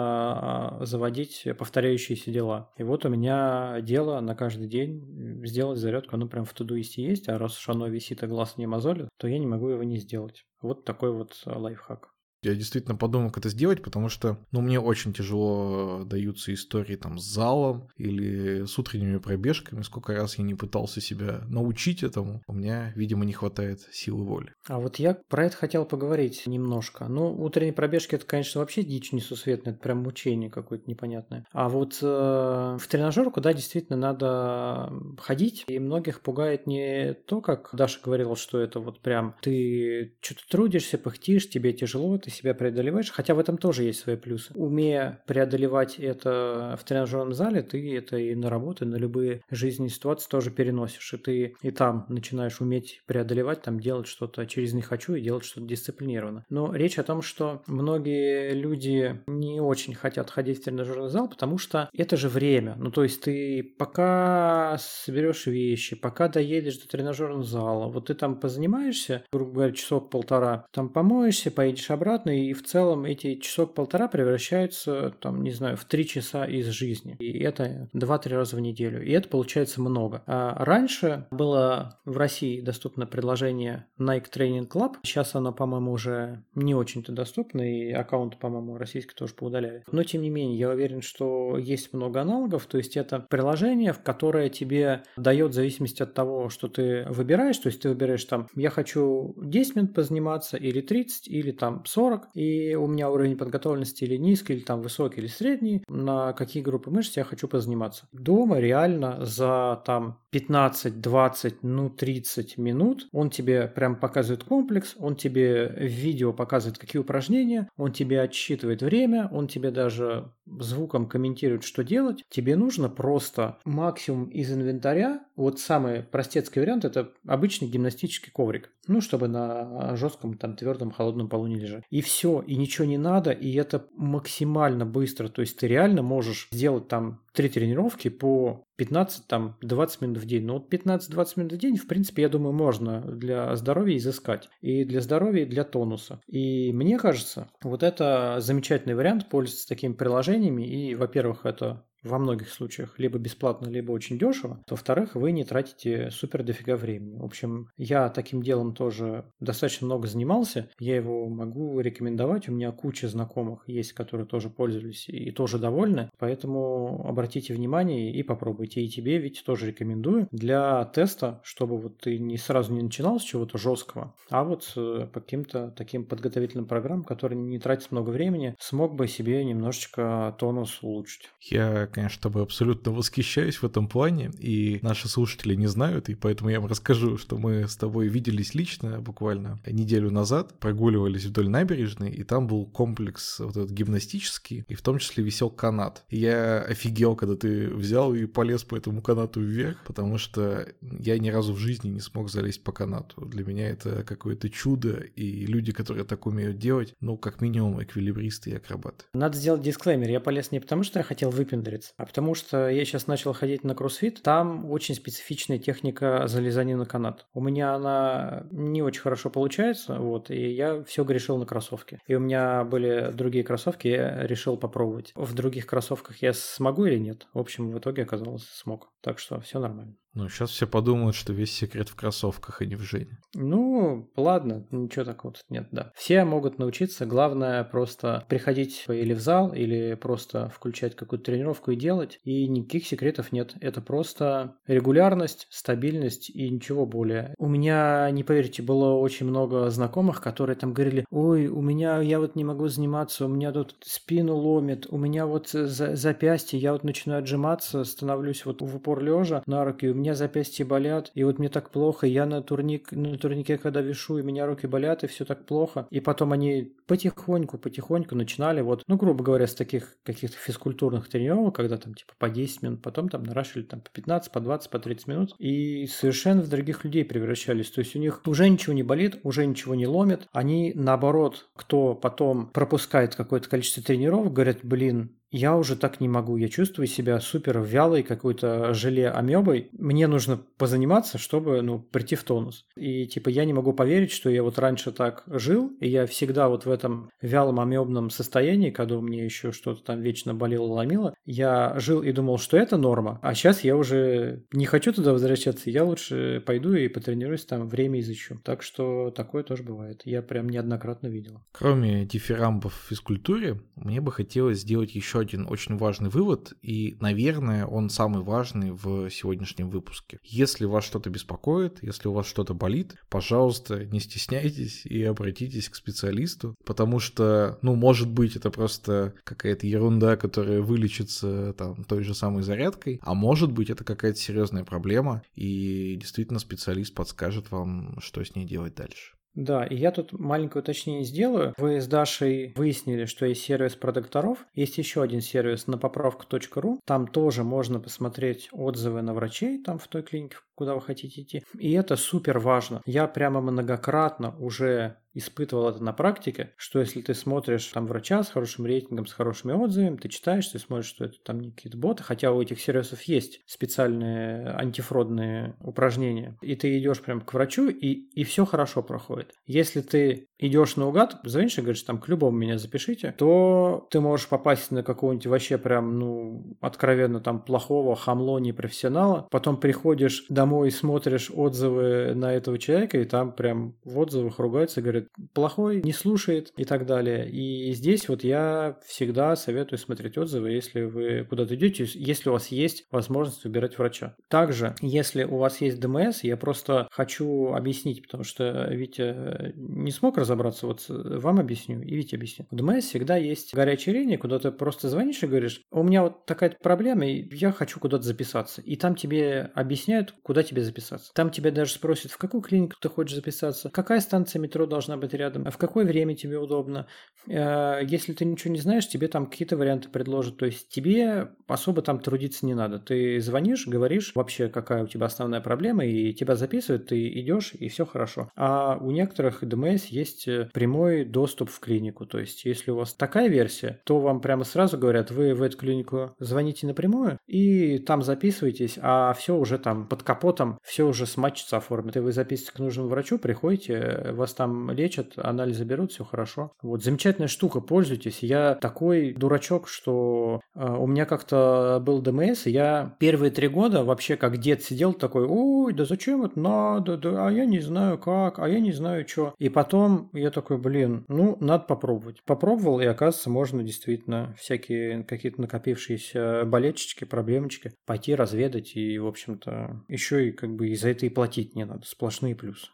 [SPEAKER 2] а, заводить повторяющиеся дела. И вот у меня дело на каждый день сделать зарядку. Оно прям в тудуисте есть, а раз уж оно висит, а глаз не мозолит, то я не могу его не сделать. Вот такой вот лайфхак.
[SPEAKER 1] Я действительно подумал, как это сделать, потому что, ну, мне очень тяжело даются истории там с залом или с утренними пробежками. Сколько раз я не пытался себя научить этому, у меня, видимо, не хватает силы воли.
[SPEAKER 2] А вот я про это хотел поговорить немножко. Ну, утренние пробежки это, конечно, вообще дичь несусветная, это прям мучение какое-то непонятное. А вот э, в тренажерку, да, действительно надо ходить, и многих пугает не то, как Даша говорила, что это вот прям ты что-то трудишься, пыхтишь, тебе тяжело, ты себя преодолеваешь, хотя в этом тоже есть свои плюсы. Умея преодолевать это в тренажерном зале, ты это и на работу, и на любые жизненные ситуации тоже переносишь. И ты и там начинаешь уметь преодолевать, там делать что-то через «не хочу» и делать что-то дисциплинированно. Но речь о том, что многие люди не очень хотят ходить в тренажерный зал, потому что это же время. Ну, то есть ты пока соберешь вещи, пока доедешь до тренажерного зала, вот ты там позанимаешься, грубо говоря, часок-полтора, там помоешься, поедешь обратно, обратно, и в целом эти часок-полтора превращаются, там, не знаю, в три часа из жизни. И это 2-3 раза в неделю. И это получается много. А раньше было в России доступно предложение Nike Training Club. Сейчас оно, по-моему, уже не очень-то доступно, и аккаунты, по-моему, российские тоже поудаляли. Но, тем не менее, я уверен, что есть много аналогов. То есть это приложение, в которое тебе дает в зависимости от того, что ты выбираешь. То есть ты выбираешь там, я хочу 10 минут позаниматься, или 30, или там 40, 40, и у меня уровень подготовленности или низкий, или там высокий, или средний, на какие группы мышц я хочу позаниматься. Дома реально за там 15, 20, ну 30 минут. Он тебе прям показывает комплекс, он тебе в видео показывает, какие упражнения, он тебе отсчитывает время, он тебе даже звуком комментирует, что делать. Тебе нужно просто максимум из инвентаря. Вот самый простецкий вариант это обычный гимнастический коврик. Ну, чтобы на жестком, там, твердом, холодном полу не лежать. И все, и ничего не надо, и это максимально быстро. То есть ты реально можешь сделать там три тренировки по 15-20 минут в день. Но вот 15-20 минут в день, в принципе, я думаю, можно для здоровья изыскать. И для здоровья, и для тонуса. И мне кажется, вот это замечательный вариант пользоваться такими приложениями. И, во-первых, это во многих случаях либо бесплатно, либо очень дешево. Во-вторых, вы не тратите супер дофига времени. В общем, я таким делом тоже достаточно много занимался. Я его могу рекомендовать. У меня куча знакомых есть, которые тоже пользовались и тоже довольны. Поэтому обратите внимание и попробуйте. И тебе ведь тоже рекомендую для теста, чтобы вот ты не сразу не начинал с чего-то жесткого, а вот по каким-то таким подготовительным программам, которые не тратят много времени, смог бы себе немножечко тонус улучшить.
[SPEAKER 1] Я конечно, тобой абсолютно восхищаюсь в этом плане, и наши слушатели не знают, и поэтому я вам расскажу, что мы с тобой виделись лично буквально неделю назад, прогуливались вдоль набережной, и там был комплекс вот этот гимнастический, и в том числе висел канат. И я офигел, когда ты взял и полез по этому канату вверх, потому что я ни разу в жизни не смог залезть по канату. Для меня это какое-то чудо, и люди, которые так умеют делать, ну, как минимум, эквилибристы и акробаты.
[SPEAKER 2] Надо сделать дисклеймер. Я полез не потому, что я хотел выпендриться, нравится. А потому что я сейчас начал ходить на кроссфит, там очень специфичная техника залезания на канат. У меня она не очень хорошо получается, вот, и я все грешил на кроссовки. И у меня были другие кроссовки, я решил попробовать. В других кроссовках я смогу или нет? В общем, в итоге оказалось смог. Так что все нормально.
[SPEAKER 1] Ну, сейчас все подумают, что весь секрет в кроссовках, а не в Жене.
[SPEAKER 2] Ну, ладно, ничего такого тут нет, да. Все могут научиться, главное просто приходить или в зал, или просто включать какую-то тренировку и делать, и никаких секретов нет. Это просто регулярность, стабильность и ничего более. У меня, не поверите, было очень много знакомых, которые там говорили, ой, у меня, я вот не могу заниматься, у меня тут спину ломит, у меня вот за, запястье, я вот начинаю отжиматься, становлюсь вот в упор лежа на руки, у меня запястья болят, и вот мне так плохо, я на, турник, на турнике, когда вешу, и меня руки болят, и все так плохо. И потом они потихоньку, потихоньку начинали, вот, ну, грубо говоря, с таких каких-то физкультурных тренировок, когда там типа по 10 минут, потом там наращивали там по 15, по 20, по 30 минут, и совершенно в других людей превращались. То есть у них уже ничего не болит, уже ничего не ломит. Они, наоборот, кто потом пропускает какое-то количество тренировок, говорят, блин, я уже так не могу. Я чувствую себя супер вялой, какой-то желе амебой. Мне нужно позаниматься, чтобы, ну, прийти в тонус. И, типа, я не могу поверить, что я вот раньше так жил, и я всегда вот в этом вялом амебном состоянии, когда у меня еще что-то там вечно болело, ломило, я жил и думал, что это норма. А сейчас я уже не хочу туда возвращаться. Я лучше пойду и потренируюсь там, время изучу. Так что такое тоже бывает. Я прям неоднократно видел.
[SPEAKER 1] Кроме дифирамбов в физкультуре, мне бы хотелось сделать еще один очень важный вывод, и, наверное, он самый важный в сегодняшнем выпуске. Если вас что-то беспокоит, если у вас что-то болит, пожалуйста, не стесняйтесь и обратитесь к специалисту, потому что, ну, может быть, это просто какая-то ерунда, которая вылечится там той же самой зарядкой, а может быть, это какая-то серьезная проблема, и действительно специалист подскажет вам, что с ней делать дальше.
[SPEAKER 2] Да, и я тут маленькое уточнение сделаю. Вы с Дашей выяснили, что есть сервис продокторов. Есть еще один сервис на поправку.ру. Там тоже можно посмотреть отзывы на врачей, там в той клинике, куда вы хотите идти. И это супер важно. Я прямо многократно уже испытывал это на практике, что если ты смотришь там врача с хорошим рейтингом, с хорошими отзывами, ты читаешь, ты смотришь, что это там не какие-то боты, хотя у этих сервисов есть специальные антифродные упражнения, и ты идешь прям к врачу, и, и все хорошо проходит. Если ты идешь наугад, звонишь и говоришь, там, к любому меня запишите, то ты можешь попасть на какого-нибудь вообще прям, ну, откровенно там плохого хамло непрофессионала, потом приходишь домой, смотришь отзывы на этого человека, и там прям в отзывах ругаются, говорят, плохой, не слушает и так далее. И здесь вот я всегда советую смотреть отзывы, если вы куда-то идете, если у вас есть возможность выбирать врача. Также, если у вас есть ДМС, я просто хочу объяснить, потому что Витя не смог разобраться разобраться, вот э, вам объясню и Вите объясню. В ДМС всегда есть горячая линия, куда ты просто звонишь и говоришь, у меня вот такая проблема, и я хочу куда-то записаться. И там тебе объясняют, куда тебе записаться. Там тебя даже спросят, в какую клинику ты хочешь записаться, какая станция метро должна быть рядом, в какое время тебе удобно. Э, если ты ничего не знаешь, тебе там какие-то варианты предложат. То есть тебе особо там трудиться не надо. Ты звонишь, говоришь вообще, какая у тебя основная проблема, и тебя записывают, ты идешь, и все хорошо. А у некоторых ДМС есть э, прямой доступ в клинику. То есть, если у вас такая версия, то вам прямо сразу говорят, вы в эту клинику звоните напрямую, и там записывайтесь, а все уже там под капотом, все уже с матчица оформят. И вы записываетесь к нужному врачу, приходите, вас там лечат, анализы берут, все хорошо. Вот, замечательная штука, пользуйтесь. Я такой дурачок, что э, у меня как-то был ДМС, и я первые три года вообще как дед сидел такой, ой, да зачем это надо, да, а я не знаю как, а я не знаю что. И потом я такой, блин, ну, надо попробовать. Попробовал, и оказывается, можно действительно всякие какие-то накопившиеся болельщички, проблемочки пойти разведать, и, в общем-то, еще и как бы и за это и платить не надо, сплошные плюсы.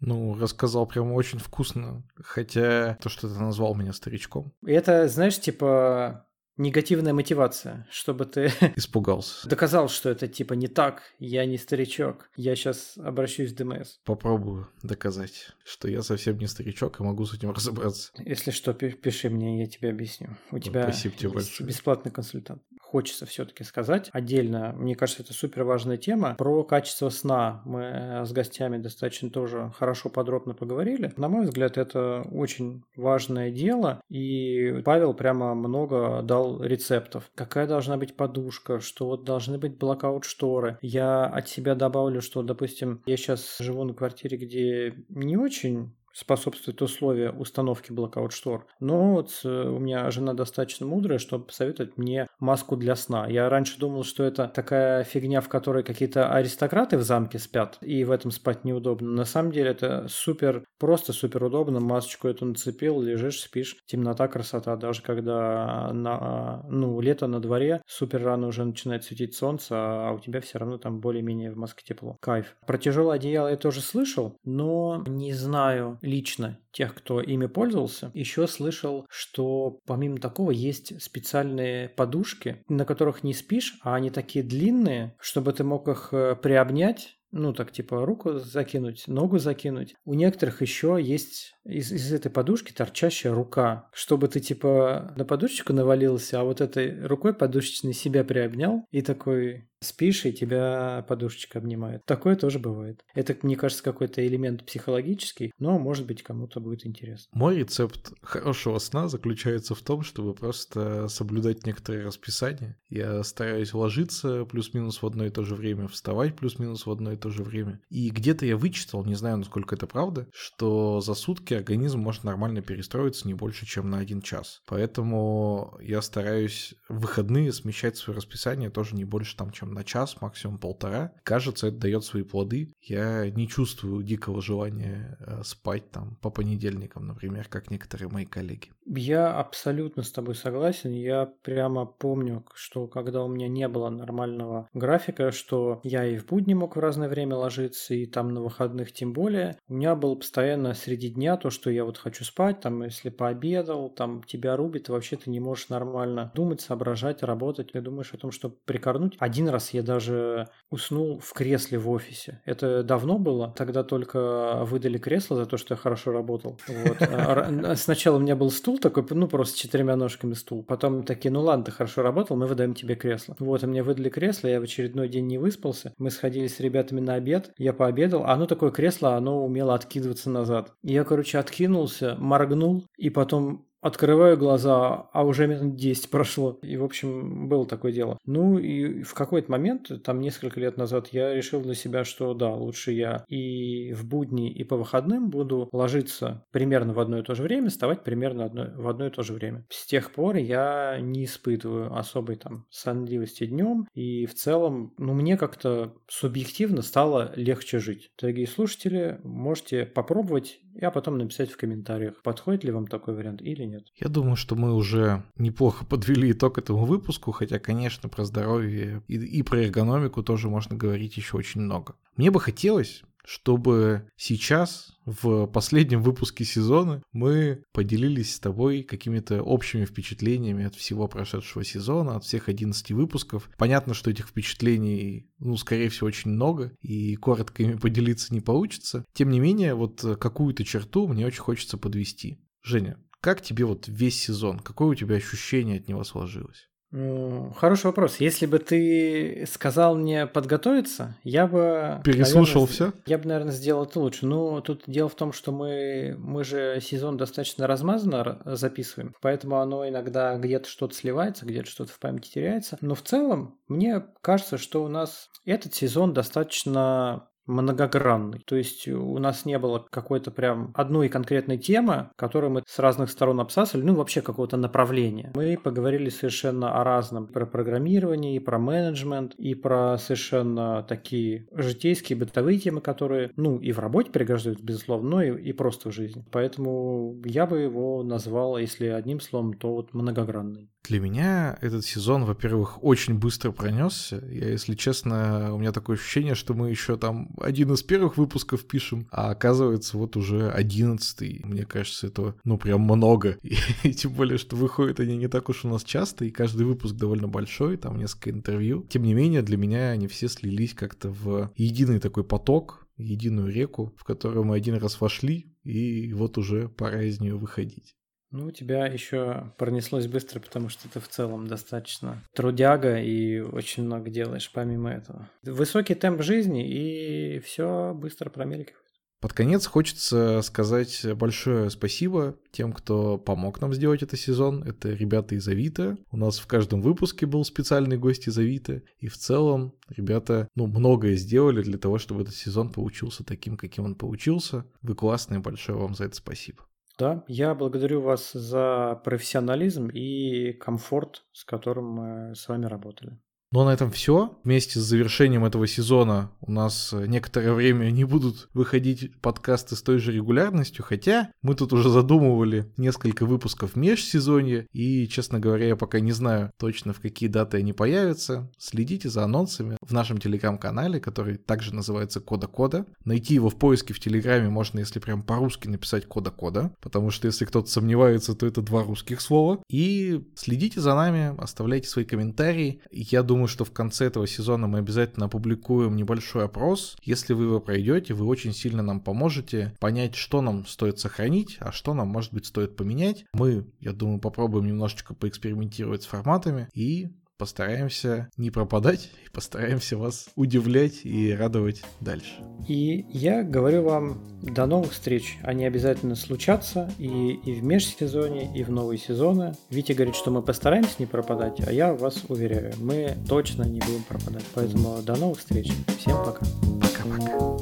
[SPEAKER 1] Ну, рассказал прямо очень вкусно, хотя то, что ты назвал меня старичком.
[SPEAKER 2] Это, знаешь, типа негативная мотивация, чтобы ты
[SPEAKER 1] испугался.
[SPEAKER 2] Доказал, что это типа не так, я не старичок, я сейчас обращусь в ДМС.
[SPEAKER 1] Попробую доказать, что я совсем не старичок и могу с этим разобраться.
[SPEAKER 2] Если что, пиши мне, я тебе объясню. У ну, тебя
[SPEAKER 1] Спасибо тебе большое.
[SPEAKER 2] бесплатный консультант хочется все-таки сказать отдельно. Мне кажется, это супер важная тема. Про качество сна мы э, с гостями достаточно тоже хорошо подробно поговорили. На мой взгляд, это очень важное дело. И Павел прямо много дал рецептов. Какая должна быть подушка, что вот должны быть блокаут-шторы. Я от себя добавлю, что, допустим, я сейчас живу на квартире, где не очень способствует условия установки блокаут штор. Но вот э, у меня жена достаточно мудрая, чтобы посоветовать мне маску для сна. Я раньше думал, что это такая фигня, в которой какие-то аристократы в замке спят, и в этом спать неудобно. На самом деле это супер, просто супер удобно. Масочку эту нацепил, лежишь, спишь. Темнота, красота. Даже когда на, ну, лето на дворе, супер рано уже начинает светить солнце, а у тебя все равно там более-менее в Москве тепло. Кайф. Про тяжелое одеяло я тоже слышал, но не знаю, лично тех, кто ими пользовался, еще слышал, что помимо такого есть специальные подушки, на которых не спишь, а они такие длинные, чтобы ты мог их э, приобнять ну, так типа руку закинуть, ногу закинуть. У некоторых еще есть из, из этой подушки торчащая рука, чтобы ты типа на подушечку навалился, а вот этой рукой подушечной себя приобнял и такой спишь, и тебя подушечка обнимает. Такое тоже бывает. Это, мне кажется, какой-то элемент психологический, но, может быть, кому-то будет интересно.
[SPEAKER 1] Мой рецепт хорошего сна заключается в том, чтобы просто соблюдать некоторые расписания. Я стараюсь ложиться плюс-минус в одно и то же время, вставать плюс-минус в одно и то же время. И где-то я вычитал, не знаю, насколько это правда, что за сутки организм может нормально перестроиться не больше, чем на один час. Поэтому я стараюсь в выходные смещать свое расписание тоже не больше там, чем на час, максимум полтора. Кажется, это дает свои плоды. Я не чувствую дикого желания э, спать там по понедельникам, например, как некоторые мои коллеги.
[SPEAKER 2] Я абсолютно с тобой согласен. Я прямо помню, что когда у меня не было нормального графика, что я и в будни мог в разное время ложиться, и там на выходных тем более, у меня было постоянно среди дня то, что я вот хочу спать, там, если пообедал, там тебя рубит, вообще ты не можешь нормально думать, соображать, работать. Ты думаешь о том, что прикорнуть. Один раз я даже уснул в кресле в офисе. Это давно было. Тогда только выдали кресло за то, что я хорошо работал. Вот. А, сначала у меня был стул такой, ну, просто четырьмя ножками стул. Потом такие, ну ладно, ты хорошо работал, мы выдаем тебе кресло. Вот, и мне выдали кресло, я в очередной день не выспался. Мы сходили с ребятами на обед, я пообедал, а оно такое кресло, оно умело откидываться назад. Я, короче, откинулся, моргнул, и потом Открываю глаза, а уже минут 10 прошло. И, в общем, было такое дело. Ну, и в какой-то момент, там несколько лет назад, я решил для себя, что да, лучше я и в будни, и по выходным буду ложиться примерно в одно и то же время, вставать примерно одно, в одно и то же время. С тех пор я не испытываю особой там сонливости днем, и в целом, ну, мне как-то субъективно стало легче жить. Дорогие слушатели, можете попробовать а потом написать в комментариях, подходит ли вам такой вариант или нет.
[SPEAKER 1] Я думаю, что мы уже неплохо подвели итог этому выпуску, хотя, конечно, про здоровье и, и про эргономику тоже можно говорить еще очень много. Мне бы хотелось, чтобы сейчас, в последнем выпуске сезона, мы поделились с тобой какими-то общими впечатлениями от всего прошедшего сезона, от всех 11 выпусков. Понятно, что этих впечатлений, ну, скорее всего, очень много, и коротко ими поделиться не получится. Тем не менее, вот какую-то черту мне очень хочется подвести. Женя, как тебе вот весь сезон? Какое у тебя ощущение от него сложилось?
[SPEAKER 2] Хороший вопрос. Если бы ты сказал мне подготовиться, я бы...
[SPEAKER 1] Переслушал все?
[SPEAKER 2] Я бы, наверное, сделал это лучше. Ну, тут дело в том, что мы, мы же сезон достаточно размазанно записываем, поэтому оно иногда где-то что-то сливается, где-то что-то в памяти теряется. Но в целом, мне кажется, что у нас этот сезон достаточно многогранный. То есть у нас не было какой-то прям одной конкретной темы, которую мы с разных сторон обсасывали, ну вообще какого-то направления. Мы поговорили совершенно о разном. Про программирование, и про менеджмент, и про совершенно такие житейские, бытовые темы, которые, ну, и в работе пригождаются, безусловно, но и, и просто в жизни. Поэтому я бы его назвал, если одним словом, то вот многогранный.
[SPEAKER 1] Для меня этот сезон, во-первых, очень быстро пронесся. Я, если честно, у меня такое ощущение, что мы еще там один из первых выпусков пишем, а оказывается вот уже одиннадцатый. Мне кажется, это, ну, прям много. И, и тем более, что выходят они не так уж у нас часто, и каждый выпуск довольно большой, там несколько интервью. Тем не менее, для меня они все слились как-то в единый такой поток, единую реку, в которую мы один раз вошли, и вот уже пора из нее выходить.
[SPEAKER 2] Ну, у тебя еще пронеслось быстро, потому что ты в целом достаточно трудяга и очень много делаешь помимо этого. Высокий темп жизни, и все быстро промелькивает.
[SPEAKER 1] Под конец хочется сказать большое спасибо тем, кто помог нам сделать этот сезон. Это ребята из Авито. У нас в каждом выпуске был специальный гость из Авито. И в целом ребята ну, многое сделали для того, чтобы этот сезон получился таким, каким он получился. Вы классные, большое вам за это спасибо.
[SPEAKER 2] Да, я благодарю вас за профессионализм и комфорт, с которым мы с вами работали.
[SPEAKER 1] А на этом все. Вместе с завершением этого сезона у нас э, некоторое время не будут выходить подкасты с той же регулярностью, хотя мы тут уже задумывали несколько выпусков межсезонья, и, честно говоря, я пока не знаю точно, в какие даты они появятся. Следите за анонсами в нашем телеграм-канале, который также называется Кода Кода. Найти его в поиске в телеграме можно, если прям по-русски написать Кода Кода, потому что если кто-то сомневается, то это два русских слова. И следите за нами, оставляйте свои комментарии. Я думаю, думаю, что в конце этого сезона мы обязательно опубликуем небольшой опрос. Если вы его пройдете, вы очень сильно нам поможете понять, что нам стоит сохранить, а что нам, может быть, стоит поменять. Мы, я думаю, попробуем немножечко поэкспериментировать с форматами и постараемся не пропадать и постараемся вас удивлять и радовать дальше.
[SPEAKER 2] И я говорю вам до новых встреч. Они обязательно случатся и, и в межсезоне, и в новые сезоны. Витя говорит, что мы постараемся не пропадать, а я вас уверяю, мы точно не будем пропадать. Поэтому до новых встреч. Всем пока. Пока-пока.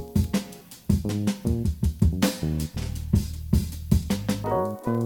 [SPEAKER 2] Thank you.